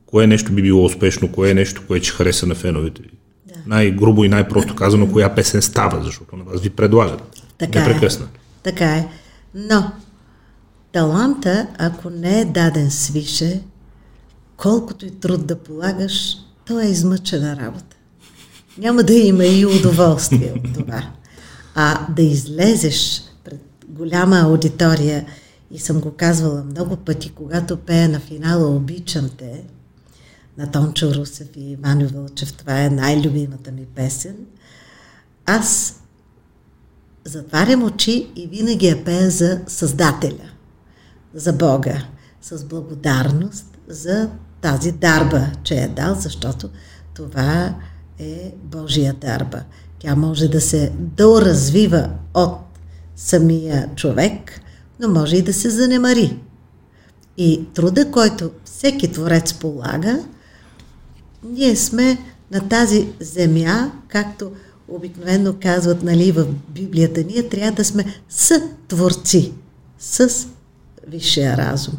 кое нещо би било успешно, кое е нещо, което ще хареса на феновете ви. Да. Най-грубо и най-просто казано, коя песен става, защото на вас ви предлагат. Така е. Непрекъснато. Така е. Но таланта, ако не е даден свише, колкото и труд да полагаш, то е измъчена работа. Няма да има и удоволствие от това. А да излезеш пред голяма аудитория, и съм го казвала много пъти, когато пея на финала Обичам те, на Тончо Русев и Иван Вълчев, това е най-любимата ми песен, аз затварям очи и винаги я пея за Създателя, за Бога, с благодарност за тази дарба, че е дал, защото това е Божия дарба. Тя може да се доразвива от самия човек, но може и да се занемари. И труда, който всеки творец полага, ние сме на тази земя, както обикновено казват нали, в Библията, ние трябва да сме сътворци с висшия разум.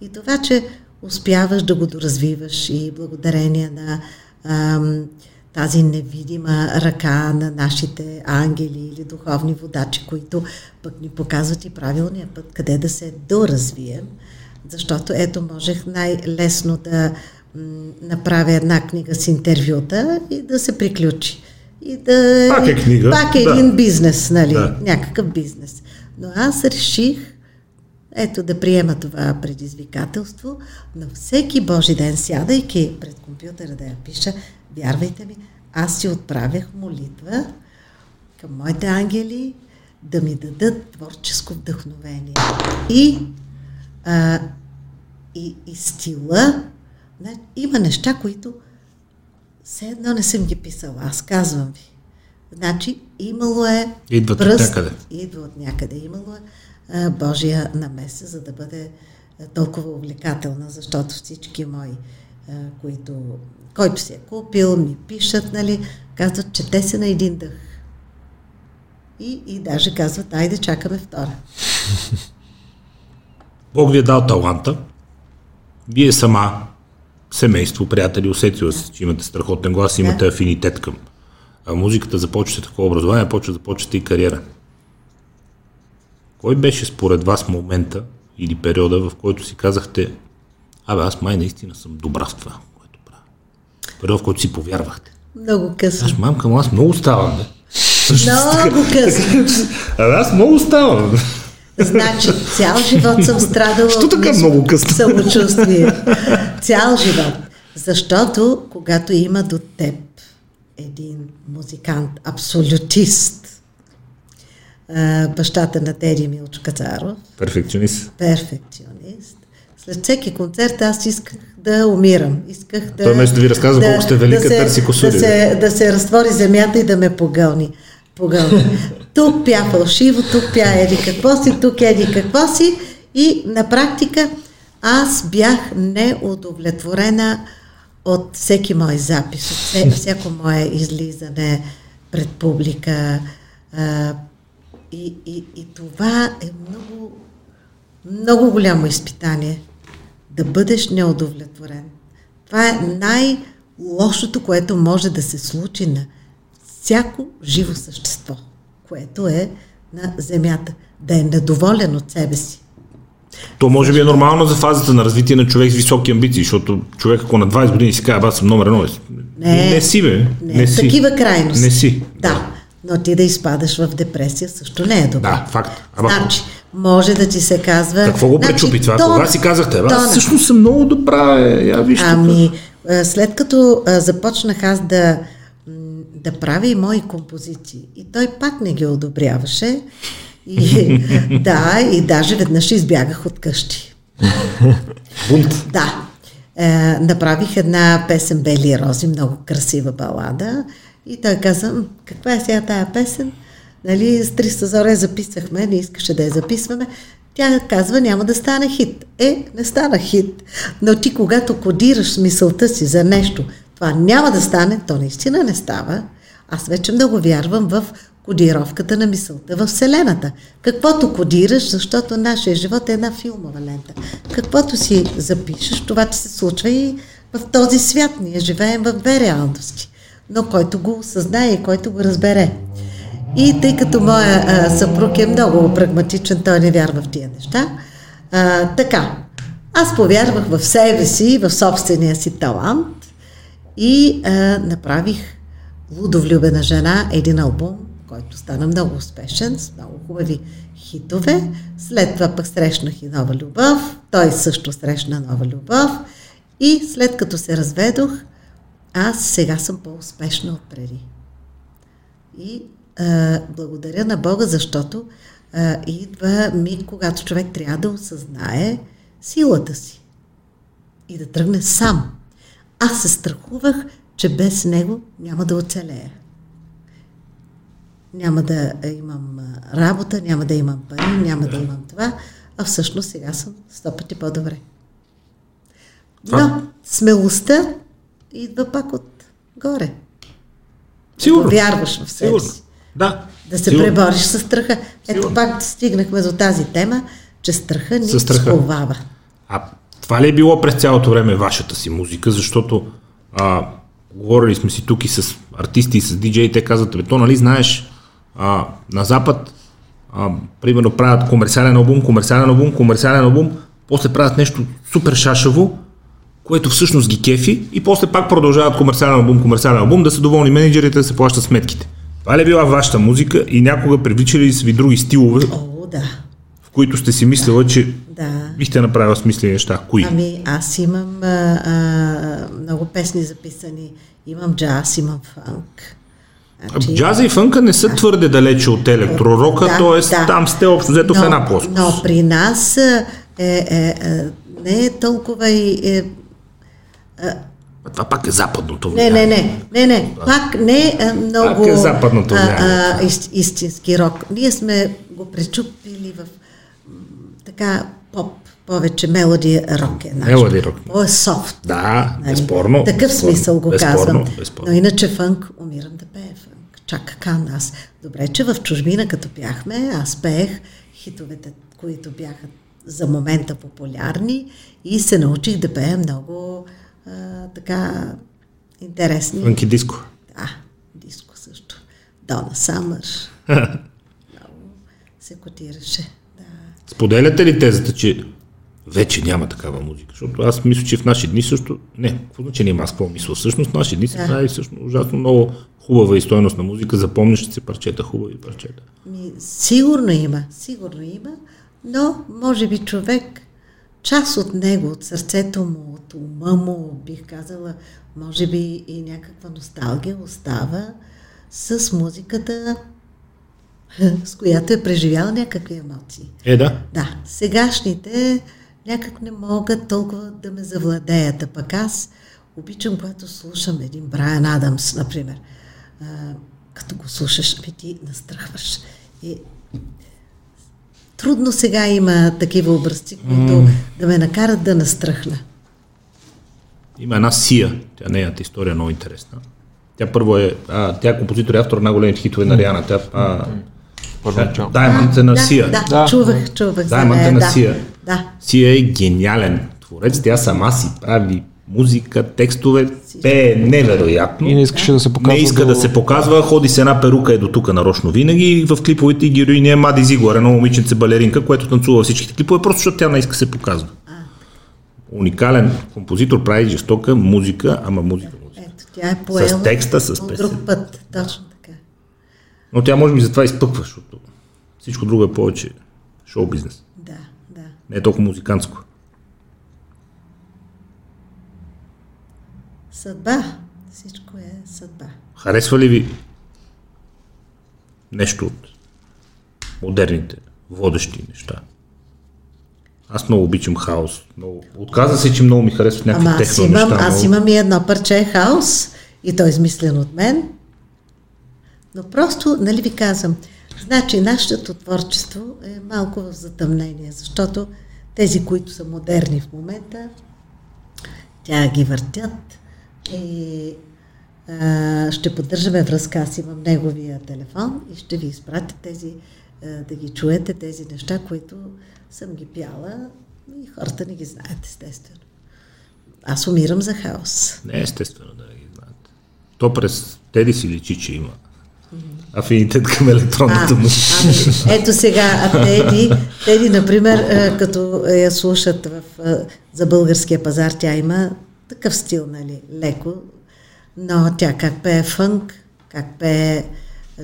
И това, че успяваш да го доразвиваш и благодарение на ам, тази невидима ръка на нашите ангели или духовни водачи, които пък ни показват и правилния път, къде да се доразвием, защото ето можех най-лесно да м, направя една книга с интервюта и да се приключи. И да, Пак е книга, Пак е да. един бизнес, нали? Да. Някакъв бизнес. Но аз реших ето да приема това предизвикателство, но всеки Божи ден, сядайки пред компютъра да я пиша, вярвайте ми, аз си отправях молитва към моите ангели да ми дадат творческо вдъхновение. И, а, и, и стила, не, има неща, които все едно не съм ги писала, аз казвам ви. Значи, имало е Идват от някъде. Идва от някъде. Имало е а, Божия намеса, за да бъде а, толкова увлекателна, защото всички мои, които, който си е купил, ми пишат, нали, казват, че те са на един дъх. И, и даже казват, айде, чакаме втора. [LAUGHS] Бог ви е дал таланта, вие сама, семейство, приятели, усетила се, че имате страхотен глас, имате афинитет към а музиката, започвате такова образование, почва започвате и кариера. Кой беше според вас момента или периода, в който си казахте, абе аз май наистина съм добра в това, което правя? Период, в който си повярвахте. Много късно. Аз мамка, ама аз много ставам, бе. Много късно. [LAUGHS] Абе аз много ставам. Значи, цял живот съм страдала Що от така ниско много късно? самочувствие. Цял живот. Защото, когато има до теб един музикант, абсолютист, бащата на Тери Милчо Кацаров, Перфекционист. перфекционист, след всеки концерт аз исках да умирам. Исках да... Той вместо да ви разказва колко сте велика, се- търси косури, Да се, да се разтвори земята и да ме погълни. погълни. [LAUGHS] тук пя фалшиво, тук пя еди какво си, тук еди какво си. И на практика аз бях неудовлетворена от всеки мой запис, от [LAUGHS] всяко мое излизане пред публика. А, и, и, и това е много, много голямо изпитание да бъдеш неудовлетворен. Това е най-лошото, което може да се случи на всяко живо същество, което е на Земята. Да е недоволен от себе си. То може би е нормално за фазата на развитие на човек с високи амбиции, защото човек ако на 20 години си казва, аз съм номер едно, Не, не си бе, Не, не си. такива крайности. Не си. Да, но ти да изпадаш в депресия също не е добре. Да, факт. Ама Значи, може да ти се казва... какво го значи, пречупи това? тон- Кога си казахте, «Бе, аз всъщност съм много добра, е, я виж тук». Ами, а, след като а, започнах аз да, да прави мои композиции. И той пак не ги одобряваше. И, [LAUGHS] да, и даже веднъж избягах от къщи. Бунт. Да. Е, направих една песен Бели рози, много красива балада. И той каза, «М, каква е сега тая песен? Нали, с 300 зоре записахме, не искаше да я записваме. Тя казва, няма да стане хит. Е, не стана хит. Но ти, когато кодираш мисълта си за нещо, това няма да стане, то наистина не става. Аз вече много вярвам в кодировката на мисълта в Вселената. Каквото кодираш, защото нашия живот е една филмова лента. Каквото си запишеш, това ти се случва и в този свят. Ние живеем в две реалности. Но който го осъзнае и който го разбере. И тъй като моя а, съпруг е много прагматичен, той не вярва в тия неща. А, така, аз повярвах в себе си, в собствения си талант и а, направих Лудовлюбена жена, един албум, който стана много успешен, с много хубави хитове. След това пък срещнах и нова любов, той също срещна нова любов и след като се разведох, аз сега съм по-успешна от преди. И а, благодаря на Бога, защото а, идва миг, когато човек трябва да осъзнае силата си и да тръгне сам. Аз се страхувах, че без него няма да оцелея. Няма да имам работа, няма да имам пари, няма да имам това, а всъщност сега съм сто пъти по-добре. Но смелостта идва пак от горе. Сигурно. Да вярваш в себе си. Да. Да се Сигурно. пребориш с страха. Ето Сигурно. пак стигнахме до тази тема, че страха ни страха. сковава. А това ли е било през цялото време вашата си музика? Защото а, говорили сме си тук и с артисти, и с диджеи, те казват, бе, то нали знаеш, а, на Запад, а, примерно правят комерциален албум, комерциален албум, комерциален албум, после правят нещо супер шашаво, което всъщност ги кефи и после пак продължават комерциален албум, комерциален албум, да са доволни менеджерите, да се плащат сметките. Това ли е била вашата музика и някога привличали ли са ви други стилове, О, да. в които сте си мислила, че Да. бихте направила смислени неща? Кои? Ами аз имам а, а, много песни записани. Имам джаз, имам фанк. Значи, Джаза и фънка не са твърде далече от електророка, Да, т.е. да. там сте общо взето в една плоскост. но при нас е, е, е, не е толкова и... Е, А това пак е западното не, влияние. не, не, не, не, пак не е много Пак е западното а, а, ист, истински рок. Ние сме го пречупили в така поп, повече мелоди рок е наш. Мелоди рок. По е софт. Да, Нали? безспорно. Такъв безспорно, смисъл го безспорно, казвам. Безспорно. Но иначе фънк, умирам да пея фънк. Чака кан аз. Добре, че в чужбина като бяхме, аз пеех хитовете, които бяха за момента популярни и се научих да пея много а, така интересни. Фънки диско. Да, диско също. Дона Самър. много се котираше. Да. Споделяте ли тезата, че вече няма такава музика? Защото аз мисля, че в наши дни също... Не, какво значение има аз какво мисля? Всъщност в наши дни се Да. прави всъщност ужасно много хубава и стойностна музика, запомнящи се парчета, хубави парчета. Ми, сигурно има, сигурно има, но може би човек, част от него, от сърцето му, от ума му, бих казала, може би и някаква носталгия остава с музиката, [LAUGHS] с която е преживял някакви емоции. Е, да. Да, сегашните някак не могат толкова да ме завладеят, а пък аз обичам, когато слушам един Брайан Адамс, например. А, като го слушаш, ами ти настрахваш. И трудно сега има такива образци, които mm. Да ме накарат да настръхна. Има една Сия, тя нейната история е много интересна. Тя първо е, а, тя е композитор и автор на големите хитове на Риана. Тя, а, Първоначално. Diamond е на Сия. Да, Да. чувах, чувах е нея. на Сия. да. Сия е гениален творец, тя сама си прави музика, текстове, пее невероятно. И не искаше да се показва. Не иска до- да се показва, ходи с една перука е до тук нарочно винаги и в клиповете и героини е Мади Зиглар, едно момиченце балеринка, което танцува всичките клипове, просто защото тя не иска да се показва. Уникален композитор, прави жестока музика, ама музика, музика. Ето, тя е поела С текста, с песен. друг път. Точно така. Но тя може би затова изпъква, защото всичко друго е повече шоу бизнес. Да, да. Не е толкова музикантско. Съдба. всичко е съдба. Харесва ли ви нещо от модерните, водещи неща? Аз много обичам хаос. Много... Отказа се, че много ми харесват някакви Ама аз техно имам, неща. аз много... имам и едно парче хаос и той е измислен от мен. Но просто, нали ви казвам, значи нашето творчество е малко в затъмнение, защото тези, които са модерни в момента, тя ги въртят и а, ще поддържаме връзка. Аз имам неговия телефон и ще ви изпратя тези, а, да ги чуете тези неща, които съм ги пяла и хората не ги знаят, естествено. Аз умирам за хаос. Не естествено да не ги знаете. То през Теди си личи, че има афинитет към електронната музика. ами, ето сега, а Теди, Теди, например, като я слушат в, за българския пазар, тя има такъв стил, нали, леко, но тя как пее фънк, как пее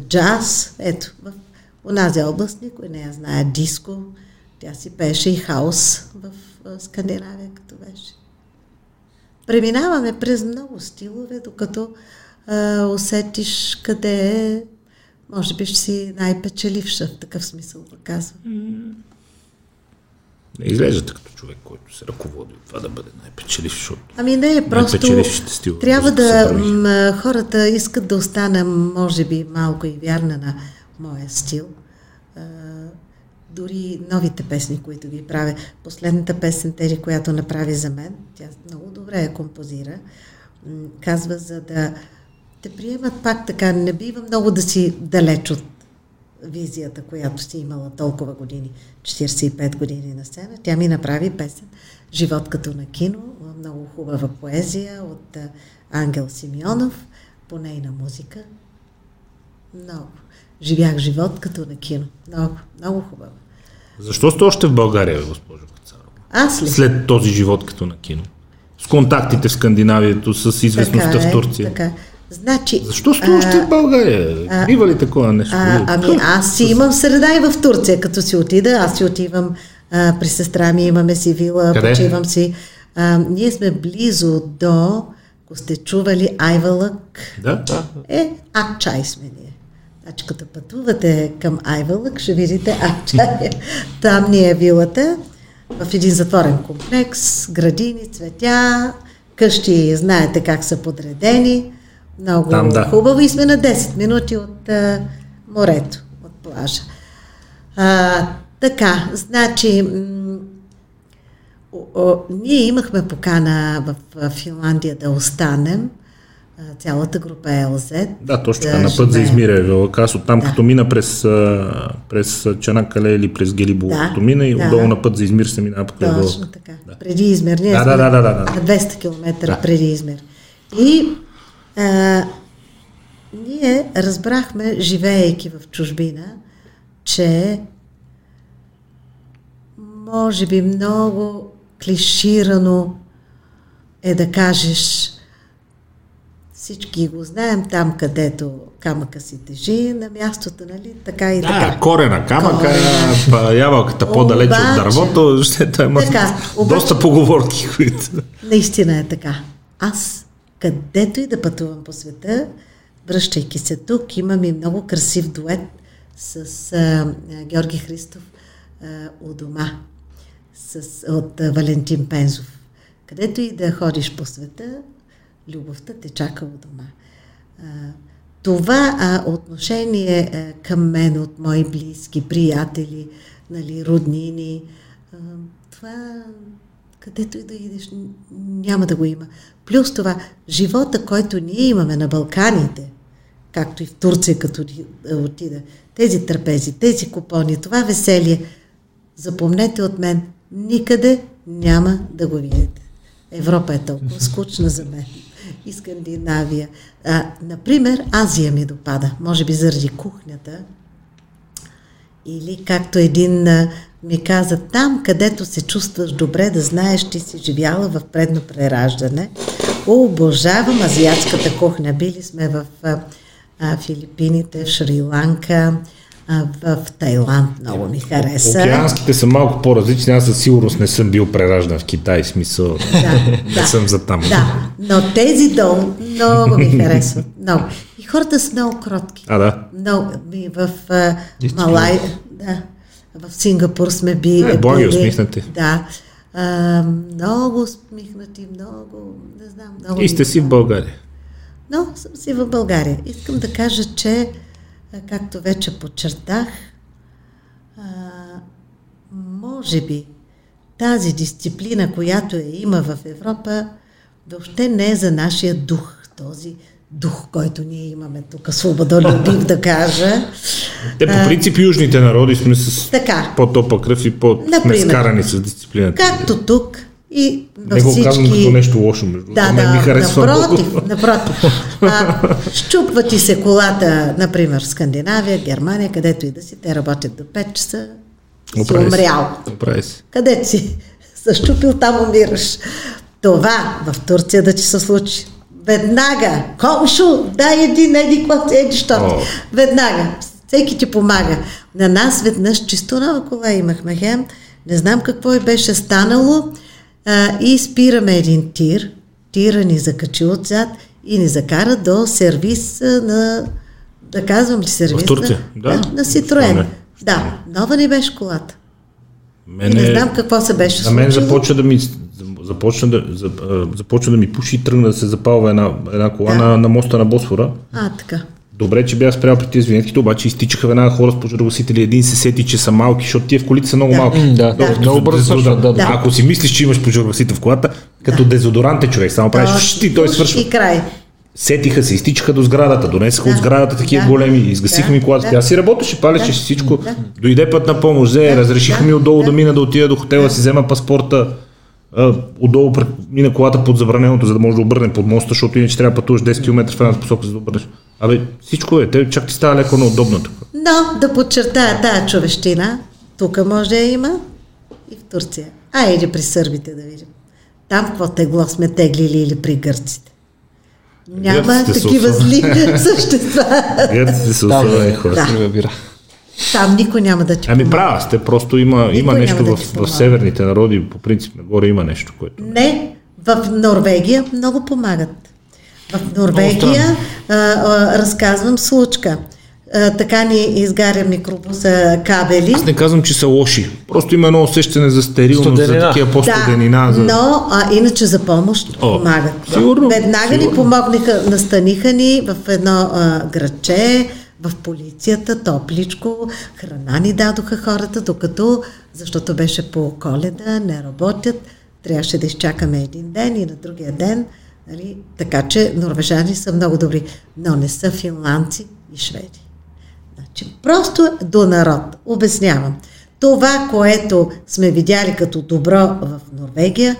джаз, ето, в онази област никой не я знае, диско, тя си пееше и хаос в Скандинавия, като беше. Преминаваме през много стилове, докато а, усетиш къде е, може би ще си най-печеливша в такъв смисъл, да казвам. Не изглеждате като човек, който се ръководи от това да бъде най-печелив, защото Ами не, просто стилове, трябва да да, хората искат да остана, може би, малко и вярна на моя стил. А, дори новите песни, които ги правя. Последната песен, Тери, която направи за мен, тя много добре я композира, казва за да те приемат пак така, не бива много да си далеч от визията, която си имала толкова години, 45 години на сцена. Тя ми направи песен Живот като на кино, много хубава поезия от Ангел Симеонов, по нейна музика. Много. Живях живот като на кино. Много, много хубаво. Защо сте още в България, госпожо Кацарова? Аз ли? След този живот като на кино. С контактите в Скандинавието, с известността Така в е, Турция. Така. Значи, Защо сте още в България? Бива ли такова нещо? А, ами аз си имам среда и в Турция, като си отида, аз си отивам а, при сестра ми, имаме си вила, Къде? почивам си. А, ние сме близо до, ако сте чували, Айвалък, Да? да. е, Акчай сме ние. Значи като пътувате към Айвалък, ще видите Акчай. [LAUGHS] Там ни е вилата, в един затворен комплекс, градини, цветя, къщи, знаете как са подредени. Много Там, да. хубаво и сме на 10 минути от а, морето, от плажа. А, така, значи, м- о, ние имахме покана в, в Финландия да останем, а, цялата група ЛЗ. Да, точно да така. На път за живеем. Измир е вела. Аз оттам Да. като мина през, през Чанакале или през Гелибо, Да, като мина и да. отдолу на път за Измир се минава покрай. Точно така. Преди Измир. Ние Да, да, да, да, да, да. на 200 км преди Измир. И а, ние разбрахме, живеейки в чужбина, че може би много клиширано е да кажеш всички го знаем там, където камъка си тежи, на мястото, нали? Така и Да, така. корена, камъка, Корена. ябълката по-далеч от Обаче- дървото, ще да има Така, обаче- доста поговорки, които... Наистина е така. Аз, където и да пътувам по света, връщайки се тук, имам и много красив дует с а, Георги Христов а, у дома, с, от а, Валентин Пензов. Където и да ходиш по света, любовта те чака у дома. А, това а, отношение а, към мен от мои близки, приятели, нали, роднини, а, това където и да идеш, няма да го има. Плюс това, живота, който ние имаме на Балканите, както и в Турция, като е, отида, тези трапези, тези купони, това веселие, запомнете от мен, никъде няма да го видите. Европа е толкова [LAUGHS] скучна за мен. И Скандинавия. А, например, Азия ми допада, може би заради кухнята, или както един а, ми каза, там където се чувстваш добре, да знаеш, ти си живяла в предно прераждане. О, обожавам азиатската кухня. Били сме в а, а, Филипините, в Шри-Ланка, а, в Тайланд много ми хареса. Океанските са малко по-различни. Аз със сигурност не съм бил прераждан в Китай, смисъл. Да, не да. съм за там. Да, но тези долу много ми харесват. Много. И хората са много кротки. А, да. Много. В а. Малай, да, в Сингапур сме би, Е, благи, били. усмихнати. Да. А, много усмихнати, много, не знам, много. И сте си в България. Но съм си в България. Искам да кажа, че, както вече подчертах, а, може би тази дисциплина, която я има в Европа, въобще не е за нашия дух, този дух, който ние имаме тук, свободолюбив да кажа. Те по принцип южните народи сме с Така, по-топа кръв и по сме Например. скарани с дисциплината. както тук и във Не го всички... казвам като нещо лошо, между Да, да, ми харесва напротив, много. напротив. А, щупва ти се колата, например, в Скандинавия, Германия, където и да си, те работят до 5 часа, си Оправи се. умрял. Къде си се щупил, там умираш. Това в Турция да ти се случи. Веднага, комшо, дай един, еди, какво, еди, що. Веднага. Всеки ти помага. На нас веднъж чисто нова кола имахме, хем. Не знам какво и беше станало. А, и спираме един тир. Тира ни закачи отзад и ни закара до сервис на... Да казвам ли сервис? В Турция? На, Да. на, Ситроен. Не? Да, нова ни беше колата. И Мене, не знам какво се беше на мен случило. започва да ми започна да, за- а, започна да ми пуши и тръгна да се запалва една, една кола Да. на, на моста на Босфора. А, така. Добре, че бях спрял при тези винетките, обаче изтичаха веднага хора с пожарогасители. Един се сети, че са малки, защото тия в колите са много Да. малки. Да, Да. много бързо да, да. Да. Ако си мислиш, че имаш пожарогасител в колата, като дезодорант е човек, само правиш Точно. щ и той свършва. И край. Сетиха се, изтичаха до сградата, донесаха Да. от сградата такива Да. големи, изгасиха Да. ми колата. Да. Тя си работеше, палеше Да. си всичко. Да. Дойде път на помощ, взе, Да. разрешиха Да. ми отдолу да. Да. мина да отида до хотела, си взема паспорта. Отдолу пред- мина колата под забраненото, за да може да обърне под моста, защото иначе трябва да пътуваш 10 км в една посока, за да обърнеш. Абе, всичко е, те чак ти става леко неудобно тук. Но да подчертая тая човещина, тук може да има и в Турция. А, иди при сърбите да видим. Там какво тегло сме теглили или при гърците. Няма Гърците такива зли [LAUGHS] същества. Гърците са особени хора. Да. Там никой няма да ти Ами помага. права сте, просто има, има нещо да в, в северните народи, по принцип нагоре има нещо, което... Не, в Норвегия много помагат. В Норвегия а, а, разказвам случка. А, така ни изгаря микробуса кабели. Аз не казвам, че са лоши. Просто има едно усещане за стерилност, Студенина. за такива по-студенина. за... но а, иначе за помощ О, помагат. сигурно, Веднага ни сигурно. помогнаха, настаниха ни в едно а, градче, в полицията, топличко, храна ни дадоха хората, докато, защото беше по коледа, не работят, трябваше да изчакаме един ден и на другия ден. Нали? Така че норвежани са много добри, но не са финландци и шведи. Значи, просто до народ. Обяснявам. Това, което сме видяли като добро в Норвегия,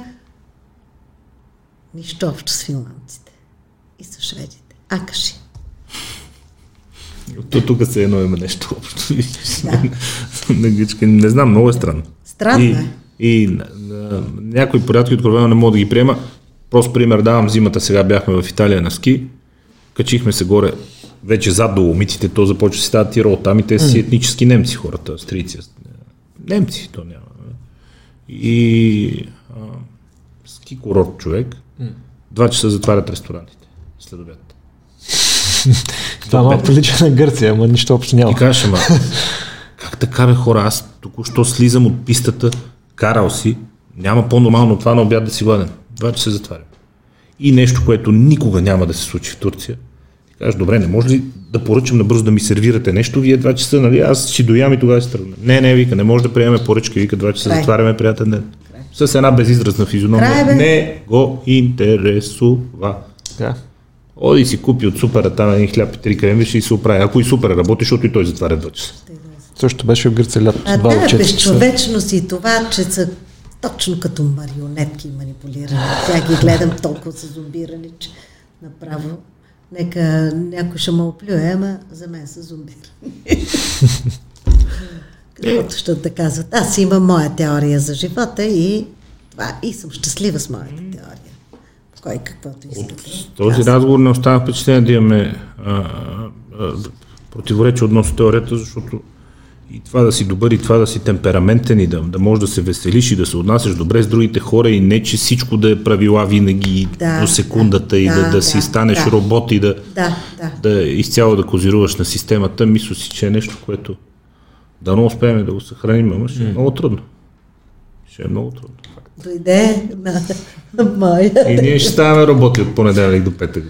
нищо общо с финландците и с шведите. А То тук се едно има нещо общо. Да. [LAUGHS] на гичка. Не знам, много е странно. Странно и, е. И на, на, някои порядки откровено не мога да ги приема. Просто пример давам, зимата сега бяхме в Италия на ски, качихме се горе, вече зад доломитите, то започва да си става тирол там и те са си етнически немци хората, австрийци. Немци, то няма. И а, ски курорт човек, два часа затварят ресторантите след обяд. [LAUGHS] Това малко прилича на Гърция, ама нищо общо няма. И кажеш, ама, [LAUGHS] как така бе хора, аз току-що слизам от пистата, карал си, няма по-нормално това на обяд да си гладен. Два часа затварям. И нещо, което никога няма да се случи в Турция. И кажеш, добре, не може ли да поръчам набързо да ми сервирате нещо, вие два часа, нали, аз ще доям и тогава ще тръгна. Не, не, вика, не може да приемем поръчки, вика, два часа Край. затваряме, приятен ден. С една безизразна физиономия. Край, бе. не го интересува. Да. Оди си купи от супера там един хляб и три кремвиши и се оправи. Ако и супер работи, защото и той затваря два часа. Също беше в Гърция лято. А да, безчовечност и това, че са точно като марионетки манипулирани. Тя ги гледам толкова са зомбирани, че направо нека някой ще ме оплюе, ама за мен са зомбирани. [LAUGHS] Каквото ще да казват. Аз имам моя теория за живота и това и съм щастлива с моята теория. Кой каквото иска. От този разговор не остава впечатление да имаме а, а, противоречие относно теорията, защото И това да си добър, и това да си темпераментен, и да, да можеш да се веселиш и да се отнасяш добре с другите хора, и не, че всичко да е правила винаги Да, до секундата, да, и да, да, да, си станеш да. робот и да, Да, да. да изцяло да козируваш на системата, мисля си, че е нещо, което да не успеем да го съхраним, ама ще е много трудно. Ще е много трудно. Дойде на [LAUGHS] моя. И ние ще ставаме роботи от понеделник до петък.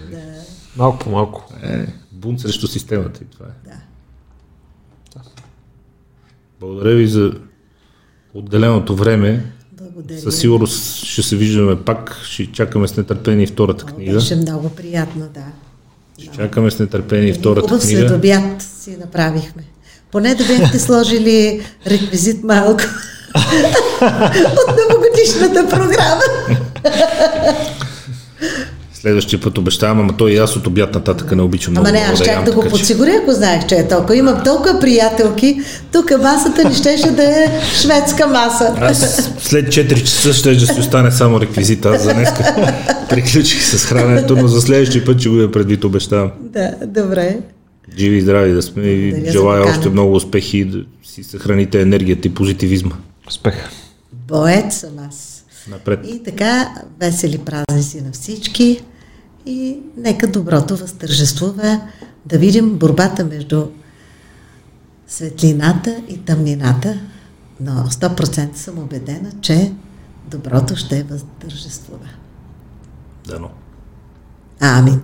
Малко по малко. Е, бунт срещу системата и това е. Да. Благодаря ви за отделеното време. Благодаря. Със сигурност ще се виждаме пак. Ще чакаме с нетърпение втората книга. Беше много приятно, да. Ще чакаме с нетърпение и втората Хубав книга. следобяд си направихме. Поне да бяхте сложили реквизит малко [LAUGHS] от новогодишната програма. Следващия път обещавам, ама той и аз от обяд нататък не обичам много. Ама не, аз ям, да го подсигуря, ако знаех, че е толкова. Имам толкова приятелки, тук масата ни щеше да е шведска маса. Аз след 4 часа ще да си остане само реквизит. Аз за днес [LAUGHS] приключих с храненето, но за следващия път ще го я предвид, обещавам. Да, добре. Живи и здрави да сме и желая още много успехи да си съхраните енергията и позитивизма. Успех. Боец съм аз. Напред. И така, весели празници на всички и нека доброто възтържествува да видим борбата между светлината и тъмнината, но 100% съм убедена, че доброто ще възтържествува. Дано. Амин.